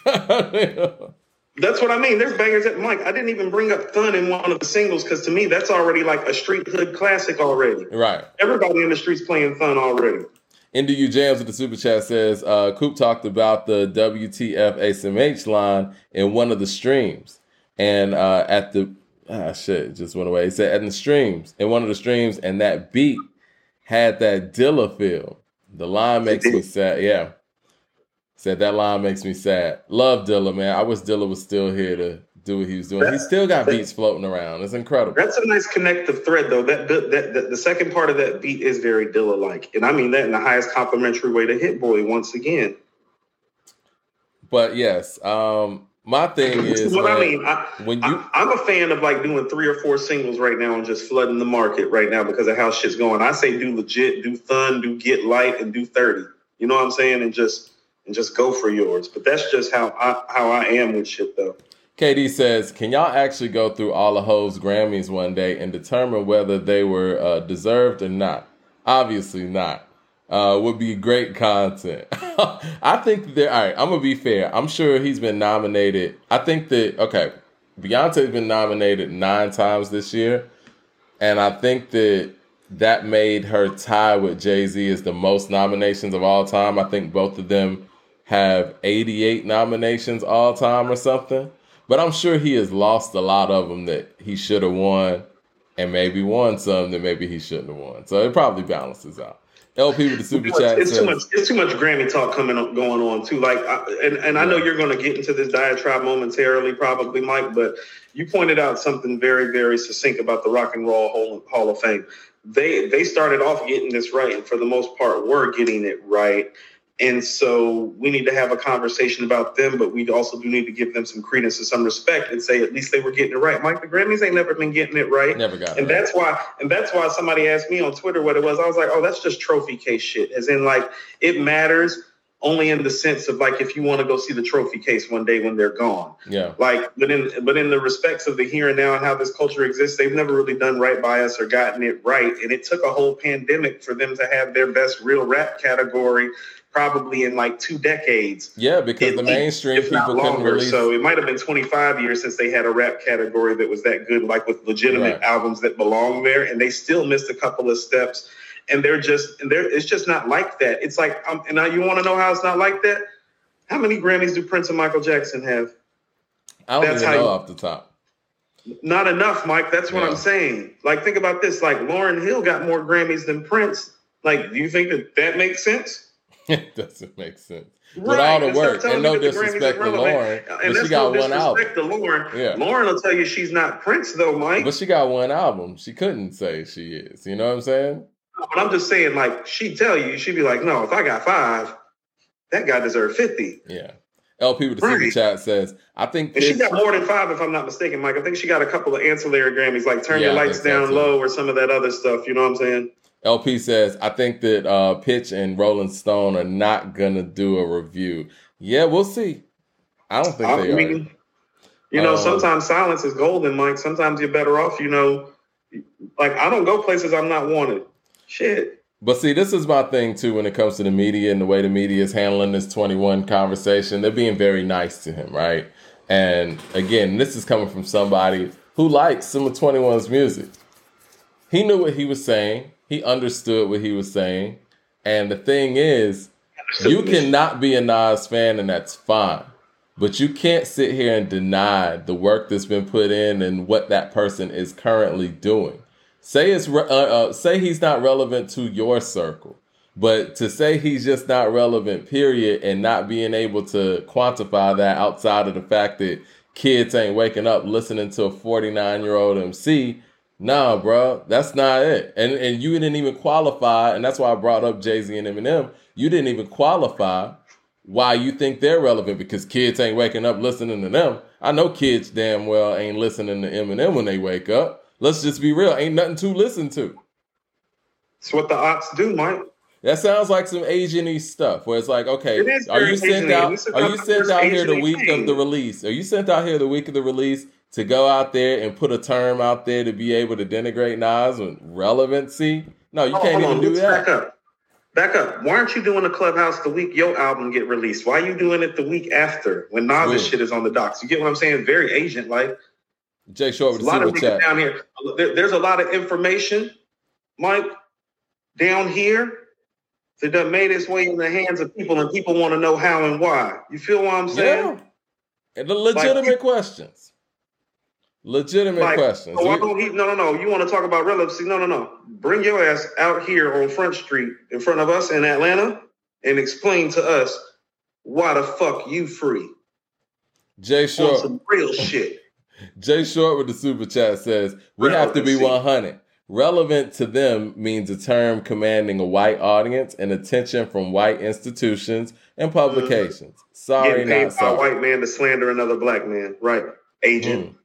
That's what I mean. There's bangers at Mike. I didn't even bring up Thun in one of the singles because to me that's already like a street hood classic already.
Right.
Everybody in the streets playing Thun already.
NDU Jams with the super chat says, uh, Coop talked about the WTF ASMH line in one of the streams. And uh, at the, ah, shit, just went away. He said, at the streams, in one of the streams, and that beat had that Dilla feel. The line makes me sad. Yeah. Said that line makes me sad. Love Dilla, man. I wish Dilla was still here to do what he was doing. He still got beats floating around. It's incredible.
That's a nice connective thread, though. That, that, that the second part of that beat is very Dilla like, and I mean that in the highest complimentary way to Hit Boy once again.
But yes, um, my thing is
what I mean. I, when you, I, am a fan of like doing three or four singles right now and just flooding the market right now because of how shit's going. I say do legit, do Thun, do get light, and do thirty. You know what I'm saying? And just and just go for yours. But that's just how I how I am with shit though.
KD says, "Can y'all actually go through all the Hov's Grammys one day and determine whether they were uh, deserved or not? Obviously not. Uh, would be great content. I think that all right. I'm gonna be fair. I'm sure he's been nominated. I think that okay, Beyonce's been nominated nine times this year, and I think that that made her tie with Jay Z as the most nominations of all time. I think both of them have 88 nominations all time or something. But I'm sure he has lost a lot of them that he should have won, and maybe won some that maybe he shouldn't have won. So it probably balances out. LP with the super chat.
It's says, too much. It's too much Grammy talk coming up, going on too. Like, I, and and I know you're going to get into this diatribe momentarily, probably, Mike. But you pointed out something very, very succinct about the Rock and Roll Hall, Hall of Fame. They they started off getting this right, and for the most part, were getting it right. And so we need to have a conversation about them, but we also do need to give them some credence and some respect and say at least they were getting it right. Mike, the Grammys ain't never been getting it right.
Never got
it. And
right.
that's why and that's why somebody asked me on Twitter what it was. I was like, oh, that's just trophy case shit. As in like it matters only in the sense of like if you want to go see the trophy case one day when they're gone.
Yeah.
Like, but in but in the respects of the here and now and how this culture exists, they've never really done right by us or gotten it right. And it took a whole pandemic for them to have their best real rap category probably in like two decades.
Yeah, because the mainstream people couldn't release.
So it might have been 25 years since they had a rap category that was that good, like with legitimate right. albums that belong there, and they still missed a couple of steps. And they're just, and they're, it's just not like that. It's like, um, and now you want to know how it's not like that? How many Grammys do Prince and Michael Jackson have?
I don't That's even know you, off the top.
Not enough, Mike. That's what yeah. I'm saying. Like, think about this. Like, Lauryn Hill got more Grammys than Prince. Like, do you think that that makes sense?
It doesn't make sense. Right. With all the work, and no disrespect to Lauryn, and but she got no one album.
To Lauryn. Yeah. Lauryn will tell you she's not Prince though, Mike.
But she got one album. She couldn't say she is. You know what I'm saying?
But I'm just saying, like, she'd tell you, she'd be like, no, if I got five, that guy deserved 50.
Yeah. LP with the right. super chat says, I think
and she got more than five, if I'm not mistaken, Mike. I think she got a couple of ancillary Grammys, like Turn yeah, Your Lights Down Low or some of that other stuff. You know what I'm saying?
LP says, I think that uh, Pitch and Rolling Stone are not gonna do a review. Yeah, we'll see. I don't think I they mean, are.
You know, um, sometimes silence is golden, Mike. Sometimes you're better off, you know. Like I don't go places I'm not wanted. Shit.
But see, this is my thing too when it comes to the media and the way the media is handling this 21 conversation. They're being very nice to him, right? And again, this is coming from somebody who likes some of 21's music. He knew what he was saying he understood what he was saying. And the thing is, you cannot be a Nas fan, and that's fine. But you can't sit here and deny the work that's been put in and what that person is currently doing. Say it's uh, uh, say he's not relevant to your circle, but to say he's just not relevant, period, and not being able to quantify that outside of the fact that kids ain't waking up listening to a 49 year old MC No, bro, that's not it. And and you didn't even qualify, and that's why I brought up Jay Z and Eminem. You didn't even qualify why you think they're relevant because kids ain't waking up listening to them. I know kids damn well ain't listening to Eminem when they wake up. Let's just be real, ain't nothing to listen to.
It's what the ops do, Mike.
That sounds like some Asian-y stuff where it's like, okay, are you sent out? Are you sent out here the week of the release? Are you sent out here the week of the release to go out there and put a term out there to be able to denigrate Nas with relevancy? No, you can't even do that.
Back up. Back up. Why aren't you doing the clubhouse the week your album get released? Why are you doing it the week after when Nas' shit is on the docks? You get what I'm saying? Very agent like.
Jay Short with a lot of chat.
down here. there's a lot of information, Mike, down here that done made its way in the hands of people, and people want to know how and why. You feel what I'm saying? Yeah.
And the legitimate like, questions. Legitimate like, questions.
Oh, don't he, no, no, no. You want to talk about relevancy? No, no, no. Bring your ass out here on Front Street in front of us in Atlanta and explain to us why the fuck you free.
Jay Short.
some real shit.
Jay Short with the super chat says, We relevancy. have to be 100. Relevant to them means a term commanding a white audience and attention from white institutions and publications. Mm-hmm. Sorry,
Getting
not sorry.
a white man to slander another black man. Right. Agent. Mm.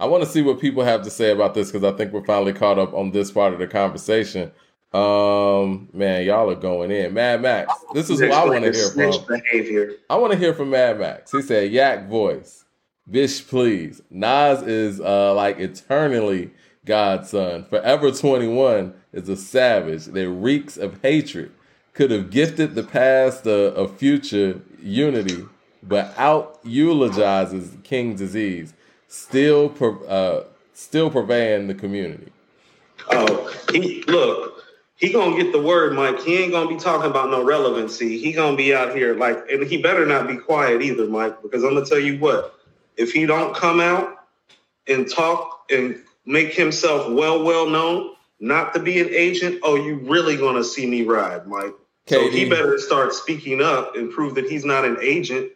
I want to see what people have to say about this because I think we're finally caught up on this part of the conversation. Um, man, y'all are going in. Mad Max. This is what I want to hear from.
Behavior.
I want to hear from Mad Max. He said, "Yak voice, bish, please." Nas is uh like eternally godson. Forever 21 is a savage that reeks of hatred. Could have gifted the past a, a future unity, but out eulogizes King disease, still uh, still purveying the community.
Oh, he look, he gonna get the word, Mike. He ain't gonna be talking about no relevancy. He gonna be out here like, and he better not be quiet either, Mike, because I'm gonna tell you what, if he don't come out and talk and make himself well, well known, not to be an agent, oh, you really gonna see me ride, Mike. KD. So he better start speaking up and prove that he's not an agent.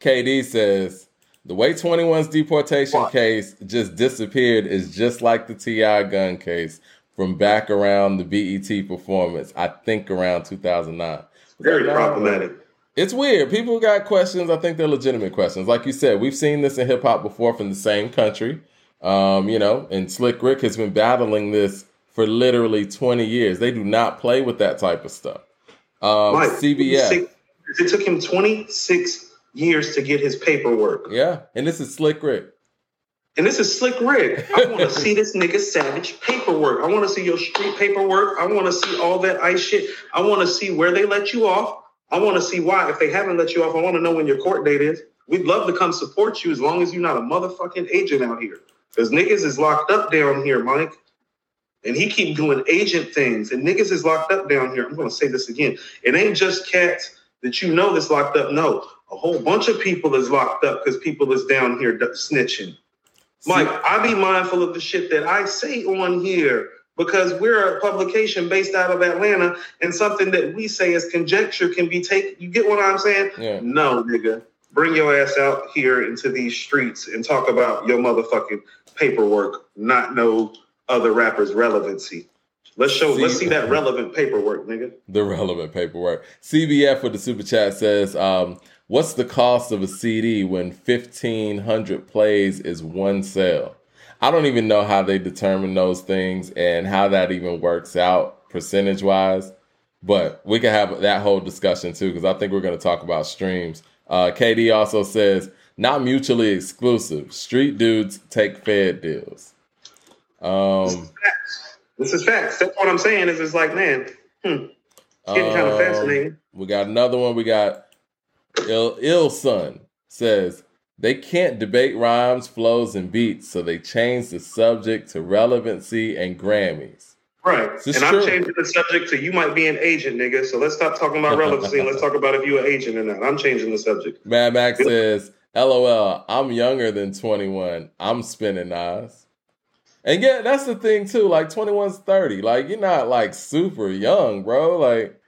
KD says the way 21's deportation what? case just disappeared is just like the T.I. gun case from back around the BET performance, I think around 2009.
Very problematic.
It's weird. People got questions. I think they're legitimate questions. Like you said, we've seen this in hip hop before from the same country. Um, you know, and Slick Rick has been battling this for literally 20 years. They do not play with that type of stuff. Um, Mike, CBS.
It took him 26 years to get his paperwork.
Yeah, and this is Slick Rick.
And this is Slick Rick. I want to see this nigga savage paperwork. I want to see your street paperwork. I want to see all that ice shit. I want to see where they let you off. I want to see why. If they haven't let you off, I want to know when your court date is. We'd love to come support you as long as you're not a motherfucking agent out here. Because niggas is locked up down here, Mike. And he keep doing agent things. And niggas is locked up down here. I'm going to say this again. It ain't just cats that you know that's locked up. No, a whole bunch of people is locked up because people is down here snitching. Mike, I be mindful of the shit that I say on here because we're a publication based out of Atlanta and something that we say as conjecture can be taken. You get what I'm saying?
Yeah.
No, nigga. Bring your ass out here into these streets and talk about your motherfucking paperwork, not no other rappers' relevancy. Let's show. C- let's see that relevant paperwork, nigga.
The relevant paperwork. CBF with the super chat says, um, "What's the cost of a CD when fifteen hundred plays is one sale?" I don't even know how they determine those things and how that even works out percentage wise. But we can have that whole discussion too because I think we're going to talk about streams. Uh, KD also says not mutually exclusive. Street dudes take Fed deals. Um,
this is facts. That's what I'm saying. Is it's like, man, hmm, it's getting um, kind of fascinating.
We got another one. We got Ill, Ill Son says they can't debate rhymes, flows, and beats, so they change the subject to relevancy and Grammys.
Right. And true. I'm changing the subject to you might be an agent, nigga. So let's stop talking about relevancy and let's talk about if you're an agent or not. I'm changing the subject.
Mad Max says LOL, I'm younger than 21. I'm spinning Nas. And yeah, that's the thing too. Like 21's 30. Like you're not like super young, bro. Like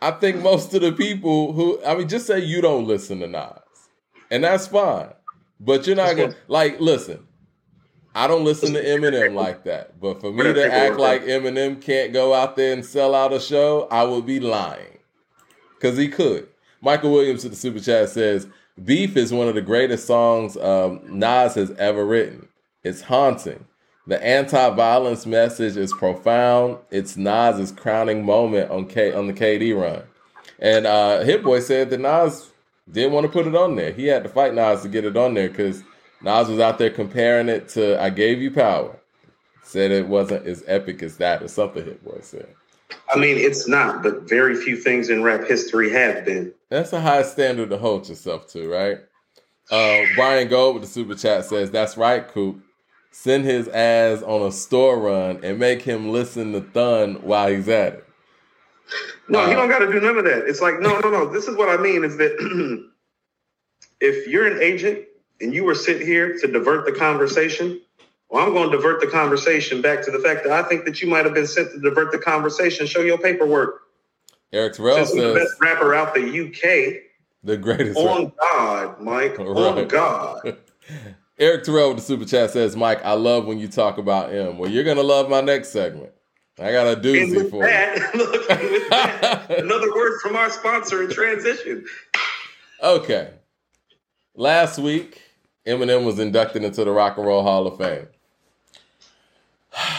I think most of the people who I mean, just say you don't listen to Nas. And that's fine. But you're not gonna like listen. I don't listen to Eminem like that. But for me to act like Eminem can't go out there and sell out a show, I would be lying. Because he could. Michael Williams to the super chat says, Beef is one of the greatest songs um, Nas has ever written. It's haunting. The anti-violence message is profound. It's Nas's crowning moment on K on the KD run. And uh Hit Boy said that Nas didn't want to put it on there. He had to fight Nas to get it on there because Nas was out there comparing it to I Gave You Power. Said it wasn't as epic as that or something Hit Boy said.
I mean, it's not, but very few things in rap history have been.
That's a high standard to hold yourself to, right? Uh, Brian Gold with the super chat says, That's right, Coop send his ass on a store run and make him listen to Thun while he's at it.
No, uh, he don't got to do none of that. It's like, no, no, no. This is what I mean is that if you're an agent and you were sent here to divert the conversation, well, I'm going to divert the conversation back to the fact that I think that you might have been sent to divert the conversation. Show your paperwork.
Eric Terrell says the
best rapper out the UK.
The greatest.
On rap. God, Mike. Right. On God.
Eric Terrell with the super chat says, Mike, I love when you talk about him. Well, you're gonna love my next segment. I got a doozy for that, you. Look,
that, another word from our sponsor in transition.
Okay. Last week, Eminem was inducted into the Rock and Roll Hall of Fame.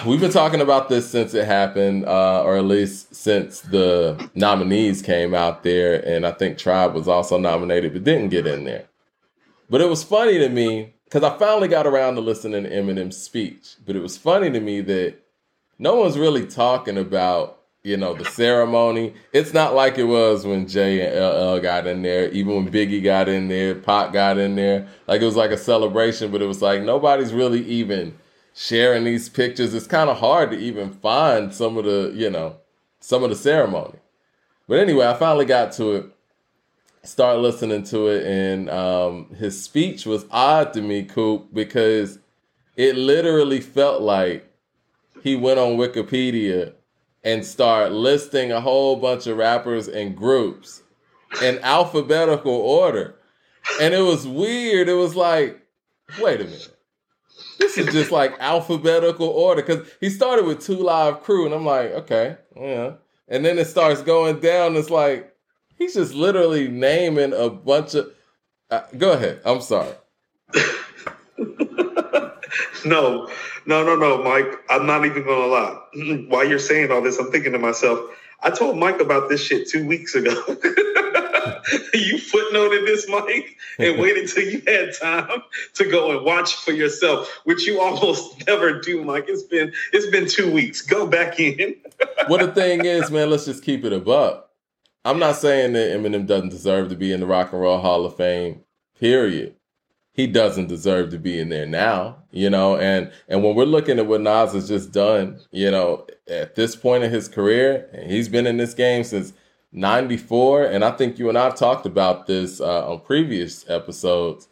We've been talking about this since it happened, uh, or at least since the nominees came out there, and I think Tribe was also nominated but didn't get in there. But it was funny to me because I finally got around to listening to Eminem's speech. But it was funny to me that no one's really talking about, you know, the ceremony. It's not like it was when Jay and LL got in there, even when Biggie got in there, Pac got in there. Like it was like a celebration, but it was like nobody's really even sharing these pictures. It's kind of hard to even find some of the, you know, some of the ceremony. But anyway, I finally got to it start listening to it, and um, his speech was odd to me, Coop, because it literally felt like he went on Wikipedia and started listing a whole bunch of rappers and groups in alphabetical order. And it was weird. It was like, wait a minute. This is just like alphabetical order. Cause he started with two live crew, and I'm like, okay, yeah. And then it starts going down. It's like, He's just literally naming a bunch of. Uh, go ahead. I'm sorry.
no, no, no, no, Mike. I'm not even going to lie. While you're saying all this, I'm thinking to myself, I told Mike about this shit two weeks ago. you footnoted this, Mike, and waited till you had time to go and watch for yourself, which you almost never do, Mike. It's been it's been two weeks. Go back in.
well, the thing is, man, let's just keep it above. I'm not saying that Eminem doesn't deserve to be in the Rock and Roll Hall of Fame. Period. He doesn't deserve to be in there now, you know. And and when we're looking at what Nas has just done, you know, at this point in his career, and he's been in this game since '94, and I think you and I've talked about this uh, on previous episodes.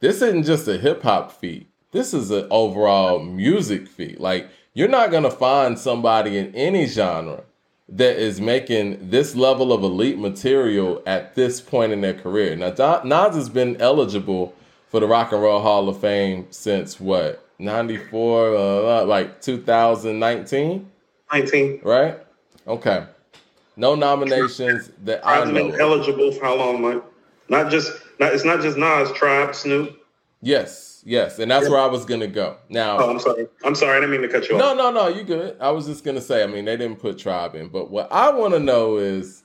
This isn't just a hip hop feat. This is an overall music feat. Like you're not gonna find somebody in any genre that is making this level of elite material at this point in their career. Now, Nas has been eligible for the Rock and Roll Hall of Fame since what? 94, uh, like 2019?
19.
Right? Okay. No nominations that I know.
Been eligible for how long, Mike? Not just, not, it's not just Nas, Tribe, Snoop.
Yes. Yes, and that's yeah. where I was gonna go. Now,
oh, I'm sorry. I'm sorry. I didn't mean to cut you off.
No, no, no. You good? I was just gonna say. I mean, they didn't put Tribe in, but what I want to know is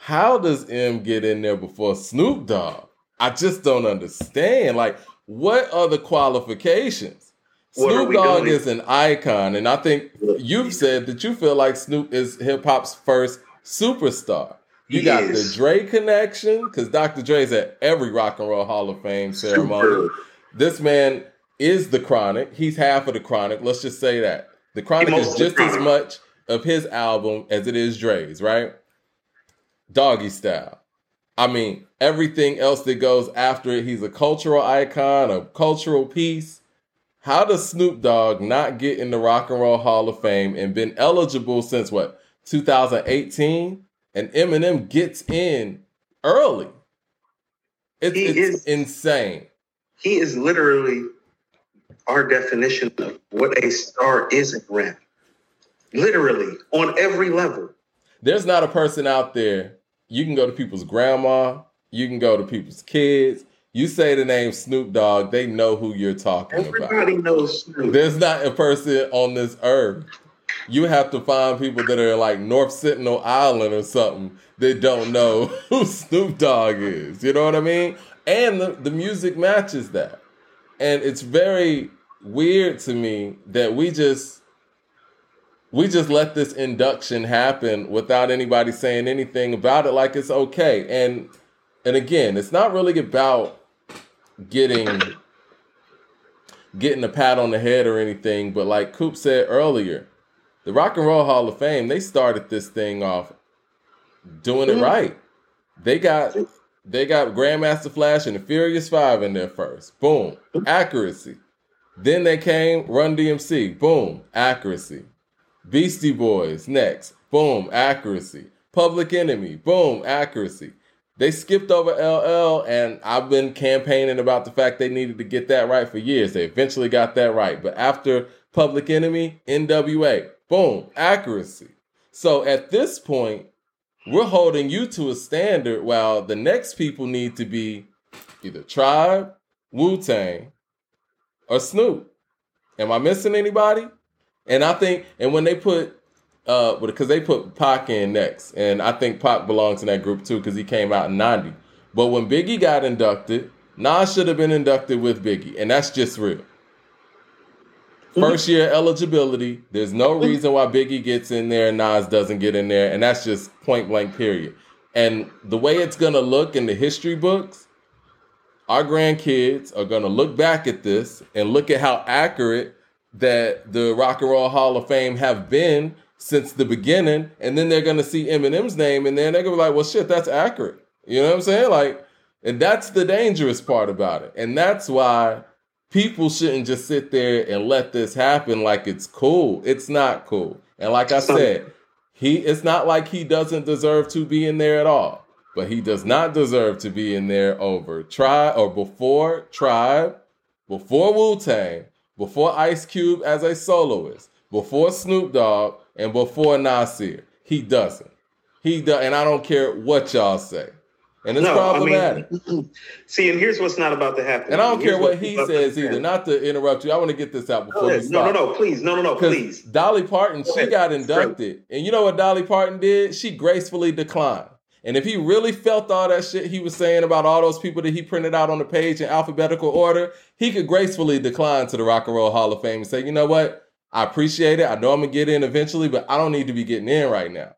how does M get in there before Snoop Dogg? I just don't understand. Like, what are the qualifications? What Snoop Dogg is an icon, and I think you've said that you feel like Snoop is hip hop's first superstar. You he got is. the Dre connection because Dr. Dre's at every Rock and Roll Hall of Fame ceremony. Super. This man is the chronic. He's half of the chronic. Let's just say that. The chronic is just as much of his album as it is Dre's, right? Doggystyle. I mean, everything else that goes after it, he's a cultural icon, a cultural piece. How does Snoop Dogg not get in the Rock and Roll Hall of Fame and been eligible since what, 2018? And Eminem gets in early. It's, it's insane
he is literally our definition of what a star is in rap. Literally, on every level.
There's not a person out there. You can go to people's grandma, you can go to people's kids. You say the name Snoop Dogg, they know who you're talking
Everybody
about.
Everybody knows Snoop.
There's not a person on this earth. You have to find people that are like North Sentinel Island or something that don't know who Snoop Dogg is. You know what I mean? And the, the music matches that. And it's very weird to me that we just we just let this induction happen without anybody saying anything about it like it's okay. And and again, it's not really about getting getting a pat on the head or anything, but like Coop said earlier, the Rock and Roll Hall of Fame, they started this thing off doing it mm. right. They got they got Grandmaster Flash and the Furious Five in there first. Boom. Accuracy. Then they came Run DMC. Boom. Accuracy. Beastie Boys next. Boom. Accuracy. Public Enemy. Boom. Accuracy. They skipped over LL, and I've been campaigning about the fact they needed to get that right for years. They eventually got that right. But after Public Enemy, NWA, boom, accuracy. So at this point, we're holding you to a standard while the next people need to be either Tribe, Wu Tang, or Snoop. Am I missing anybody? And I think, and when they put, uh, because they put Pac in next, and I think Pac belongs in that group too because he came out in '90. But when Biggie got inducted, Nas should have been inducted with Biggie, and that's just real. First year eligibility. There's no reason why Biggie gets in there and Nas doesn't get in there, and that's just point blank. Period. And the way it's gonna look in the history books, our grandkids are gonna look back at this and look at how accurate that the Rock and Roll Hall of Fame have been since the beginning, and then they're gonna see Eminem's name, and then they're gonna be like, "Well, shit, that's accurate." You know what I'm saying? Like, and that's the dangerous part about it, and that's why people shouldn't just sit there and let this happen like it's cool. It's not cool. And like I said, he it's not like he doesn't deserve to be in there at all. But he does not deserve to be in there over Tribe or before Tribe, before Wu Tang, before Ice Cube as a soloist, before Snoop Dogg, and before Nasir. He doesn't. He does, and I don't care what y'all say. And it's no, problematic. I
mean, see, and here's what's not about to happen.
And I don't care what, what he says either. Not to interrupt you, I want to get this out before you
stop. No, no, no, please, no, no, no, please.
Dolly Parton, Go she ahead. got inducted, and you know what Dolly Parton did? She gracefully declined. And if he really felt all that shit he was saying about all those people that he printed out on the page in alphabetical order, he could gracefully decline to the Rock and Roll Hall of Fame and say, you know what? I appreciate it. I know I'm gonna get in eventually, but I don't need to be getting in right now.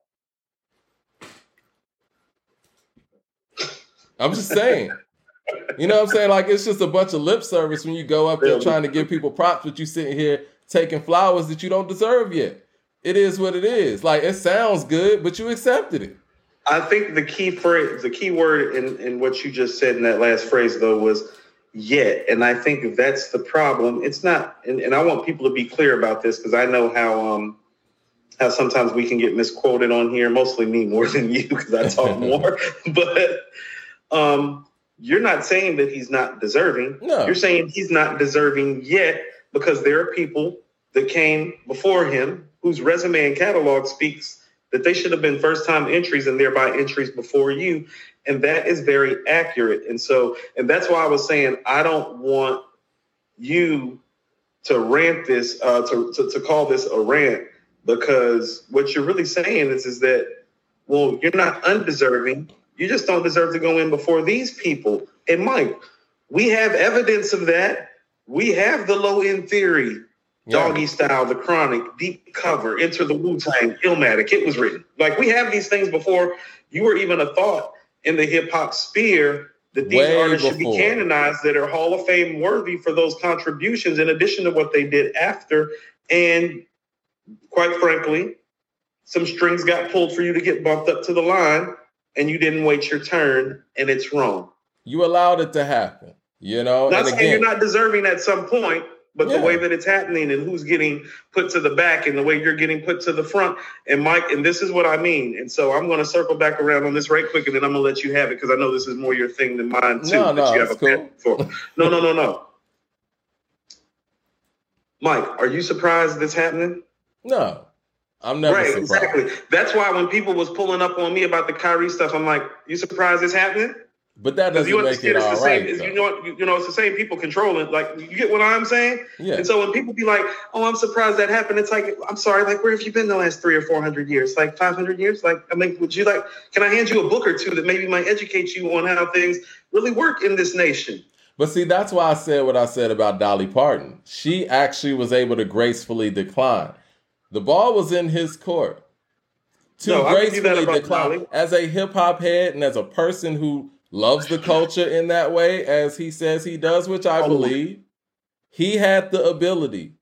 I'm just saying. You know what I'm saying? Like it's just a bunch of lip service when you go up there trying to give people props, but you sitting here taking flowers that you don't deserve yet. It is what it is. Like it sounds good, but you accepted it.
I think the key phrase, the key word in, in what you just said in that last phrase though was yet. And I think that's the problem. It's not, and, and I want people to be clear about this because I know how um how sometimes we can get misquoted on here, mostly me more than you because I talk more. but um, you're not saying that he's not deserving.
No.
You're saying he's not deserving yet because there are people that came before him whose resume and catalog speaks that they should have been first time entries and thereby entries before you. And that is very accurate. And so, and that's why I was saying, I don't want you to rant this, uh, to, to, to call this a rant, because what you're really saying is, is that, well, you're not undeserving you just don't deserve to go in before these people. And Mike, we have evidence of that. We have the low end theory, yeah. Doggystyle, the chronic, deep cover, enter the Wu Tang, Illmatic. It was written. Like we have these things before you were even a thought in the hip hop sphere that these Way artists before. should be canonized that are Hall of Fame worthy for those contributions in addition to what they did after. And quite frankly, some strings got pulled for you to get bumped up to the line and you didn't wait your turn and it's wrong.
You allowed it to happen, you know?
Not and saying again, you're not deserving at some point, but yeah. the way that it's happening and who's getting put to the back and the way you're getting put to the front. And Mike, and this is what I mean. And so I'm going to circle back around on this right quick and then I'm going to let you have it because I know this is more your thing than mine too.
No, no,
you have a
cool.
for. No, no, no, no. Mike, are you surprised this happening?
No. I'm never right, surprised. exactly.
That's why when people was pulling up on me about the Kyrie stuff, I'm like, you surprised this happening?
But that doesn't you make it all
right. you know, you know, it's the same people controlling. Like, you get what I'm saying? Yeah. And so when people be like, "Oh, I'm surprised that happened," it's like, I'm sorry. Like, where have you been the last three or four hundred years? Like five hundred years? Like, I mean, would you like? Can I hand you a book or two that maybe might educate you on how things really work in this nation?
But see, that's why I said what I said about Dolly Parton. She actually was able to gracefully decline. The ball was in his court to no, gracefully decline. Dolly. As a hip hop head and as a person who loves the culture in that way, as he says he does, which I believe, he had the ability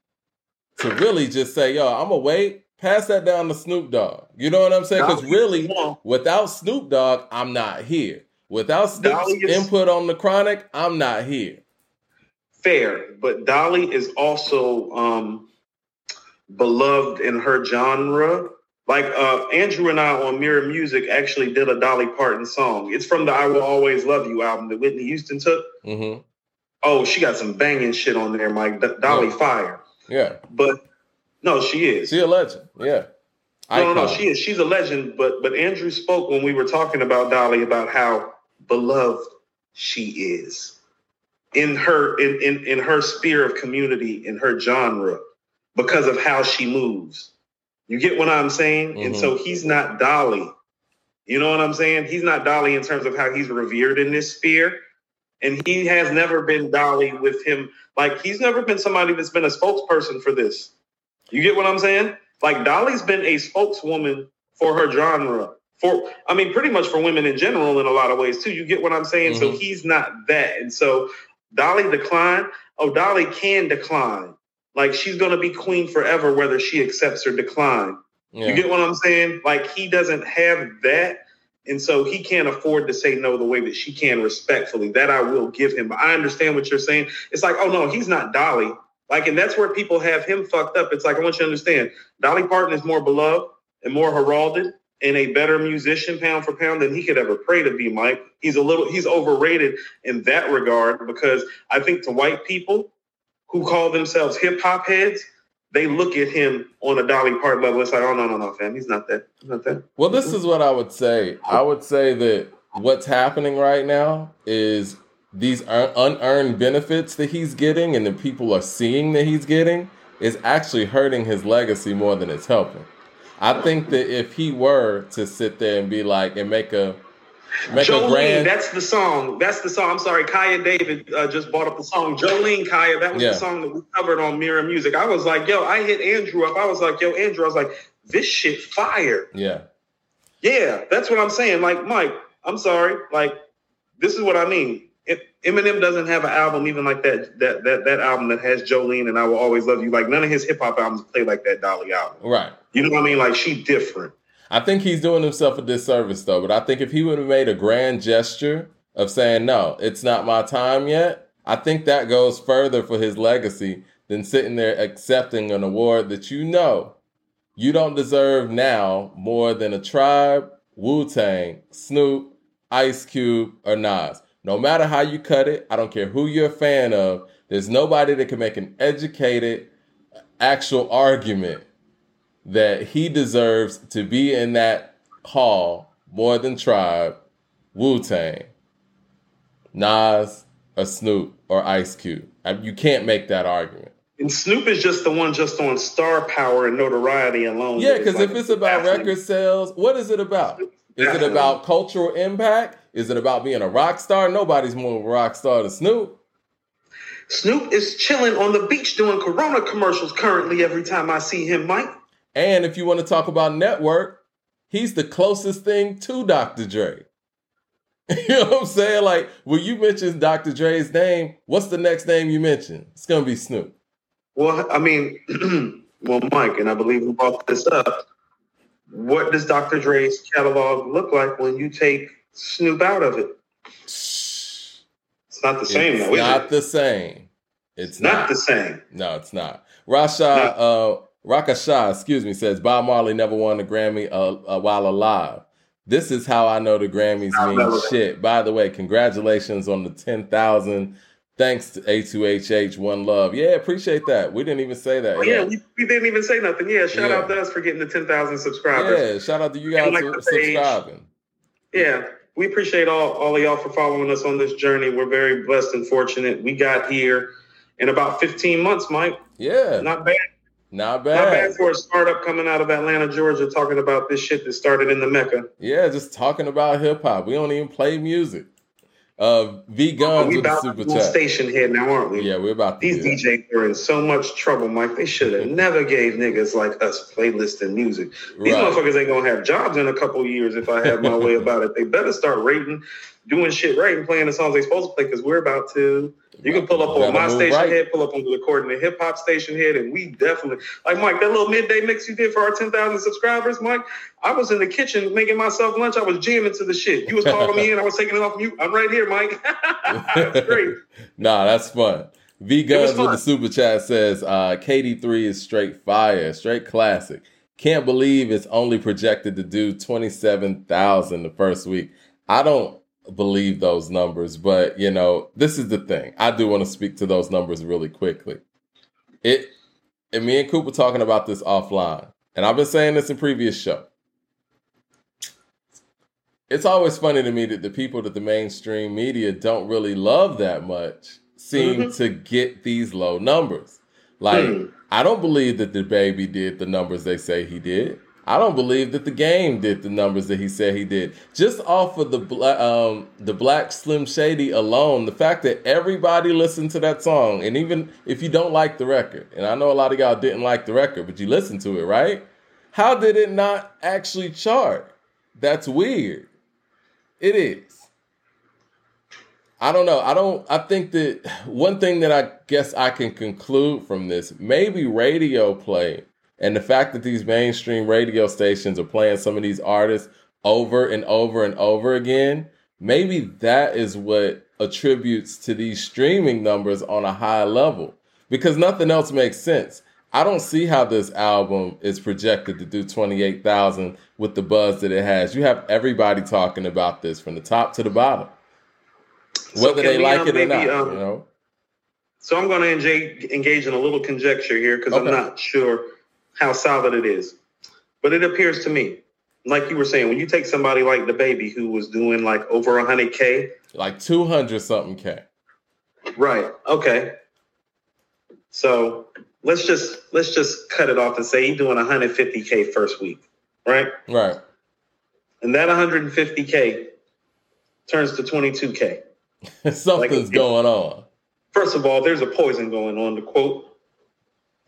to really just say, yo, I'm gonna wait, pass that down to Snoop Dogg. You know what I'm saying? Because really, without Snoop Dogg, I'm not here. Without Snoop's is, input on the chronic, I'm not here.
Fair, but Dolly is also um, beloved in her genre like uh, Andrew and I on Mirror Music actually did a Dolly Parton song. It's from the "I Will Always Love You" album that Whitney Houston took. Mm-hmm. Oh, she got some banging shit on there, Mike. D- Dolly yeah. Fire.
Yeah,
but no, she is.
She a legend. Yeah.
No, no, no, she is. She's a legend. But but Andrew spoke when we were talking about Dolly about how beloved she is in her in in, in her sphere of community in her genre because of how she moves you get what I'm saying? Mm-hmm. And so mm-hmm. he's not Dolly. You know what I'm saying? He's not Dolly in terms of how he's revered in this sphere. And he has never been Dolly with him. Like he's never been somebody that's been a spokesperson for this. You get what I'm saying? Like Dolly's been a spokeswoman for her genre. For I mean, pretty much for women in general in a lot of ways too. You get what I'm saying? Mm-hmm. So he's not that. And so Dolly decline. Oh, Dolly can decline. Like she's gonna be queen forever, whether she accepts or decline. Yeah. You get what I'm saying? Like he doesn't have that. And so he can't afford to say no the way that she can respectfully. That I will give him. But I understand what you're saying. It's like, oh no, he's not Dolly. Like, and that's where people have him fucked up. It's like, I want you to understand, Dolly Parton is more beloved and more heralded and a better musician pound for pound than he could ever pray to be, Mike. He's a little, he's overrated in that regard because I think to white people, who call themselves hip hop heads, they look at him on a Dolly Parton level. It's like, oh no, no, no, fam, he's not that. He's not that.
Well, this is what I would say. I would say that what's happening right now is these unearned benefits that he's getting and the people are seeing that he's getting is actually hurting his legacy more than it's helping. I think that if he were to sit there and be like and make a
Jolene, grand... that's the song. That's the song. I'm sorry, Kaya David uh, just brought up the song. Jolene Kaya, that was yeah. the song that we covered on Mirror Music. I was like, yo, I hit Andrew up. I was like, yo, Andrew, I was like, this shit fire.
Yeah.
Yeah, that's what I'm saying. Like, Mike, I'm sorry. Like, this is what I mean. It, Eminem doesn't have an album even like that, that that that album that has Jolene and I Will Always Love You. Like none of his hip hop albums play like that Dolly album.
Right.
You know what I mean? Like she different.
I think he's doing himself a disservice though. But I think if he would have made a grand gesture of saying, no, it's not my time yet, I think that goes further for his legacy than sitting there accepting an award that you know you don't deserve now more than a tribe, Wu Tang, Snoop, Ice Cube, or Nas. No matter how you cut it, I don't care who you're a fan of, there's nobody that can make an educated, actual argument that he deserves to be in that hall more than Tribe, Wu Tang, Nas, or Snoop, or Ice Cube. You can't make that argument.
And Snoop is just the one just on star power and notoriety alone.
Yeah, because like if it's about record sales, what is it about? Is it about cultural impact? Is it about being a rock star? Nobody's more of a rock star than Snoop.
Snoop is chilling on the beach doing Corona commercials currently every time I see him, Mike.
And if you want to talk about network, he's the closest thing to Dr. Dre. you know what I'm saying? Like when you mention Dr. Dre's name, what's the next name you mention? It's gonna be Snoop.
Well, I mean, well, Mike, and I believe we brought this up. What does Dr. Dre's catalog look like when you take Snoop out of it? It's not the same,
it's
though.
Not it? the same. It's
not, not, the same.
No, it's not. Rasha, uh, Raka Shah, excuse me, says Bob Marley never won a Grammy uh, uh, while alive. This is how I know the Grammys mean shit. By the way, congratulations on the 10,000 Thanks to A2HH, One Love. Yeah, appreciate that. We didn't even say that.
Oh, yeah, we, we, didn't even say nothing. Yeah, shout yeah. out to us for getting the 10,000 subscribers.
Yeah, shout out to you guys like for subscribing.
Yeah, we appreciate all, all of y'all for following us on this journey. We're very blessed and fortunate. We got here in about 15 months, Mike.
Yeah.
Not bad.
Not bad.
Not bad for a startup coming out of Atlanta, Georgia, talking about this shit that started in the Mecca.
Yeah, just talking about hip hop. We don't even play music. Uh, V Guns
we about
super
to station here now, aren't we?
Yeah, we're about
these DJs are in so much trouble, Mike. They should have never gave niggas like us playlists and music. These right. motherfuckers ain't gonna have jobs in a couple years if I have my way about it. They better start rating, doing shit right, and playing the songs they supposed to play because we're about to. You can pull up on my station right. head, pull up on the recording the hip hop Stationhead, and we definitely like Mike. That little midday mix you did for our ten thousand subscribers, Mike. I was in the kitchen making myself lunch. I was jamming to the shit. You was calling me in. I was taking it off mute. I'm right here, Mike. that's great.
nah, that's fun. V Guns with the super chat says uh, KD3 is straight fire, straight classic. Can't believe it's only projected to do 27,000 the first week. I don't believe those numbers, but you know, this is the thing. I do want to speak to those numbers really quickly. It and me and Coop were talking about this offline, and I've been saying this in previous show. It's always funny to me that the people that the mainstream media don't really love that much seem mm-hmm. to get these low numbers. Like, mm. I don't believe that the baby did the numbers they say he did. I don't believe that the game did the numbers that he said he did. Just off of the um, the Black Slim Shady alone, the fact that everybody listened to that song, and even if you don't like the record, and I know a lot of y'all didn't like the record, but you listened to it, right? How did it not actually chart? That's weird. It is. I don't know. I don't. I think that one thing that I guess I can conclude from this, maybe radio play and the fact that these mainstream radio stations are playing some of these artists over and over and over again, maybe that is what attributes to these streaming numbers on a high level because nothing else makes sense. I don't see how this album is projected to do 28,000 with the buzz that it has. You have everybody talking about this from the top to the bottom, whether so they we, like um, it maybe, or not. Um, you know?
So I'm going to engage, engage in a little conjecture here because okay. I'm not sure how solid it is. But it appears to me, like you were saying, when you take somebody like the baby who was doing like over 100K,
like 200 something K.
Right. Okay. So let's just let's just cut it off and say he's doing 150K first week. Right?
Right.
And that 150K turns to 22K.
Something's like, going on.
First of all, there's a poison going on. To quote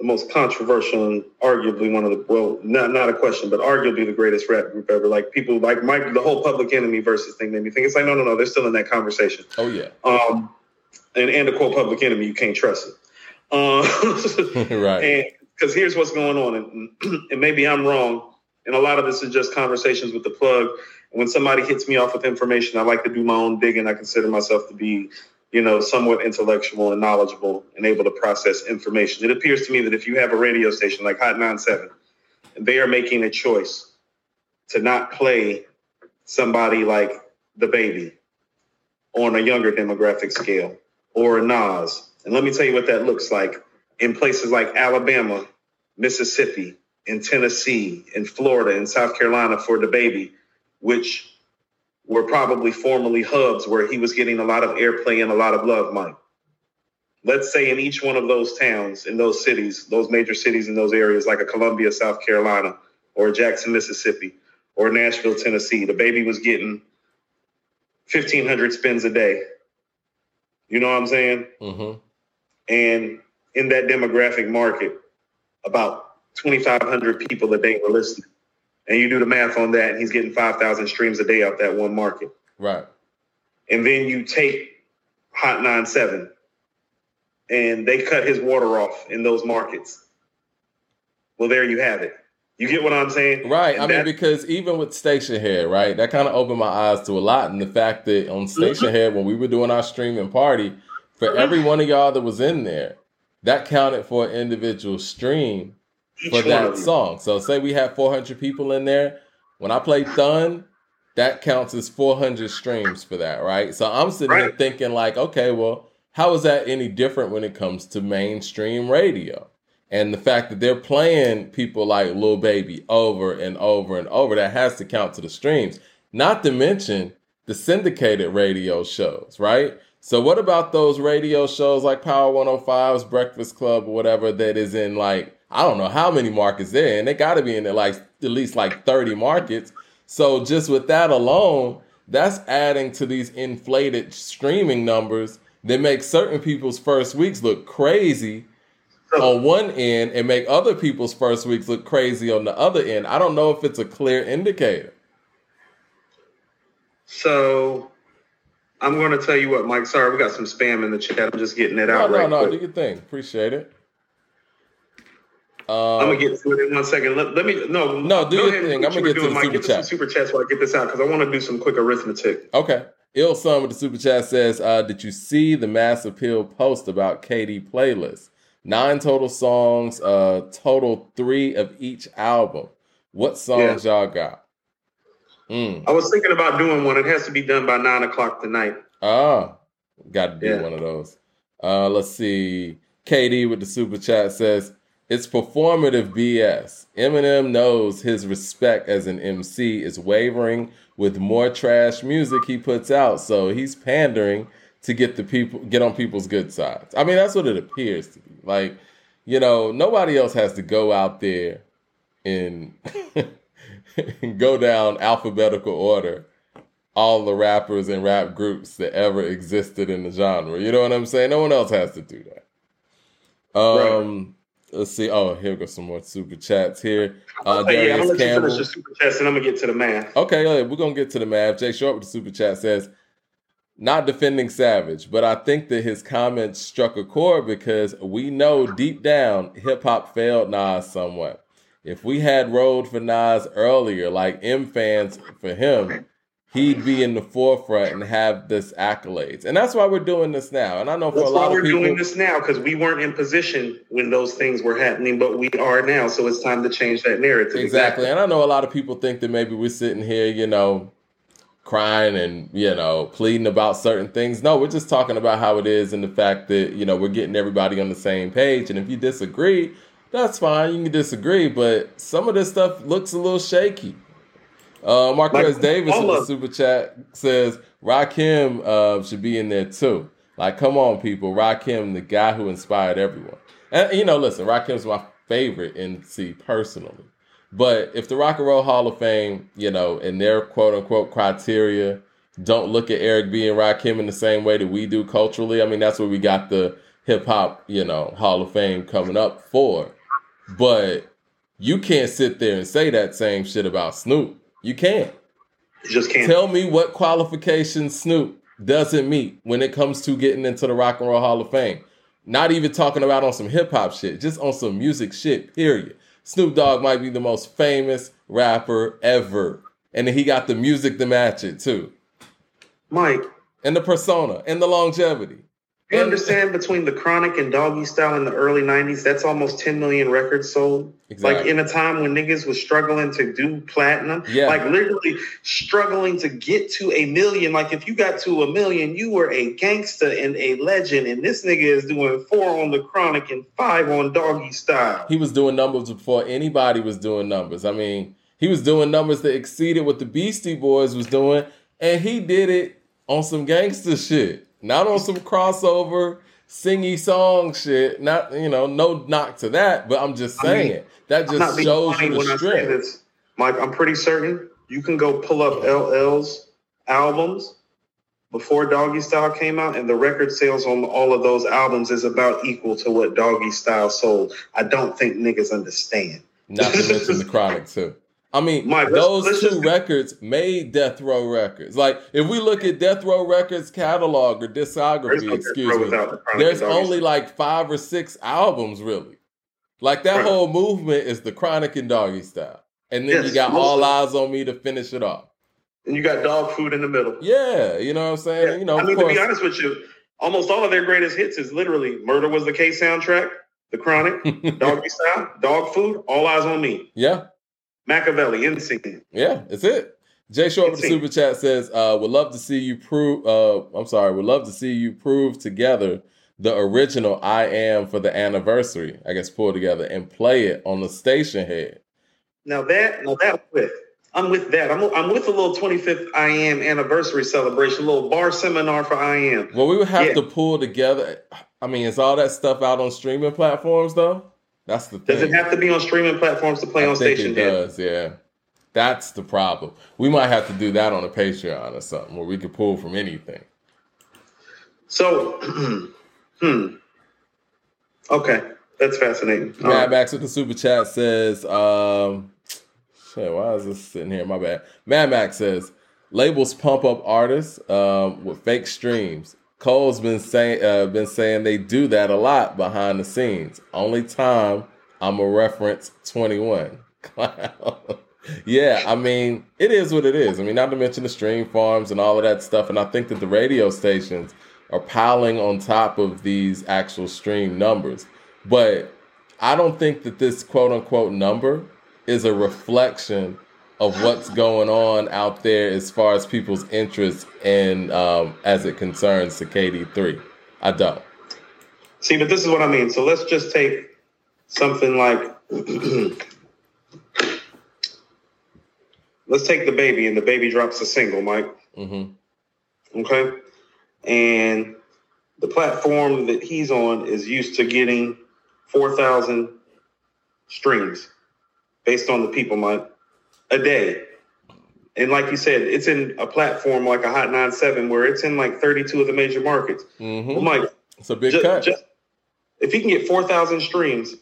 the most controversial and arguably one of the well, not not a question, but arguably the greatest rap group ever. Like people like Mike, the whole Public Enemy versus thing made me think it's like no, no, no, they're still in that conversation.
Oh yeah.
Um, and and to quote Public Enemy, you can't trust it.
Uh, right.
Because here's what's going on, and, and maybe I'm wrong, and a lot of this is just conversations with the plug. And when somebody hits me off with information, I like to do my own digging. I consider myself to be you know, somewhat intellectual and knowledgeable and able to process information. It appears to me that if you have a radio station like Hot 97, they are making a choice to not play somebody like the baby on a younger demographic scale or Nas. And let me tell you what that looks like in places like Alabama, Mississippi, in Tennessee, in Florida, in South Carolina for the baby, which were probably formerly hubs where he was getting a lot of airplay and a lot of love, Mike. Let's say in each one of those towns, in those cities, those major cities in those areas, like a Columbia, South Carolina, or Jackson, Mississippi, or Nashville, Tennessee, the baby was getting 1,500 spins a day. You know what I'm saying?
Mm-hmm.
And in that demographic market, about 2,500 people a day were listening and you do the math on that, and he's getting 5,000 streams a day off that one market.
Right.
And then you take Hot 97 and they cut his water off in those markets. Well, there you have it. You get what I'm saying?
Right. And I mean, because even with Stationhead, right, that kind of opened my eyes to a lot. And the fact that on Station mm-hmm. Head, when we were doing our streaming party, for mm-hmm. every one of y'all that was in there, that counted for an individual stream for that song. So say we have 400 people in there. When I play Thun, that counts as 400 streams for that, right? So I'm sitting right. here thinking like, okay, well, How is that any different when it comes to mainstream radio? And the fact that they're playing people like Lil Baby over and over and over, that has to count to the streams. Not to mention the syndicated radio shows, right? So what about those radio shows like Power 105's Breakfast Club or whatever that is in like I don't know how many markets there, and they got to be in like at least like 30 markets. So just with that alone, that's adding to these inflated streaming numbers that make certain people's first weeks look crazy on one end and make other people's first weeks look crazy on the other end. I don't know if it's a clear indicator.
So I'm going to tell you what, Mike. Sorry, we got some spam in the chat. I'm just getting it out.
No,
right
no, no.
quick.
Do your thing. Appreciate it.
I'm
Um,
gonna get to it in one second. Let, let me no
No, do
go
your thing. I'm gonna get to
doing,
the
Mike.
super chat.
super chats while I get this out because I want to do some quick arithmetic.
Okay. Ill Son with the super chat says, uh, "Did you see the Mass Appeal post about KD playlist? Nine total songs, uh, total three of each album. What songs y'all got? Mm.
I was thinking about doing one. It has to be done by nine o'clock tonight.
Ah, got to do
Yeah.
one of those. Uh, let's see. KD with the super chat says it's performative BS. Eminem knows his respect as an MC is wavering with more trash music he puts out, so he's pandering to get the people get on people's good sides. I mean, that's what it appears to be. Like, you know, nobody else has to go out there and go down alphabetical order all the rappers and rap groups that ever existed in the genre. You know what I'm saying? No one else has to do that. Um, let's see. Oh, here goes some more super chats here. Uh,
yeah, I'm gonna you finish
Campbell.
the super chats and I'm gonna get to the math.
Okay, yeah, we're gonna get to the math. Jay Short with the super chat says, not defending Savage, but I think that his comments struck a chord because we know deep down hip hop failed Nas somewhat. If we had rolled for Nas earlier, like M fans for him, he'd be in the forefront and have this accolades. And that's why we're doing this now. And I know for
That's
a lot
why
we're people,
doing this now because we weren't in position when those things were happening, but we are now. So it's time to change that narrative.
Exactly. And I know a lot of people think that maybe we're sitting here, you know, crying and, you know, pleading about certain things. No, we're just talking about how it is and the fact that, you know, we're getting everybody on the same page. And if you disagree, that's fine. You can disagree. But some of this stuff looks a little shaky. Uh, Marquez
Like,
Davis in the super chat says Rakim uh, should be in there too. Like, come on, people. Rakim, the guy who inspired everyone. And, you know, listen, Rakim's my favorite MC personally. But if the Rock and Roll Hall of Fame, you know, in their quote unquote criteria, don't look at Eric B and Rakim in the same way that we do culturally, I mean, that's what we got the hip hop, you know, Hall of Fame coming up for. But you can't sit there and say that same shit about Snoop. You can't.
You just can't.
Tell me what qualifications Snoop doesn't meet when it comes to getting into the Rock and Roll Hall of Fame. Not even talking about on some hip hop shit, just on some music shit, period. Snoop Dogg might be the most famous rapper ever. And he got the music to match it too.
Mike,
And the persona and the longevity.
You understand between the Chronic and Doggystyle in the early '90s, that's almost 10 million records sold. Like in a time when niggas was struggling to do platinum,
Yeah.
like literally struggling to get to a million. Like if you got to a million, you were a gangster and a legend. And this nigga is doing four on the Chronic and five on Doggystyle.
he was doing numbers before anybody was doing numbers. I mean, he was doing numbers that exceeded what the Beastie Boys was doing, and he did it on some gangster shit, not on some crossover singy song shit. Not you know, no knock to that, but I'm just
I
saying
mean,
that just shows you the
I
strength.
this, Mike. I'm pretty certain you can go pull up LL's albums before Doggystyle came out, and the record sales on all of those albums is about equal to what Doggystyle sold. I don't think niggas understand.
Not to mention the Chronic too. I mean,
Mike,
those
let's
two
just-
records made Death Row Records. Like, if we look at Death Row Records catalog or discography,
no
excuse me,
the
there's only like five or six albums really. Like that
Right.
whole movement is the Chronic and Doggystyle, and then you got All Eyez on Me to finish it off.
and you got Dogg Food in the middle.
Yeah, you know what I'm saying.
Yeah.
You know,
I mean, to be honest with you, almost all of their greatest hits is literally "Murder Was the Case" soundtrack, "The Chronic," Doggy Style, Dogg Food, All Eyez on Me,
yeah,
Makaveli, NSYNC.
yeah, it's it. Jay Short with the super chat says, uh, "Would love to see you prove. Uh, I'm sorry. Would love to see you prove together the original I Am for the anniversary. I guess pull together and play it on the Stationhead.
Now that, now that with I'm with that. I'm, I'm with a little 25th I Am anniversary celebration, a little bar seminar for I Am.
Well, we would have yeah. to pull together. I mean, is all that stuff out on streaming platforms though? That's the
thing. Does it have to be on streaming platforms to play I on station?
It does, yeah. That's the problem. We might have to do that on a Patreon or something where we could pull from anything.
So, hmm. Okay, that's fascinating.
Mad. Max with the super chat says, um, Shit, why is this sitting here? My bad. Mad Max says labels pump up artists um, with fake streams. Cole's been saying uh, been saying they do that a lot behind the scenes. Only time I'm a reference 21. yeah, I mean it is what it is. I mean, not to mention the stream farms and all of that stuff. And I think that the radio stations are piling on top of these actual stream numbers. But I don't think that this quote unquote number is a reflection of what's going on out there as far as people's interest in um, as it concerns to KD3. I don't.
See, but this is what I mean. So let's just take something like let's take the baby, and the baby drops a single, Mike. Mm-hmm. Okay, and the platform that he's on is used to getting four thousand streams based on the people month a day. And like you said, it's in a platform like a Hot 97 where it's in like 32 of the major markets. Mm-hmm. Well, Mike,
it's a big just, cut. Just,
if he can get 4,000 streams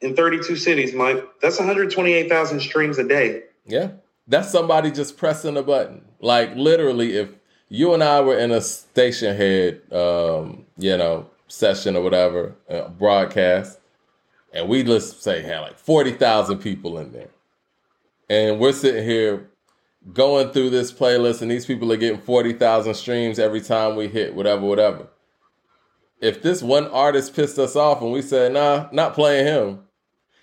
in 32 cities, Mike, that's 128,000 streams a day.
Yeah. That's somebody just pressing a button. Like literally, if you and I were in a Stationhead, um, you know, session or whatever, uh, broadcast, and we let's say had like 40,000 people in there. And we're sitting here going through this playlist and these people are getting 40,000 streams every time we hit whatever, whatever. If this one artist pissed us off and we said, nah, not playing him,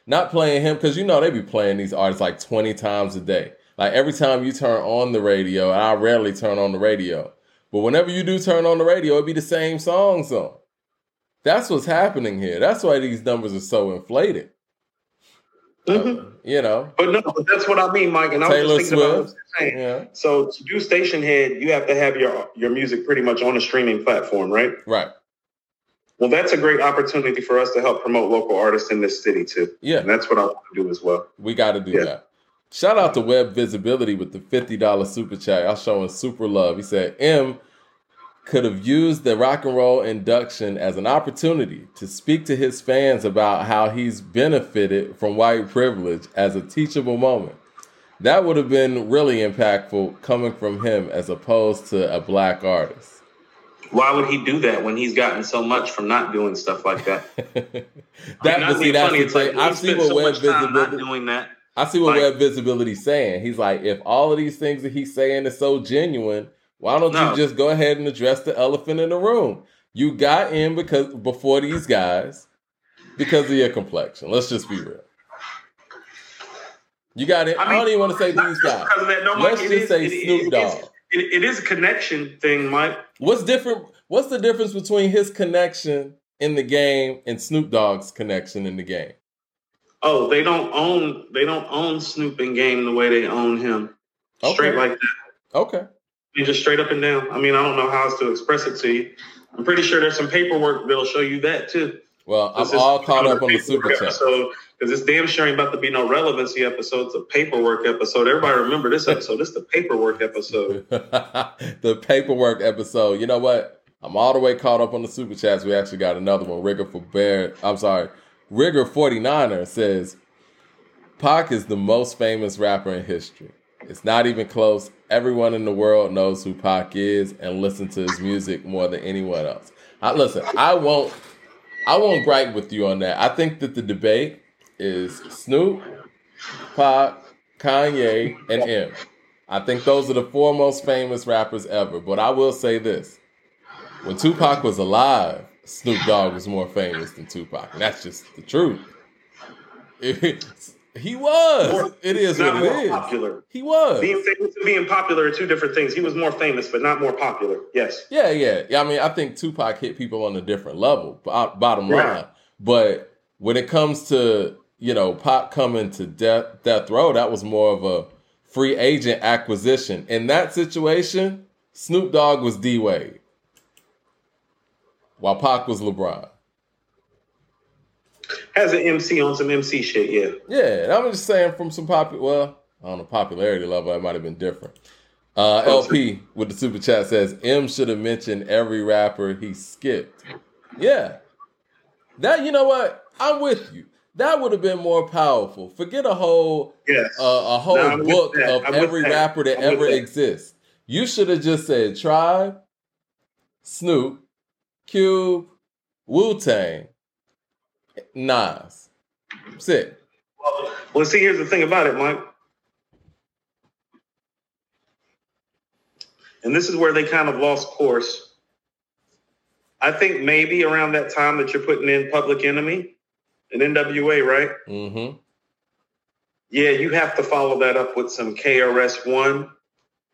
not playing him, because you know they be playing these artists like 20 times a day. Like every time you turn on the radio, and I rarely turn on the radio. But whenever you do turn on the radio, it be the same songs on. That's what's happening here. That's why these numbers are so inflated. Mm-hmm. Uh, you know,
but no, but that's what I mean, Mike. And I was just thinking Swift. about Yeah. So to do Stationhead, you have to have your your music pretty much on a streaming platform, right?
Right.
Well, that's a great opportunity for us to help promote local artists in this city too.
Yeah,
and that's what I want to do as well.
We got to do yeah. that. Shout out to Web Visibility with the fifty dollars super chat. Y'all showing super love. He said, "M." could have used the rock and roll induction as an opportunity to speak to his fans about how he's benefited from white privilege as a teachable moment. That would have been really impactful coming from him as opposed to a black artist.
Why would he do that when he's gotten so much from not doing stuff like that?
that I mean, see, that's funny. It's like, I see what so web visibility
doing that.
I see what like, web visibility saying. He's like, if all of these things that he's saying is so genuine, why don't no. you just go ahead and address the elephant in the room? You got in because before these guys because of your complexion. Let's just be real. You got it. I, mean, I don't even want to say these guys. No, Let's just is, say it, Snoop Dogg.
It, it is a connection thing, Mike.
What's different? What's the difference between his connection in the game and Snoop Dogg's connection in the game?
Oh, they don't own they don't own Snoop and Game the way they own him. Okay. Straight like that.
Okay
just straight up and down. I mean, I don't know how else to express it to you. I'm pretty sure there's some paperwork that'll show you that too.
Well, I'm all caught up on the super chat.
So, because it's damn sure ain't about to be no relevancy episode. It's a paperwork episode. Everybody remember this episode. This is the paperwork episode.
the paperwork episode. You know what? I'm all the way caught up on the super chats. We actually got another one. Rigger for Bear. I'm sorry. Rigger 49er says Pac is the most famous rapper in history. It's not even close. Everyone in the world knows who Pac is and listen to his music more than anyone else. I, listen, I won't, I won't gripe with you on that. I think that the debate is Snoop, Pac, Kanye, and M. I think those are the four most famous rappers ever. But I will say this: when Tupac was alive, Snoop Dogg was more famous than Tupac, and that's just the truth. He was.
More-
it is
not
what it
more
is.
popular.
He was.
Being famous and being popular are two different things. He was more famous, but not more popular. Yes.
Yeah, yeah. Yeah, I mean, I think Tupac hit people on a different level, bo- uh, bottom
Right.
line. But when it comes to, you know, Pac coming to death, death row, that was more of a free agent acquisition. In that situation, Snoop Dogg was D Wade, while Pac was LeBron.
Has an MC on some MC shit, yeah.
Yeah, I'm just saying from some popular, well, on don't popularity level, that might have been different. Uh, LP with the super chat says M should have mentioned every rapper he skipped. Yeah, that you know what? I'm with you. That would have been more powerful. Forget a whole
Yes.
uh, a whole
No,
book of
I'm
every rapper that ever
that.
exists. You should have just said Tribe, Snoop, Cube, Wu Tang, Nas. That's it.
Well, see, here's the thing about it, Mike. And this is where they kind of lost course. I think maybe around that time that you're putting in Public Enemy and NWA, right?
Mm-hmm.
Yeah, you have to follow that up with some KRS One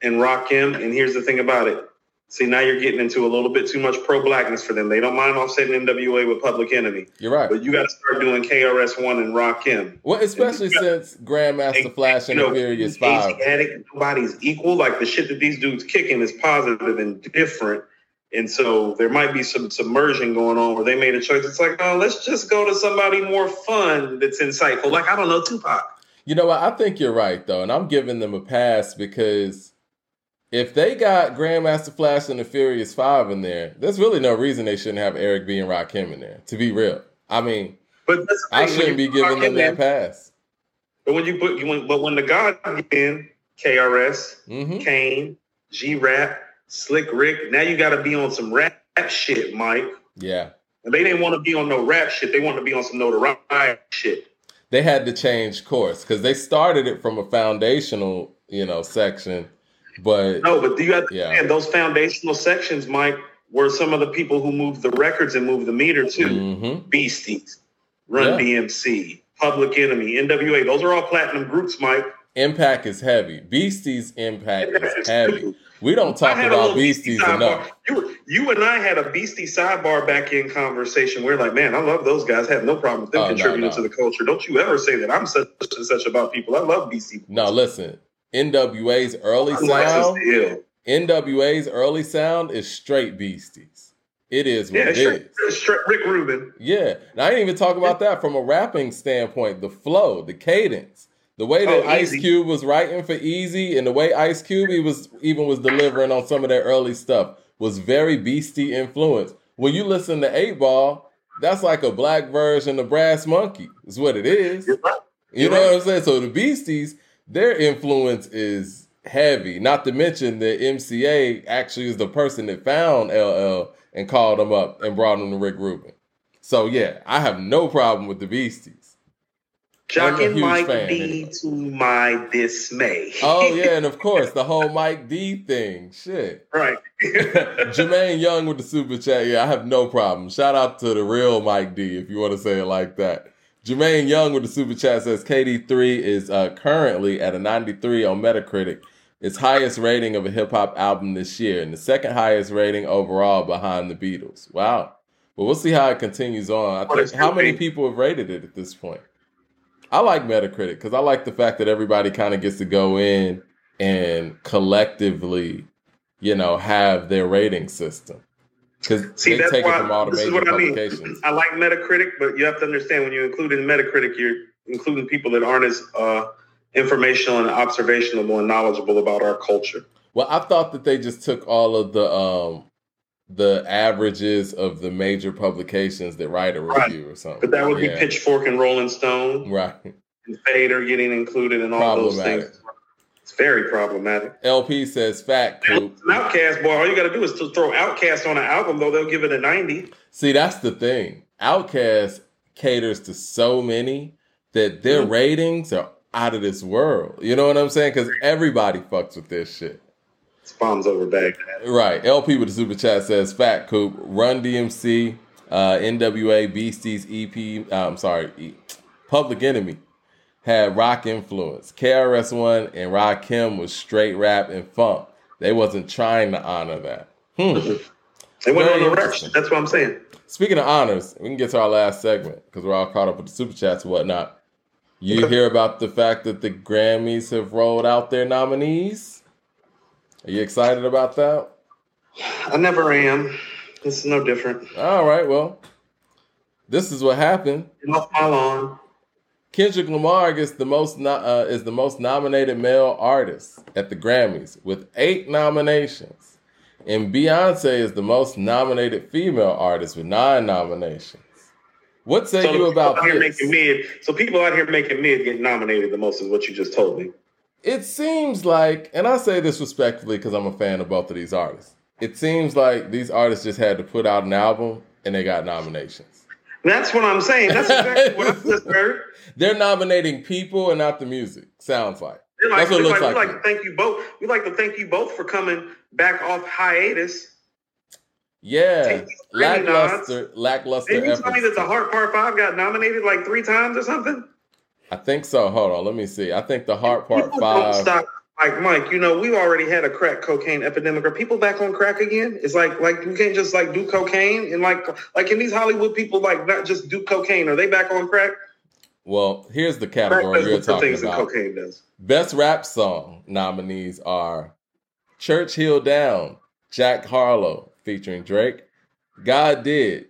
and Rakim. And here's the thing about it. See, now you're getting into a little bit too much pro blackness for them. They don't mind offsetting NWA with Public Enemy,
You're right.
but you got to start doing KRS One and Rakim.
Well, especially since Grandmaster Flash and
You
the
know,
Furious Five.
Asiatic, nobody's equal. Like the shit that these dudes kicking is positive and different. And so there might be some submersion going on where they made a choice. It's like, oh, let's just go to somebody more fun that's insightful. Like, I don't know, Tupac.
You know what? I think you're right though, and I'm giving them a pass because if they got Grandmaster Flash and the Furious Five in there, there's really no reason they shouldn't have Eric B and Rakim in there. To be real, I mean,
But
I shouldn't be giving them that pass.
But when you put, you when, but when the God in, KRS,
hmm
Kane, G Rap, Slick Rick, now you got to be on some rap shit, Mike.
Yeah,
And they didn't want to be on no rap shit. They wanted to be on some notoriety shit.
they had to change course because they started it from a foundational, you know, section, but
No, but do you have to
Yeah.
understand those foundational sections, Mike, were some of the people who moved the records and moved the meter too.
Mhm.
Beasties, Run
Yeah.
DMC, Public Enemy, NWA. Those are all platinum groups, Mike.
impact is heavy. Beastie's impact is heavy. We don't talk about
Beastie
Beasties
sidebar.
enough.
You, you and I had a Beastie sidebar back in conversation. We're like, man, I love those guys. I have no problem with them
Oh, no,
contributing
no.
to the culture. Don't you ever say that I'm such and such about people. I love Beastie.
No, listen. NWA's early sound. NWA's early sound is straight Beasties. It is what
Yeah,
it
straight,
is.
straight Rick Rubin.
Yeah. And I didn't even talk about that from a rapping standpoint. The flow, the cadence, the way that
Oh,
Ice Cube was writing for Eazy, and the way Ice Cube he was even was delivering on some of their early stuff was very Beastie influence. When you listen to Eight Ball, that's like a black version of Brass Monkey. Is what it is.
Right.
You know
right.
what I'm saying? So the Beasties, their influence is heavy. Not to mention that MCA actually is the person that found LL and called him up and brought him to Rick Rubin. So yeah, I have no problem with the Beasties. I'm a
Jockin'
huge
Mike
fan,
D
anyway.
to my dismay.
Oh yeah, and of course the whole Mike D thing. Shit.
right.
Jermaine Young with the super chat. Yeah, I have no problem. Shout out to the real Mike D if you want to say it like that. Jermaine Young with the super chat says KD3 is uh, currently at a 93 on Metacritic. Its highest rating of a hip hop album this year, and the second highest rating overall behind the Beatles. Wow. Well, we'll see how it continues on. I think how many people have rated it at this point? I like Metacritic because I like the fact that everybody kind of gets to go in and collectively, you know, have their rating system because
See,
they
that's
take it
why
from all the major
what I mean. I like Metacritic, but you have to understand when you include in Metacritic, you're including people that aren't as uh, informational and observational and knowledgeable about our culture.
Well, I thought that they just took all of the um the averages of the major publications that write a
Right.
review or something.
But that would
Yeah.
be Pitchfork and Rolling Stone
right.
and Fader getting included in all those things. It's very problematic.
LP says fat coop.
An OutKast, boy, all you got to do is to throw OutKast on an album, though they'll give it a 90.
See, that's the thing. OutKast caters to so many that their
Mhm.
ratings are out of this world. You know what I'm saying? Because everybody fucks with this shit.
It's bombs over Baghdad.
Right. LP with the super chat says Fat Coop, Run DMC, uh, NWA, Beasties, EP, uh, I'm sorry, E- Public Enemy. Had rock influence. KRS One and Rakim was straight rap and funk. They wasn't trying to honor that. Hmm.
They went on the rush. That's what I'm saying.
Speaking of honors, we can get to our last segment because we're all caught up with the super chats and whatnot. You hear about the fact that the Grammys have rolled out their nominees? Are you excited about that?
I never am. This is no different.
All right, well, this is what happened.
Off my lawn.
Kendrick Lamar gets the most no- uh, is the most nominated male artist at the Grammys with eight nominations, and Beyonce is the most nominated female artist with nine nominations. What say
So
you about
here
this?
making mid. So people out here making mid get nominated the most is what you just told me.
It seems like, and I say this respectfully because I'm a fan of both of these artists. It seems like these artists just had to put out an album and they got nominations.
That's what I'm saying. That's exactly what I just heard.
They're nominating people and not the music. Sounds like.
They're like,
That's what it looks
like,
like.
we'd like to thank you both. We'd like to thank you both for coming back off hiatus.
Yeah,
these Grammy
lackluster, lackluster
Didn't you tell me that the Heart Part Five got nominated like three times or something?
I think so. Hold on, let me see. I think the Heart Part
People
Five.
stop. Like Mike, you know, we already had a crack cocaine epidemic. Are people back on crack again? It's like like you can't just like do cocaine and like like can these Hollywood people like not just do cocaine? Are they back on crack?
Well, here's the category you're talking
things that
about.
cocaine does.
Best rap song nominees are Churchill Down, Jack Harlow featuring Drake, God Did,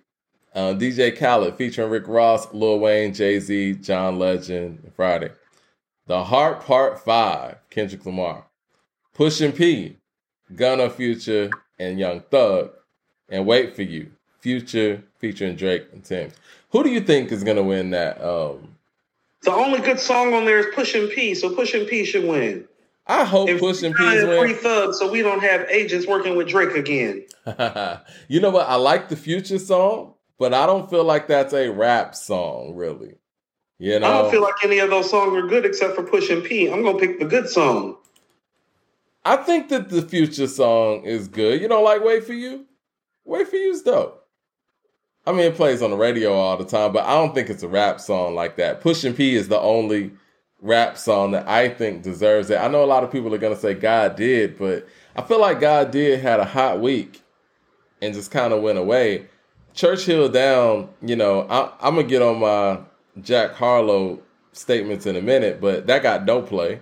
uh, DJ Khaled featuring Rick Ross, Lil Wayne, Jay Z, John Legend, Fridayy. The Heart Part 5, Kendrick Lamar. Pushin' P, Gunna Future, and Young Thug. And Wait For You, Future featuring Drake and Tems. Who do you think is going to win that? Um,
The only good song on there is Pushin' P, so Pushin' P should win.
I hope
And
Pushin'
Free
P's win.
Free Thug, so we don't have agents working with Drake again.
you know what? I like the future song, but I don't feel like that's a rap song, really. You know,
I don't feel like any of those songs are good except for Pushin' P. I'm gonna pick the good song.
I think that the future song is good. You don't like Wait for You? Wait for You's dope. I mean, it plays on the radio all the time, but I don't think it's a rap song like that. Pushin' P is the only rap song that I think deserves it. I know a lot of people are gonna say God did, but I feel like God did had a hot week and just kind of went away. Churchill down, you know, I, I'm gonna get on my Jack Harlow statements in a minute, but that got no play.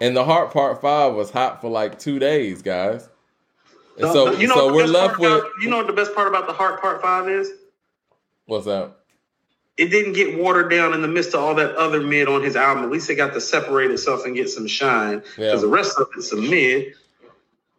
And the Heart Part Five was hot for like two days, guys. And so,
The- you know
so
what
we're left with
about- you know what the best part about the Heart Part Five is?
what's that?
It didn't get watered down in the midst of all that other mid on his album. At least it got to separate itself and get some shine.
Yeah.
Because the rest of it's a mid.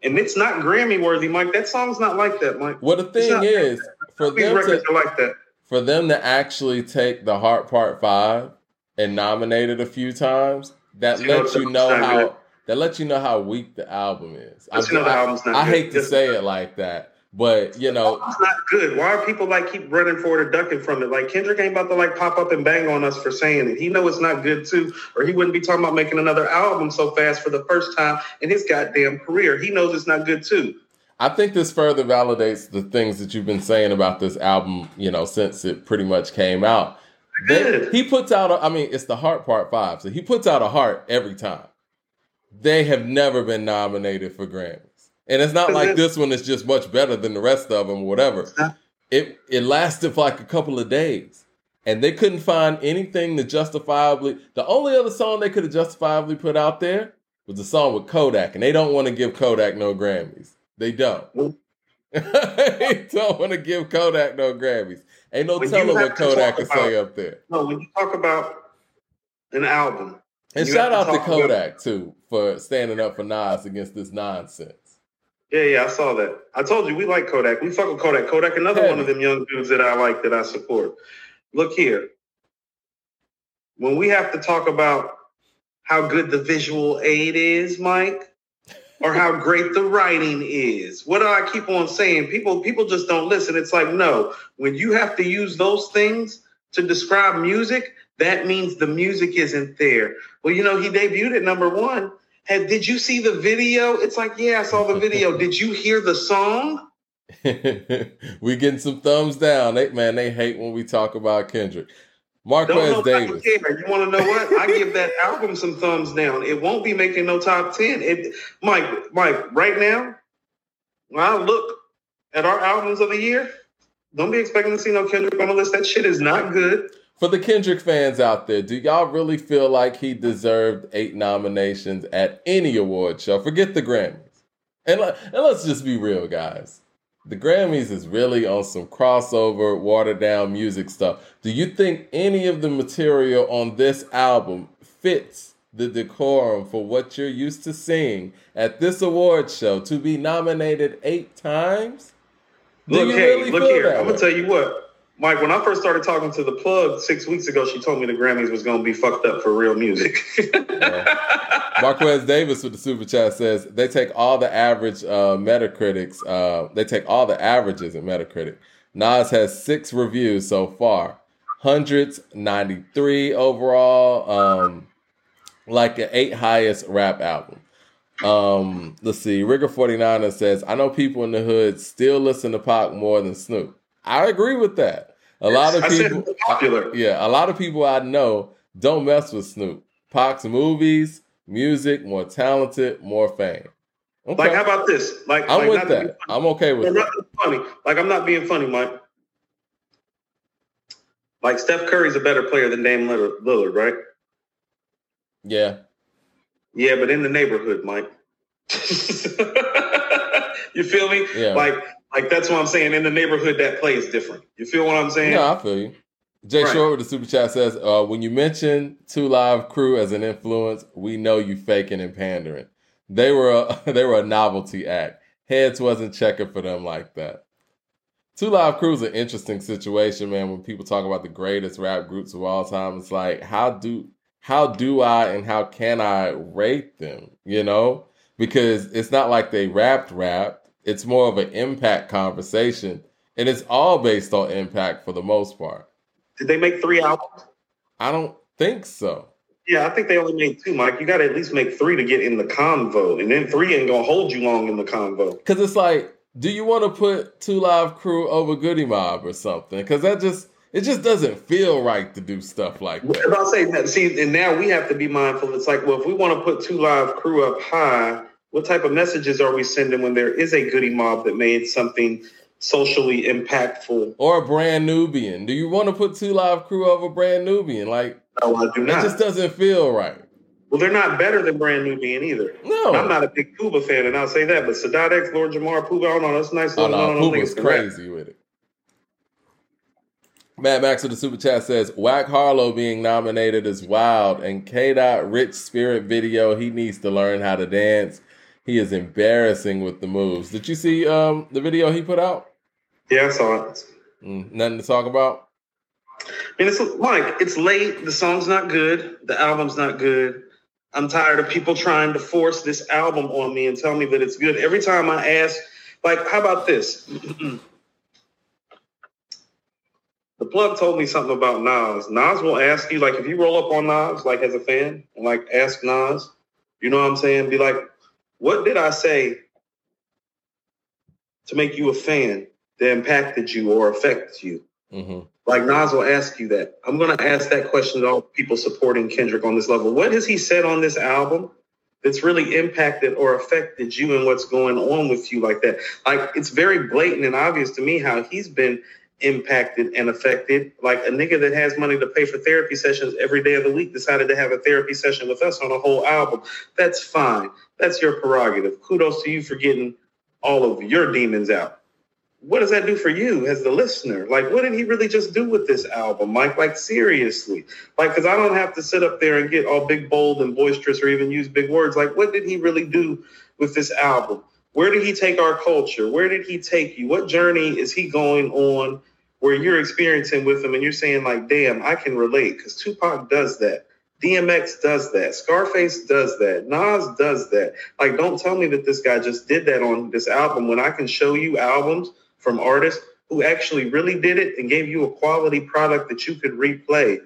And it's not Grammy worthy, Mike. That song's not like that, Mike.
Well, the thing is, for them
records
to
are like that.
For them to actually take the Heart Part Five and nominate it a few times, that
You know,
lets you know how
good.
that lets you know how weak the album is.
Lets you know the
I, I
good.
hate to say it like that, but you know,
It's not good. Why are people like keep running for it or ducking from it? Like Kendrick ain't about to like pop up and bang on us for saying it. He know it's not good too, or he wouldn't be talking about making another album so fast for the first time in his goddamn career. He knows it's not good too.
I think this further validates the things that you've been saying about this album, you know, since it pretty much came out. They- he puts out, a, I mean, it's the Heart Part 5, so he puts out a heart every time. They have never been nominated for Grammys. And it's not like this one is just much better than the rest of them or whatever. It it lasted for like a couple of days. And they couldn't find anything to justifiably the only other song they could have justifiably put out there was the song with Kodak. And they don't want to give Kodak no Grammys. They don't. they don't want to give Kodak no Grammys. Ain't no
When
telling what Kodak can say up there.
No, when you talk about an album,
And shout out
to
to
talk about-
Kodak too for standing up for Nas against this nonsense.
yeah, yeah, I saw that. I told you we like Kodak. We fuck with Kodak. Kodak, another
Heavy.
one of them young dudes that I like that I support. Look here. When we have to talk about how good the visual aid is, Mike, or how great the writing is. What do I keep on saying? People people just don't listen. It's like, no, when you have to use those things to describe music, that means the music isn't there. Well, you know, he debuted at number one. Had did you see the video? It's like, yeah, I saw the video. did you hear the song?
we getting some thumbs down. They man, they hate when we talk about Kendrick. Marquez Davis.
You want to know what? I give that album some thumbs down. It won't be making no top ten. It, Mike, Mike, right now, when I look at our albums of the year, don't be expecting to see no Kendrick on the list. That shit is not good.
For the Kendrick fans out there, do y'all really feel like he deserved eight nominations at any award show? Forget the Grammys. And, and let's just be real, guys the Grammys is really on some crossover, watered down music stuff. Do you think any of the material on this album fits the decorum for what you're used to seeing at this award show to be nominated eight times?
Do look, hey, really look here. I'm gonna tell you what. Mike, when I first started talking to the plug six weeks ago, she told me the Grammys was going to be fucked up for real music.
yeah. Marquez Davis with the super chat says they take all the average uh, Metacritics. Uh, they take all the averages in Metacritic. Nas has six reviews so far, hundreds, ninety three overall. Um, like the eight highest rap album. Um, let's see. Rigger 49er says, I know people in the hood still listen to Pac more than Snoop. I agree with that. A lot of people, popular. yeah, a lot of people I know don't mess with Snoop. Pac's movies, music, more talented, more fame.
Okay. Like, how about this? Like,
I'm
like,
with that. I'm okay with that.
Funny. Like, I'm not being funny, Mike. Like, Steph Curry's a better player than Dame Lillard, right?
Yeah.
Yeah, but in the neighborhood, Mike. you feel me?
Yeah.
Like, like that's what I'm saying. In the neighborhood, that play is different. You feel what I'm saying?
Yeah, I feel you. Jay right. Short with the super chat says, uh, "When you mention Two Live Crew as an influence, we know you faking and pandering. They were a, they were a novelty act. Heads wasn't checking for them like that. Two Live Crew is an interesting situation, man. When people talk about the greatest rap groups of all time, it's like how do how do I and how can I rate them? You know, because it's not like they rapped rap it's more of an impact conversation, and it's all based on impact for the most part.
Did they make three albums?
I don't think so.
Yeah, I think they only made two, Mike. You got to at least make three to get in the convo, and then three ain't gonna hold you long in the convo.
Because it's like, do you want to put Two Live Crew over Goodie Mob or something? Because that just it just doesn't feel right to do stuff like that.
I'll say that. See, and now we have to be mindful. It's like, well, if we want to put Two Live Crew up high, what type of messages are we sending when there is a Goodie Mob that made something socially impactful?
Or a brand Nubian? Do you want to put Two Live Crew over brand Nubian? Like,
no, I do not.
It just doesn't feel right.
Well, they're not better than Brand Nubian either.
No,
I'm not a big Puba fan, and I'll say that. But Sadat X, Lord Jamar, Puba, I don't know. That's nice.
Oh no, Puba's crazy with it. Matt Max of the Super Chat says, Whack Harlow being nominated is wild, and K. Dot Rich Spirit video, he needs to learn how to dance. He is embarrassing with the moves. Did you see um, the video he put out?
Yeah, I saw it.
Mm, nothing to talk about.
I mean, it's Mike. It's late. The song's not good. The album's not good. I'm tired of people trying to force this album on me and tell me that it's good. Every time I ask, like, how about this? the plug told me something about Nas. Nas will ask you, like, if you roll up on Nas, like as a fan, and like ask Nas, you know what I'm saying? Be like, what did I say to make you a fan that impacted you or affected you? Mm-hmm. Like Nas will ask you that. I'm going to ask that question to all people supporting Kendrick on this level. What has he said on this album that's really impacted or affected you and what's going on with you like that? Like it's very blatant and obvious to me how he's been impacted and affected. Like a nigga that has money to pay for therapy sessions every day of the week decided to have a therapy session with us on a whole album. That's fine. That's your prerogative. Kudos to you for getting all of your demons out. What does that do for you as the listener? Like, what did he really just do with this album, Mike? Like, seriously. Like, because I don't have to sit up there and get all big, bold, and boisterous or even use big words. Like, what did he really do with this album? Where did he take our culture? Where did he take you? What journey is he going on where you're experiencing with him and you're saying, like, damn, I can relate? Because Tupac does that. DMX does that. Scarface does that. Nas does that. Like, don't tell me that this guy just did that on this album when I can show you albums from artists who actually really did it and gave you a quality product that you could replay.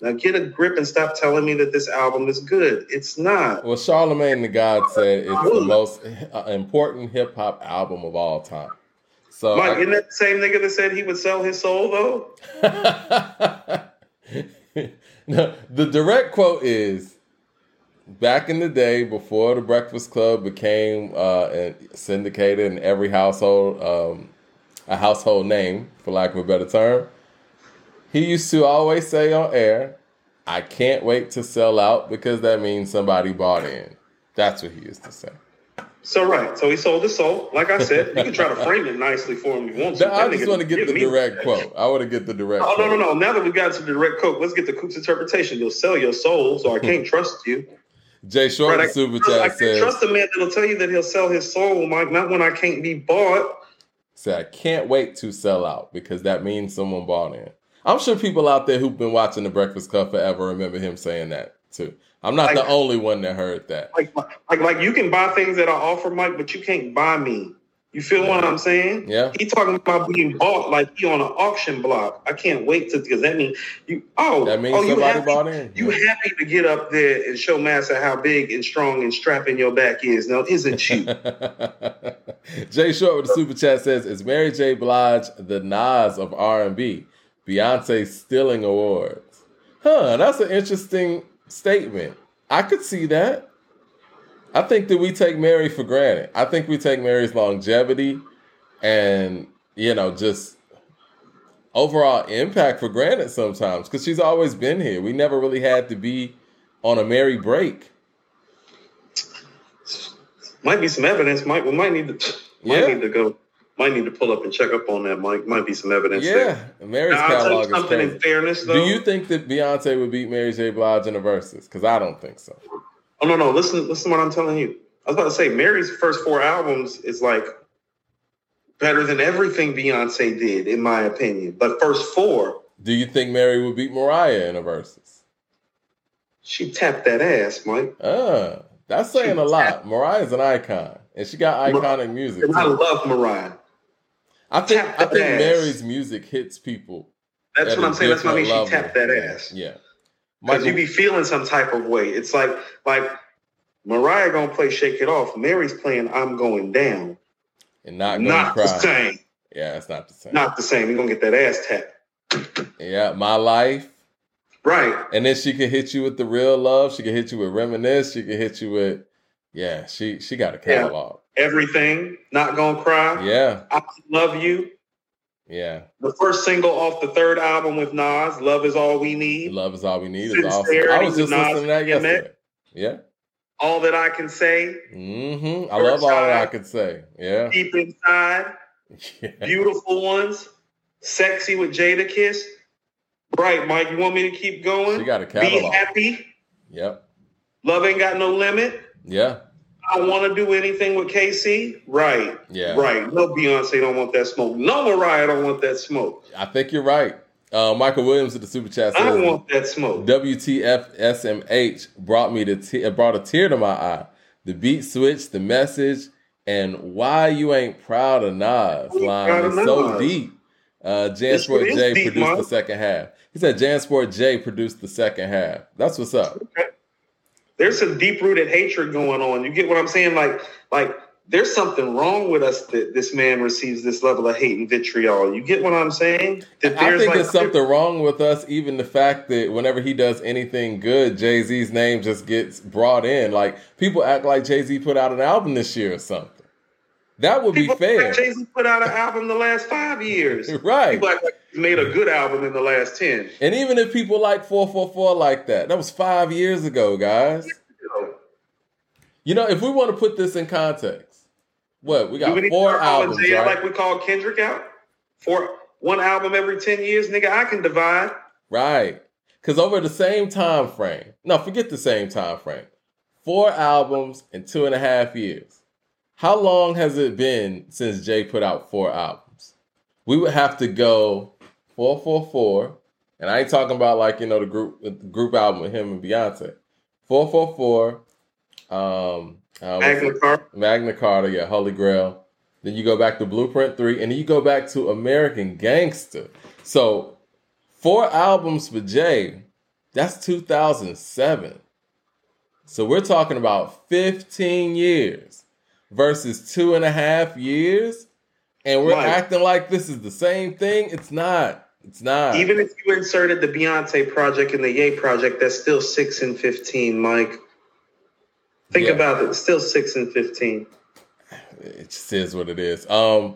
Now get a grip and stop telling me that this album is good. It's not.
Well, Charlemagne the God said it's the most uh, important hip hop album of all time. So,
Mike, I, isn't that the same nigga that said he would sell his soul though?
the direct quote is back in the day before the Breakfast Club became uh, syndicated in every household, um, a household name, for lack of a better term. He used to always say on air, I can't wait to sell out because that means somebody bought in. That's what he used to say.
So right, so he sold his soul. Like I said, you can try to frame it nicely for him if you want to.
I just want to get the direct quote. I want to get the direct.
Oh no, no, no! Now that we got to the direct quote, let's get the Coop's interpretation. You'll sell your soul, so I can't trust you.
Jay Short right, super chat
I
says,
"Trust a man that'll tell you that he'll sell his soul, Mike. Not when I can't be bought."
Say, I can't wait to sell out because that means someone bought in. I'm sure people out there who've been watching the Breakfast Club forever remember him saying that too. I'm not like, the only one that heard that.
Like, like, like you can buy things that I offer, Mike, but you can't buy me. You feel what I'm saying?
Yeah.
He talking about being bought like he on an auction block. I can't wait to because that means you. Oh,
that means
oh,
somebody
you happy,
bought in.
You yeah. happy to get up there and show Massa how big and strong and strapping your back is? Now, isn't you?
Jay Short with the super chat says, "Is Mary J. Blige the Nas of R and B? Beyonce stealing awards? Huh? That's an interesting statement. I could see that. I think that we take Mary for granted. I think we take Mary's longevity and, you know, just overall impact for granted sometimes because she's always been here. We never really had to be on a Mary break.
Might be some evidence. Might we might need to might yeah. need to go might need to pull up and check up on that. Might might be some evidence.
Yeah,
there.
Mary's now, catalog is
something
crazy.
in fairness. Though.
Do you think that Beyonce would beat Mary J. Blige in the verses? Because I don't think so.
Oh no, no. Listen, listen. What I'm telling you. I was about to say Mary's first four albums is like better than everything Beyonce did, in my opinion. But first four.
Do you think Mary would beat Mariah in the verses?
She tapped that ass, Mike.
Ah, that's saying she a lot. Mariah's an icon, and she got iconic music.
And I love Mariah.
I think I think ass. Mary's music hits people.
That's what I'm saying. That's what I mean. She tapped that ass.
Yeah.
Because you be feeling some type of way. It's like like Mariah gonna play "Shake It Off." Mary's playing "I'm Going Down,"
and not
not
cry.
the same.
Yeah, it's not the same.
Not the same. You're gonna get that ass tapped.
Yeah, my life.
Right.
And then she could hit you with the real love. She could hit you with reminisce. She could hit you with, yeah. She she got a catalog.
Everything. Not gonna cry.
Yeah.
I love you.
Yeah.
The first single off the third album with Nas, "Love Is All We Need."
Love is all we need is awesome. I was just listening to that yesterday. Yeah.
All that I can say.
Mm-hmm. I love all that I can say. Yeah.
Deep inside. Yeah. Beautiful ones. Sexy with Jadakiss. Right, Mike. You want me to keep going?
You got a catalog.
Be happy.
Yep.
Love ain't got no limit.
Yeah.
I want to do anything with K-Ci. Right.
Yeah.
Right. No Beyonce don't want that smoke. No Mariah don't want that smoke.
I think you're right. Uh, Michael Williams at the super chat says,
I want that smoke.
WTF SMH brought me to t- brought a tear to my eye. The beat switch, the message, and why you ain't proud of Nas line is so deep. Uh, Jansport J deep, produced the second half. He said Jansport J produced the second half. That's what's up.
Okay. There's some deep rooted hatred going on. You get what I'm saying? Like, like there's something wrong with us that this man receives this level of hate and vitriol. You get what I'm saying?
That I think like, there's something wrong with us, even the fact that whenever he does anything good, Jay Z's name just gets brought in. Like people act like Jay Z put out an album this year or something. That would
People
be fair.
Like Jay Z put out an album the last five years.
right.
People act like made a good album in the last ten.
And even if people like four four four like that, that was five years ago, guys. You know, if we want to put this in context, what we got we four albums, right?
like we call Kendrick out for one album every ten years, nigga. I can divide.
Right, because over the same time frame. No, forget the same time frame. Four albums in two and a half years. How long has it been since Jay put out four albums? We would have to go four four four, and I ain't talking about like you know the group the group album with him and Beyonce. Four four four. Um,
uh, Magna Carta.
Magna Carta, yeah, Holy Grail. Then you go back to Blueprint Three, and then you go back to American Gangster. So four albums for Jay. That's 2007. So we're talking about 15 years versus two and a half years, and we're right. acting like this is the same thing. It's not. It's not.
Even if you inserted the Beyonce project and the Ye project, that's still six and fifteen, Mike. Think
Yeah.
about it. It's still six and fifteen.
it just is what it is. Um,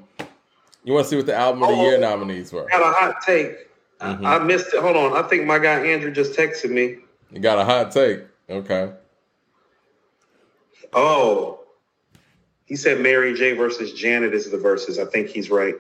you want to see what the album of the
Oh.
year nominees were?
Got a hot take. I-
Mhm.
I missed it. Hold on. I think my guy Andrew just texted me.
You got a hot take. Okay.
Oh, he said Mary J versus Janet is the verses. I think he's right.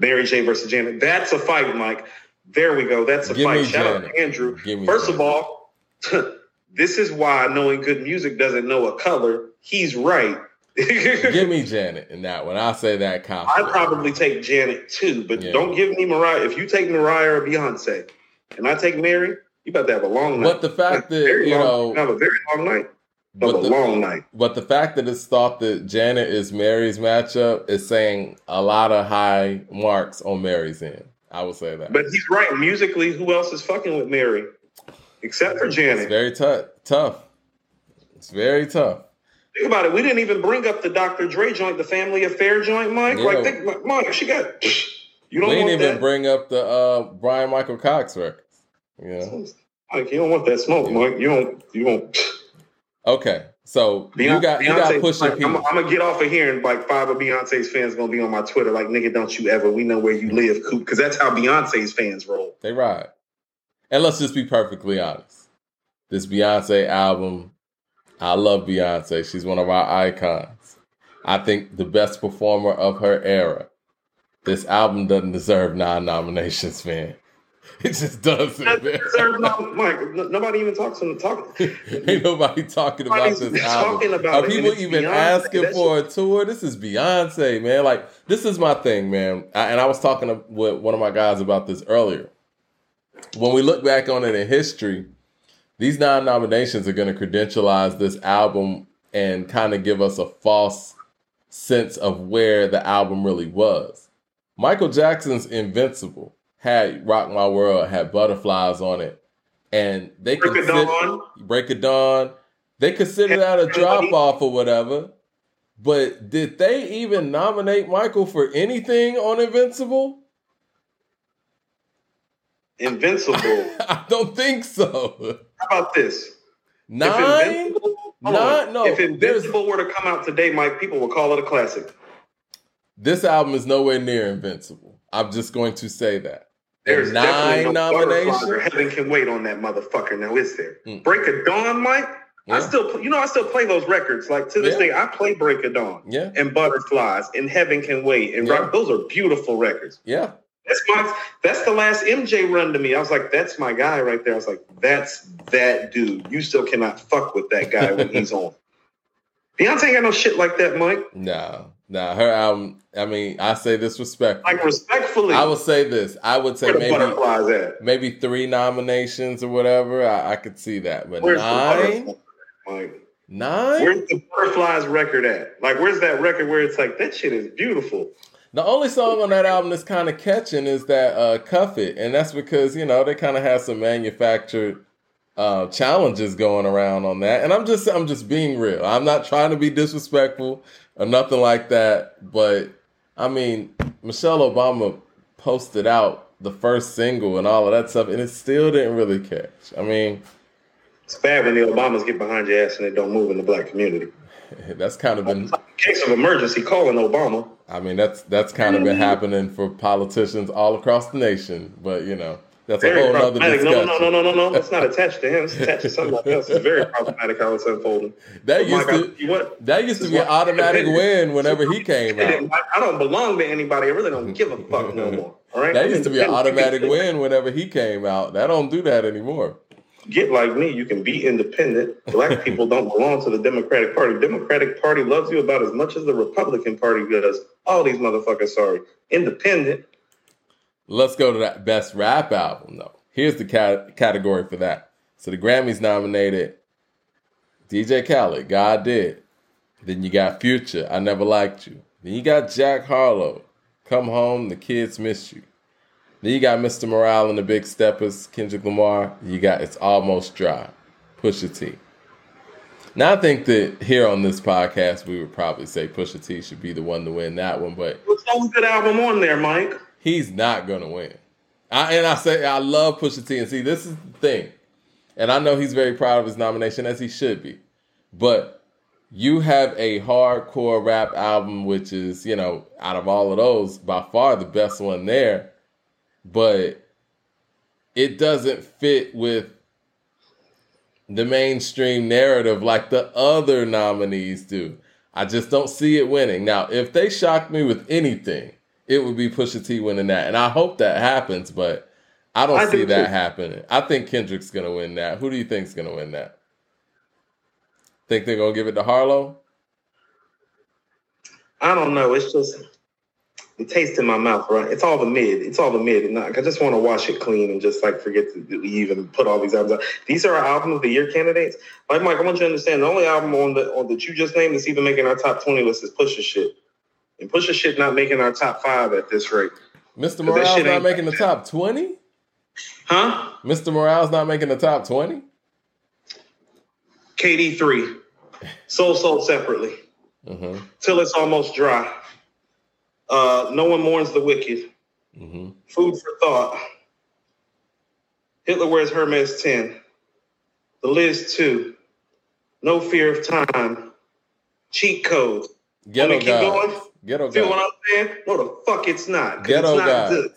Mary J versus Janet. That's a fight, Mike. There we go. That's a
Give
fight. Shout out to Andrew. First
Janet.
of all, this is why knowing good music doesn't know a color. He's right.
Give me Janet in that one. I say that
I'd probably take Janet too, but
Yeah.
don't give me Mariah. If you take Mariah or Beyonce, and I take Mary, you about to have a long night.
But the fact that you know,
have a very long night.
But
a
the,
long night.
but the fact that it's thought that Janet is Mary's matchup is saying a lot of high marks on Mary's end. I would say that.
But he's right. Musically, who else is fucking with Mary? Except for Janet.
it's very tough. Tough. It's very tough.
Think about it. We didn't even bring up the Dr. Dre joint, the Family Affair joint, Mike.
Yeah.
Like, think, like, Mike, she got. You don't
we didn't even
that.
bring up the uh, Bryan-Michael Cox records. You know?
Mike, you don't want that smoke,
Yeah.
Mike. You don't. You don't.
Okay, so you
Beyonce-
got you got Pusha
like,
P.
I'm, I'm gonna get off of here, and like five of Beyonce's fans gonna be on my Twitter, like, nigga, don't you ever? We know where you live, Coop, because that's how Beyonce's fans roll.
They ride. And let's just be perfectly honest. This Beyonce album, I love Beyonce. She's one of our icons. I think the best performer of her era. This album doesn't deserve nine nominations, man. It just doesn't.
Sir, no, Mike, nobody even talks on the talk.
Ain't nobody talking about this album.
about
Are people even
Beyonce.
asking for a tour? This is Beyonce, man. Like, this is my thing, man. I, and I was talking to, with one of my guys about this earlier. When we look back on it in history, these nine nominations are going to credentialize this album and kind of give us a false sense of where the album really was. Michael Jackson's Invincible had Rock My World, had butterflies on it. And they
Break
consider-
Dawn.
Break of Dawn. They consider that a drop off or whatever. But did they even nominate Michael for anything on Invincible?
Invincible.
I don't think so.
How about this? If
Nine?
Invincible,
Nine? No,
If Invincible were to come out today, Mike, people would call it a classic.
This album is nowhere near Invincible. I'm just going to say that.
There's
nine
no
nominations.
Heaven can wait on that motherfucker. Now is there?
Mm.
Break of Dawn, Mike. I still, pl- you know, I still play those records. Like to this
Yeah.
day, I play Break of Dawn
Yeah,
and Butterflies and Heaven Can Wait and
Yeah.
Rock. Those are beautiful records.
yeah.
That's my. That's the last MJ run to me. I was like, that's my guy right there. I was like, that's that dude. You still cannot fuck with that guy when he's on. Beyonce ain't got no shit like that, Mike.
No, no. Her album. I mean, I say this respectfully.
Like respectfully,
I would say this. I would say maybe maybe three nominations or whatever. I, I could see that, but
Where's
nine,
Mike?
nine.
Where's the butterflies record at? Like, where's that record where it's like that shit is beautiful?
The only song on that album that's kind of catching is that uh, "Cuff It," and that's because you know they kind of have some manufactured uh, challenges going around on that. And I'm just I'm just being real. I'm not trying to be disrespectful or nothing like that. But I mean, Michelle Obama posted out the first single and all of that stuff, and it still didn't really catch. I mean,
It's bad when the Obamas get behind your ass and they don't move in the black community.
that's kind of been
Case of emergency, calling Obama.
I mean, that's that's kind of been happening for politicians all across the nation. But you know, that's a
Very
whole other discussion.
No, no, no, no, no, no. It's not attached to him. It's attached to somebody else. It's very problematic how it's unfolding.
That
Oh
used
God,
to
what?
that used to be an automatic win whenever he came out.
I don't belong to anybody. I really don't give a fuck no more. All right.
That used to be an automatic win whenever he came out. That don't do that anymore.
Get like me. You can be independent. Black people don't belong to the Democratic Party. Democratic Party loves you about as much as the Republican Party does. All these motherfuckers, sorry. Independent.
Let's go to that best rap album though. Here's the cat- category for that. So the Grammys nominated DJ Khaled, God Did. Then you got Future, I Never Liked You. Then you got Jack Harlow, Come Home, The Kids Miss You. Then you got Mr. Morale and the Big Steppers, Kendrick Lamar. You got It's Almost Dry, Pusha T. Now I think that here on this podcast we would probably say Pusha T should be the one to win that one, but
What's the good album on there, Mike?
He's not gonna win. I, and I say I love Pusha T, and see this is the thing, and I know he's very proud of his nomination as he should be, but you have a hardcore rap album, which is you know out of all of those by far the best one there, but it doesn't fit with the mainstream narrative like the other nominees do. I just don't see it winning. Now, if they shock me with anything, it would be Pusha T winning that, and I hope that happens. But I don't I see that too. happening. I think Kendrick's gonna win that. Who do you think's gonna win that? Think they're gonna give it to Harlow?
I don't know. It's just the taste in my mouth, right? It's all the mid. It's all the mid. And I just want to wash it clean and just like forget to even put all these albums out. These are our album of the year candidates. Like Mike, I want you to understand the only album on the on that you just named that's even making our top 20 list is Pusha Shit. And Pusha Shit not making our top five at this rate.
Mr. Morale's not making the top 20?
Huh?
Mr. Morale's not making the top 20?
KD3. Soul Sold separately. Mm-hmm. Till it's almost dry. Uh, no one mourns the wicked. Mm-hmm. Food for thought. Hitler wears Hermes 10. The Liz 2. No fear of time. Cheat code.
Ghetto keep going? Ghetto
Feel what I'm saying? No, the fuck it's not.
Ghetto it's not. Good.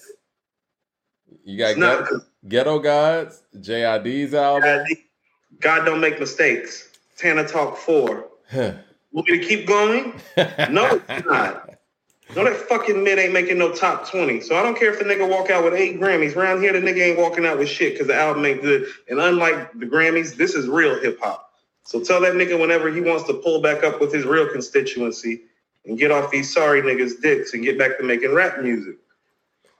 You got ghetto, ghetto Gods, JID's album.
God don't make mistakes. Tana Talk 4. Want me to keep going? no, it's not. No, that fucking mid ain't making no top 20. So I don't care if the nigga walk out with eight Grammys. Around here, the nigga ain't walking out with shit because the album ain't good. And unlike the Grammys, this is real hip hop. So tell that nigga whenever he wants to pull back up with his real constituency and get off these sorry niggas' dicks and get back to making rap music.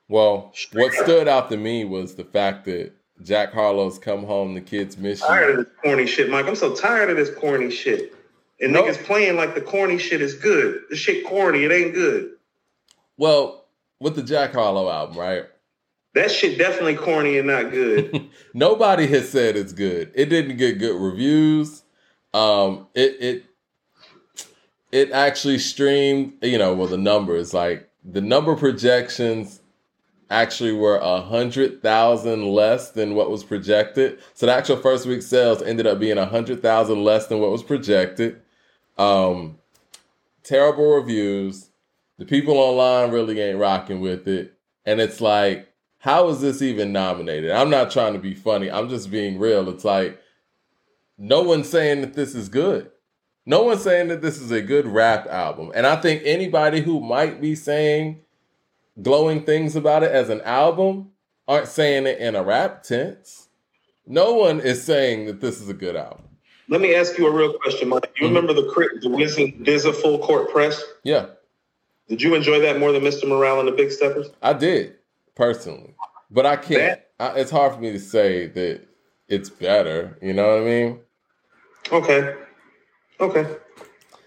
Well, what stood out to me was the fact that Jack Harlow's come home, the kids miss
you. Tired of this corny shit, Mike. I'm so tired of this corny shit. And nope. niggas playing like the corny shit is good. The shit corny, it ain't good.
Well, with the Jack Harlow album, right?
That shit definitely corny and not good.
Nobody has said it's good. It didn't get good reviews. Um, it it it actually streamed. You know, well, the numbers like the number projections actually were a hundred thousand less than what was projected. So the actual first week sales ended up being a hundred thousand less than what was projected. Um, terrible reviews the people online really ain't rocking with it. And it's like, how is this even nominated? I'm not trying to be funny. I'm just being real. It's like, no one's saying that this is good. No one's saying that this is a good rap album. And I think anybody who might be saying glowing things about it as an album aren't saying it in a rap tense. No one is saying that this is a good album.
Let me ask you a real question, Mike. You mm-hmm. remember the crit, the Wiz full court press?
Yeah.
Did you enjoy that more than Mr. Morale and the Big Steppers?
I did personally, but I can't. I, it's hard for me to say that it's better. You know what I mean?
Okay. Okay.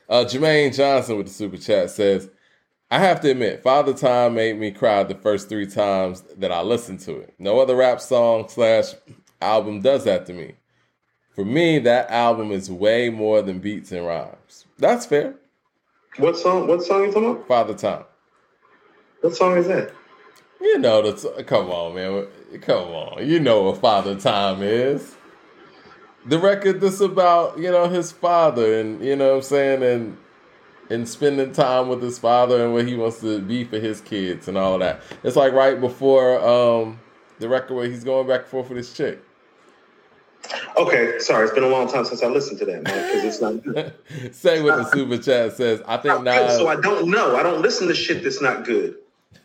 Uh, Jermaine Johnson with the super chat says, "I have to admit, Father Time made me cry the first three times that I listened to it. No other rap song slash album does that to me. For me, that album is way more than beats and rhymes. That's fair.
What song? What song you talking about?
Father Time.
What song is that?
You know the. T- come on, man. Come on. You know what Father Time is. The record that's about you know his father and you know what I'm saying and and spending time with his father and what he wants to be for his kids and all of that. It's like right before um the record where he's going back and forth with his chick.
Okay, sorry, it's been a long time since I listened to that, man, because it's not good.
Say what the super chat says. I think Nas.
So I don't know. I don't listen to shit that's not good.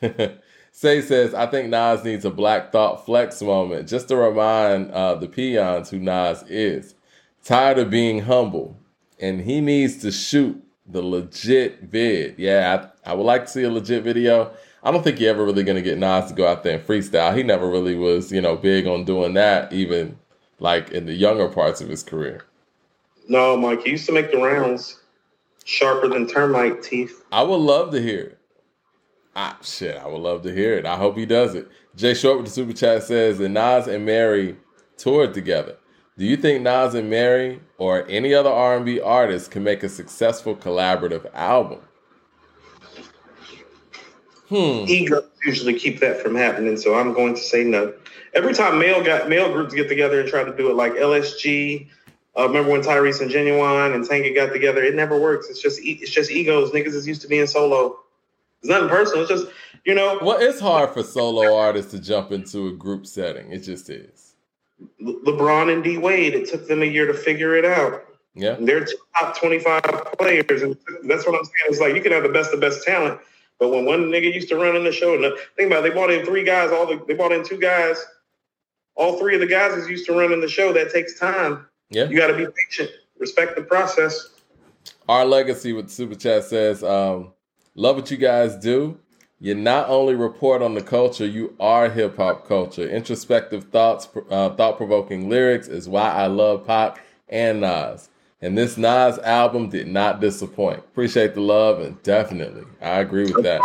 Say says, I think Nas needs a Black Thought flex moment just to remind uh, the peons who Nas is. Tired of being humble, and he needs to shoot the legit vid. Yeah, I, I would like to see a legit video. I don't think you're ever really gonna get Nas to go out there and freestyle. He never really was, you know, big on doing that, even like in the younger parts of his career?
No, Mike. He used to make the rounds sharper than termite teeth.
I would love to hear it. Ah, shit, I would love to hear it. I hope he does it. Jay Short with the super chat says that Nas and Mary toured together. Do you think Nas and Mary or any other R&B artist can make a successful collaborative album?
Hmm. Ego usually keep that from happening, so I'm going to say no. Every time male got male groups get together and try to do it, like LSG, uh, remember when Tyrese and Ginuwine and Tank got together? It never works. It's just it's just egos. Niggas is used to being solo. It's nothing personal. It's just you know.
Well, it's hard for solo artists to jump into a group setting. It just is.
Le- LeBron and D Wade. It took them a year to figure it out.
Yeah,
they're top twenty-five players, and that's what I'm saying. It's like you can have the best of best talent, but when one nigga used to run in the show, and think about it, they brought in three guys. All the they brought in two guys. All three of the guys is used to running the show. That takes time.
Yeah.
You got to be patient. Respect the process.
Our legacy with Super Chat says, um, love what you guys do. You not only report on the culture, you are hip hop culture. Introspective thoughts, uh, thought provoking lyrics is why I love pop and Nas. And this Nas album did not disappoint. Appreciate the love and definitely, I agree with that.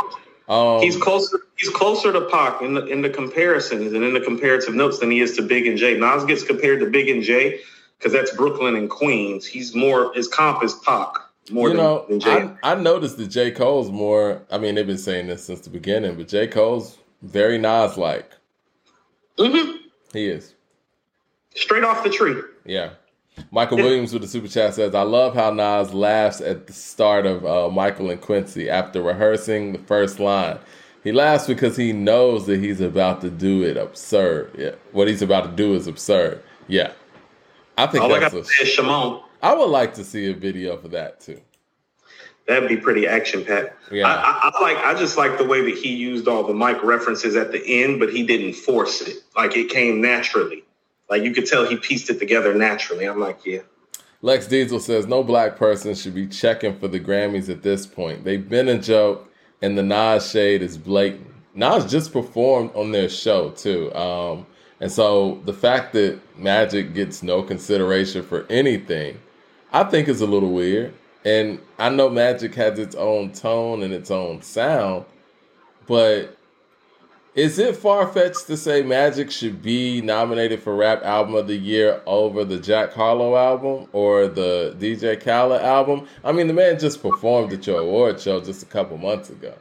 Um, he's closer. He's closer to Pac in the in the comparisons and in the comparative notes than he is to Big and J. Nas gets compared to Big and J because that's Brooklyn and Queens. He's more his comp is Pac more you know, than, Jay.
I, I, noticed that J. Cole's more. I mean, they've been saying this since the beginning, but J. Cole's very Nas like.
Mm-hmm.
He is
straight off the tree.
Yeah. Michael Williams with the super chat says, "I love how Nas laughs at the start of uh, Michael and Quincy after rehearsing the first line. He laughs because he knows that he's about to do it absurd. Yeah, what he's about to do is absurd. Yeah, I think
All
that's
I got a, Shimon.
I would like to see a video for that too.
That'd be pretty action packed.
Yeah,
I, I, I, like. I just like the way that he used all the mic references at the end, but he didn't force it. Like it came naturally. Like you could tell he pieced it together naturally. I'm like, yeah.
Lex Diesel says no black person should be checking for the Grammys at this point. They've been a joke, and the Nas shade is blatant. Nas just performed on their show too. Um, and so the fact that Magic gets no consideration for anything, I think is a little weird. And I know Magic has its own tone and its own sound, but is it far fetched to say Magic should be nominated for Rap Album of the Year over the Jack Harlow album or the DJ Khaled album? I mean, the man just performed at your award show just a couple months ago.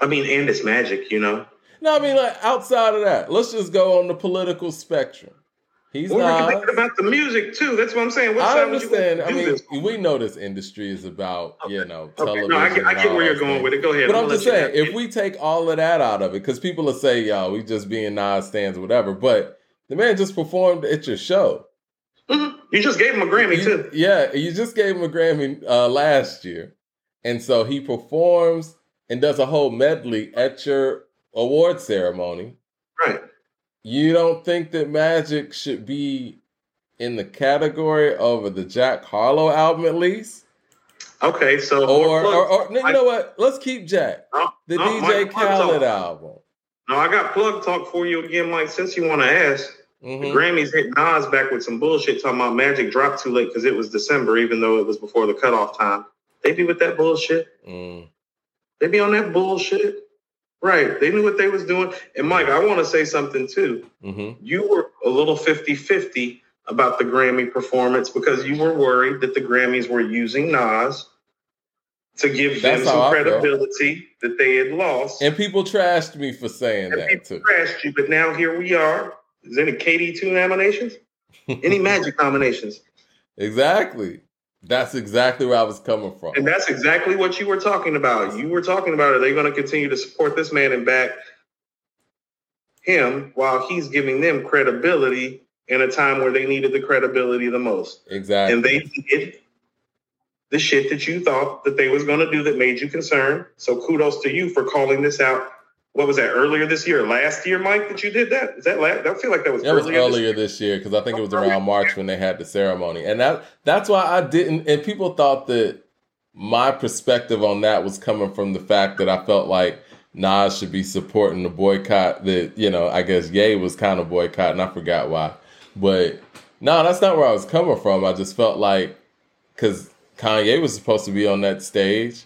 I mean, and it's Magic, you know.
No, I mean like outside of that, let's just go on the political spectrum. He's
well,
not.
thinking about the music too. That's what I'm saying. What
I understand. I mean, we know this industry is about okay. you know television. No, I
get, I get where you're going with it. Go ahead.
But I'm, I'm just saying, if we take all of that out of it, because people will say, "Yo, we just being Nas stands, or whatever." But the man just performed at your show.
Mm-hmm. You just gave him a Grammy
you,
too.
Yeah, you just gave him a Grammy uh, last year, and so he performs and does a whole medley at your award ceremony.
Right.
You don't think that Magic should be in the category of the Jack Harlow album at least?
Okay, so
or or, or you I, know what? Let's keep Jack. No, the no, DJ Khaled album.
No, I got plug talk for you again, Mike. Since you want to ask, mm-hmm. the Grammys hit Nas back with some bullshit talking about Magic dropped too late because it was December, even though it was before the cutoff time. They be with that bullshit.
Mm.
They be on that bullshit. Right. They knew what they was doing. And Mike, I want to say something too.
Mm-hmm.
You were a little 50-50 about the Grammy performance because you were worried that the Grammys were using Nas to give That's them some credibility that they had lost.
And people trashed me for saying and that too.
Trashed you, but now here we are. Is any KD two nominations? any Magic nominations?
Exactly. That's exactly where I was coming from.
And that's exactly what you were talking about. You were talking about are they going to continue to support this man and back him while he's giving them credibility in a time where they needed the credibility the most.
Exactly.
And they did the shit that you thought that they was going to do that made you concerned. So kudos to you for calling this out what was that earlier this year, last year, Mike? That you did that? Is that last? I feel like that was
that
earlier
was earlier this year because I think it was around March when they had the ceremony, and that that's why I didn't. And people thought that my perspective on that was coming from the fact that I felt like Nas should be supporting the boycott that you know I guess Ye was kind of boycotting. I forgot why, but no, that's not where I was coming from. I just felt like because Kanye was supposed to be on that stage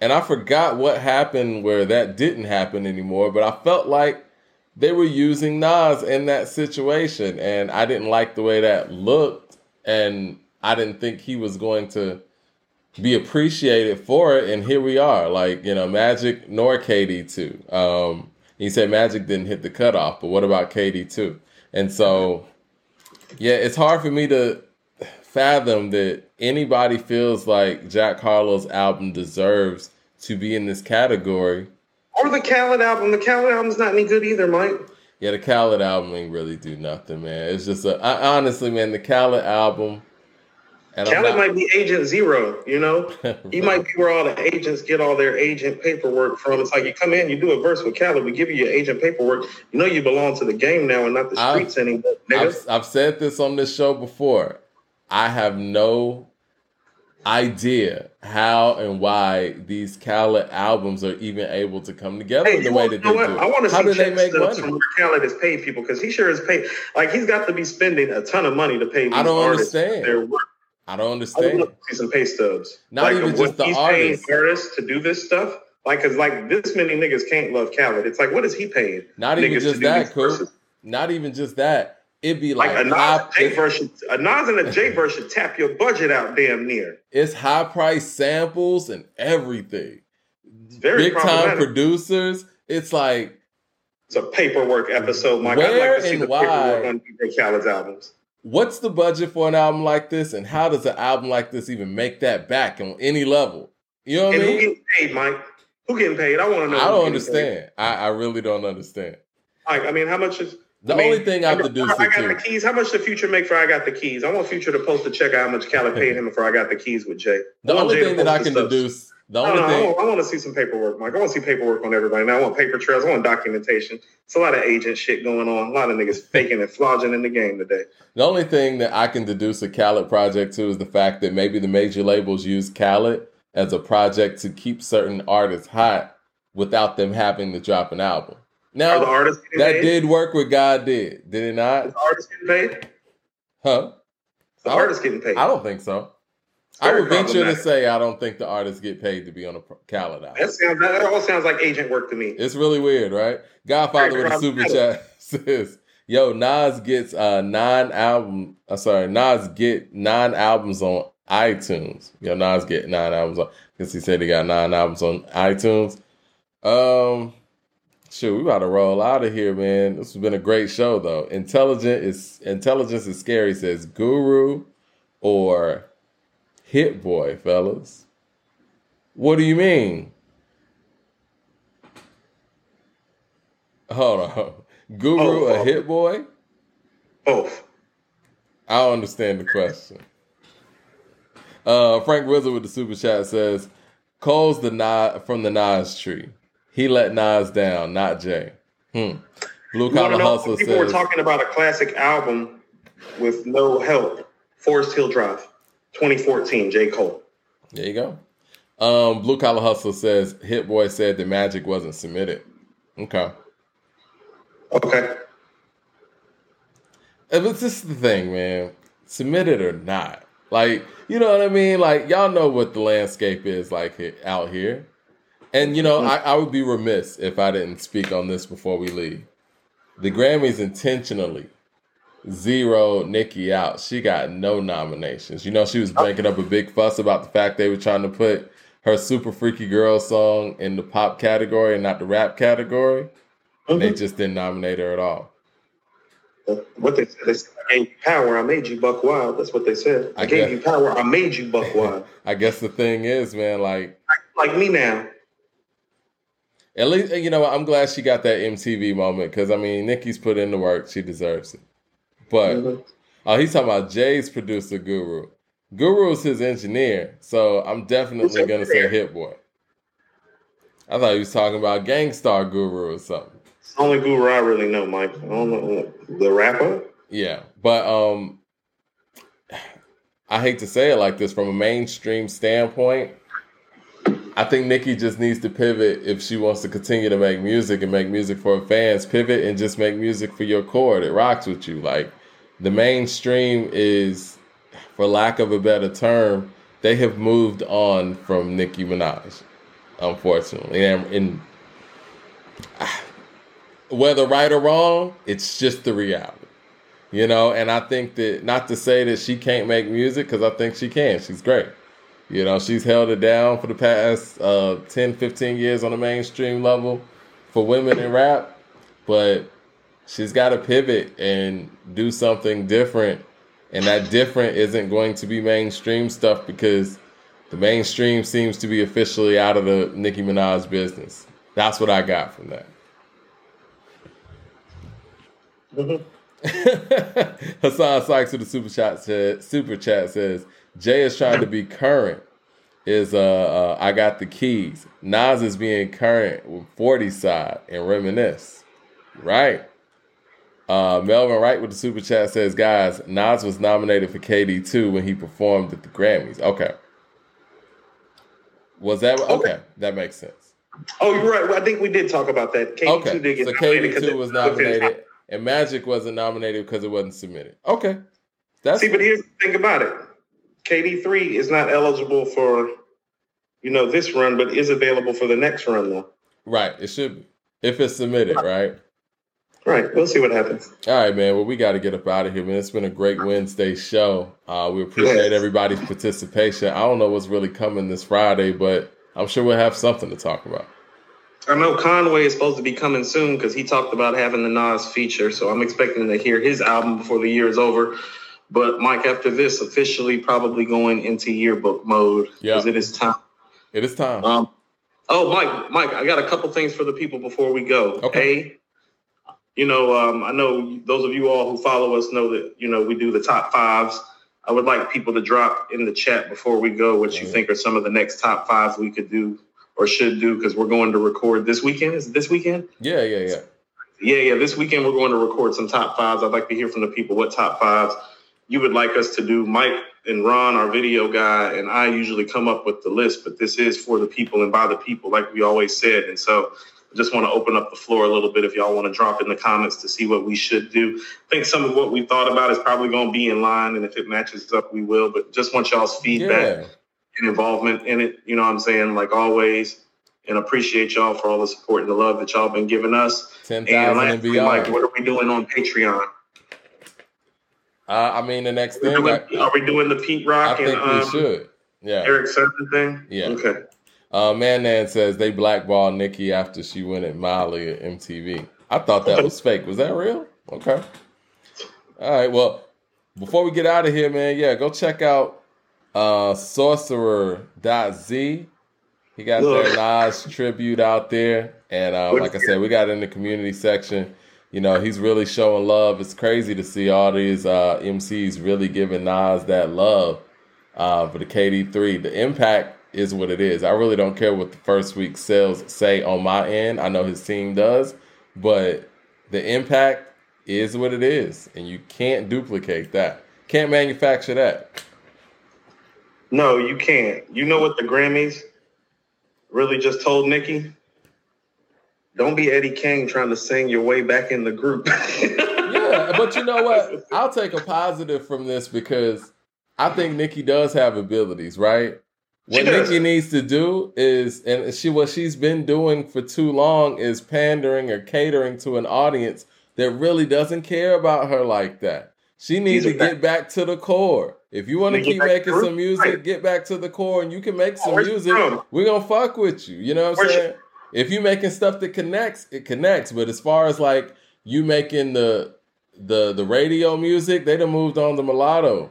and I forgot what happened where that didn't happen anymore, but I felt like they were using Nas in that situation. And I didn't like the way that looked. And I didn't think he was going to be appreciated for it. And here we are, like you know, Magic nor KD two. Um, he said Magic didn't hit the cutoff, but what about KD two? And so, yeah, it's hard for me to fathom that anybody feels like Jack Harlow's album deserves to be in this category.
Or the Khaled album. The Khaled album's not any good either, Mike.
Yeah, the Khaled album ain't really do nothing, man. It's just a, I, honestly, man, the Khaled album.
And Khaled not, might be agent zero, you know? right. He might be where all the agents get all their agent paperwork from. It's like you come in, you do a verse with Khaled, we give you your agent paperwork. You know you belong to the game now and not the streets I've, anymore.
I've, I've said this on this show before. I have no idea how and why these Khaled albums are even able to come together hey, the way that they do.
I want to see do they make money? From where Khaled has paid people because he sure has paid. Like he's got to be spending a ton of money to pay. These I don't understand. Their work.
I don't understand. I
see some pay stubs.
Not like, even just the he's artists.
paying artists to do this stuff. Like, cause like this many niggas can't love Khaled. It's like, what is he paying?
Not even just that, cool. Not even just that it'd be like,
like a Nas J version. A Nas and a J version tap your budget out damn near.
It's high price samples and everything. Very big time producers. It's like
it's a paperwork episode, Mike. Where I'd like to see the why, paperwork on DJ Khaled's albums.
What's the budget for an album like this, and how does an album like this even make that back on any level? You know what and I mean?
Who getting paid, Mike? Who getting paid? I want to know.
I don't understand. I, I really don't understand.
Like, I mean, how much is
the I mean, only thing I've deduced
I got the keys. How much the future make for I got the keys? I want future to post a check out how much Khaled paid him before I got the keys with Jay.
The only Jay thing that I can deduce. The only
I
thing
I want, I want, to see some paperwork, Mike. I want to see paperwork on everybody. Now I want paper trails. I want documentation. It's a lot of agent shit going on. A lot of niggas faking and flogging in the game today.
The only thing that I can deduce a Khaled project to is the fact that maybe the major labels use Khaled as a project to keep certain artists hot without them having to drop an album. Now, the artists that paid? did work with God did, did it not?
Is the artist getting paid?
Huh?
The artist getting paid?
I don't think so. I would venture to say I don't think the artists get paid to be on a calendar.
That sounds that all sounds like agent work to me.
It's really weird, right? Godfather with a super chat says, "Yo, Nas gets uh nine album. Uh, sorry, Nas get nine albums on iTunes. Yo, Nas get nine albums on. Because he said he got nine albums on iTunes. Um, Shoot, we about to roll out of here, man. This has been a great show, though. Intelligent is intelligence is scary. Says Guru or Hit Boy, fellas. What do you mean? Hold on, Guru oh, oh. a Hit Boy?
Both.
I don't understand the question. Uh, Frank Wizard with the super chat says, "Cole's the Nas from the Nas tree." He let Nas down, not Jay. Hmm.
Blue collar hustle says. people says. were talking about a classic album with no help. Forest Hill Drive, 2014, J. Cole.
There you go. Um, Blue collar hustle says Hit Boy said the Magic wasn't submitted. Okay.
Okay.
But this is the thing, man. Submitted or not, like you know what I mean. Like y'all know what the landscape is like out here. And you know, I, I would be remiss if I didn't speak on this before we leave. The Grammys intentionally zero Nicki out. She got no nominations. You know, she was making up a big fuss about the fact they were trying to put her super freaky girl song in the pop category and not the rap category. Mm-hmm. And they just didn't nominate her at all.
What they said, they said, I gave you power, I made you buck wild. That's what they said. I, I gave guess, you power, I made you buck wild.
I guess the thing is, man, like
like me now
at least you know I'm glad she got that MTV moment because I mean Nicki's put in the work, she deserves it. But mm-hmm. oh, he's talking about Jay's producer Guru. Guru is his engineer, so I'm definitely gonna say Hit Boy. I thought he was talking about Gang Starr Guru or something.
It's the only Guru I really know, Mike. I don't know the rapper.
Yeah, but um, I hate to say it like this from a mainstream standpoint. I think Nicki just needs to pivot if she wants to continue to make music and make music for her fans. Pivot and just make music for your core that rocks with you. Like the mainstream is, for lack of a better term, they have moved on from Nicki Minaj, unfortunately. And, and ah, whether right or wrong, it's just the reality. You know, and I think that not to say that she can't make music because I think she can. She's great. You know, she's held it down for the past uh, 10, 15 years on the mainstream level for women in rap, but she's got to pivot and do something different. And that different isn't going to be mainstream stuff because the mainstream seems to be officially out of the Nicki Minaj business. That's what I got from that. Mm-hmm. Hassan Sykes with the super chat said, super chat says Jay is trying to be current. Is uh, uh I got the keys. Nas is being current with 40 side and reminisce. Right. Uh, Melvin Wright with the super chat says, guys, Nas was nominated for KD2 when he performed at the Grammys. Okay. Was that okay? okay that makes sense.
Oh, you're right. Well, I think we did talk about that. KD2 okay. did get
so KD2 was nominated and Magic wasn't nominated because it wasn't submitted. Okay.
That's See, but here's the thing about it. KD3 is not eligible for, you know, this run, but is available for the next run though.
Right. It should be. If it's submitted, right?
Right. We'll see what happens.
All right, man. Well, we got to get up out of here, man. It's been a great Wednesday show. Uh, we appreciate everybody's participation. I don't know what's really coming this Friday, but I'm sure we'll have something to talk about.
I know Conway is supposed to be coming soon because he talked about having the Nas feature. So I'm expecting to hear his album before the year is over. But Mike, after this, officially probably going into yearbook mode because it is time.
It is time.
Um, oh, Mike, Mike, I got a couple things for the people before we go. Okay. A, you know, um, I know those of you all who follow us know that you know we do the top fives. I would like people to drop in the chat before we go what you think are some of the next top fives we could do or should do because we're going to record this weekend. Is this weekend?
Yeah, yeah, yeah.
Yeah, yeah. This weekend we're going to record some top fives. I'd like to hear from the people what top fives you would like us to do. Mike and Ron, our video guy, and I usually come up with the list, but this is for the people and by the people, like we always said. And so I just want to open up the floor a little bit if y'all want to drop in the comments to see what we should do. I think some of what we thought about is probably going to be in line, and if it matches up, we will. But just want y'all's feedback. Yeah and involvement in it. You know what I'm saying? Like always. And appreciate y'all for all the support and the love that y'all been giving us.
10,000 and, and beyond.
Like, what are we doing on Patreon?
Uh, I mean, the next thing.
Doing, I, are we doing the Pete Rock
I think
and
we um, should. Yeah.
Erick Sermon thing?
Yeah.
Okay.
Uh, Man Nan says they blackballed Nicki after she went at Molly at MTV. I thought that was fake. Was that real? Okay. All right. Well, before we get out of here, man, yeah, go check out uh, sorcerer.z. He got Look. their Nas tribute out there. And uh, like I said, we got in the community section. You know, he's really showing love. It's crazy to see all these uh, MCs really giving Nas that love uh, for the KD3. The impact is what it is. I really don't care what the first week sales say on my end. I know his team does, but the impact is what it is. And you can't duplicate that. Can't manufacture that.
No, you can't. You know what the Grammys really just told Nicki? Don't be Eddie King trying to sing your way back in the group.
yeah, but you know what? I'll take a positive from this because I think Nicki does have abilities, right? What Nicki needs to do is, and she what she's been doing for too long is pandering or catering to an audience that really doesn't care about her like that. She needs to get back to the core. If you want to keep making some music, right. get back to the core and you can make some music. We're gonna fuck with you. You know what I'm saying? If you making stuff that connects, it connects. But as far as like you making the the the radio music, they done moved on to mulatto.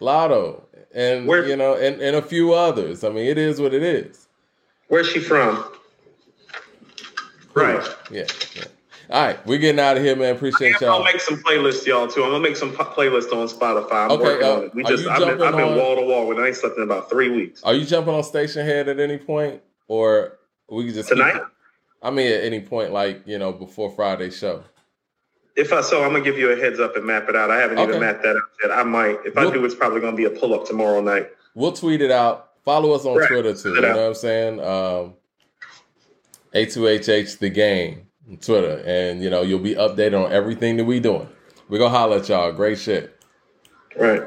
Latto. And Where, you know, and, and a few others. I mean, it is what it is.
Where's she from? Right.
Yeah. yeah. All right, we're getting out of here, man. Appreciate y'all.
I'll make some playlists, y'all, too. I'm gonna make some playlists on Spotify. I'm okay, working uh, on it. We just, I've been, I've been wall to wall with. I ain't slept in about three weeks.
Are you jumping on Stationhead at any point, or we can just
tonight?
I mean, at any point, like you know, before Friday's show.
If I so, I'm gonna give you a heads up and map it out. I haven't okay. even mapped that out yet. I might. If we'll, I do, it's probably gonna be a pull up tomorrow night.
We'll tweet it out. Follow us on right. Twitter too. You know what I'm saying? Um, A2HH the game. Twitter, and you know you'll be updated on everything that we doing. We're gonna holler at y'all. Great shit.
Right.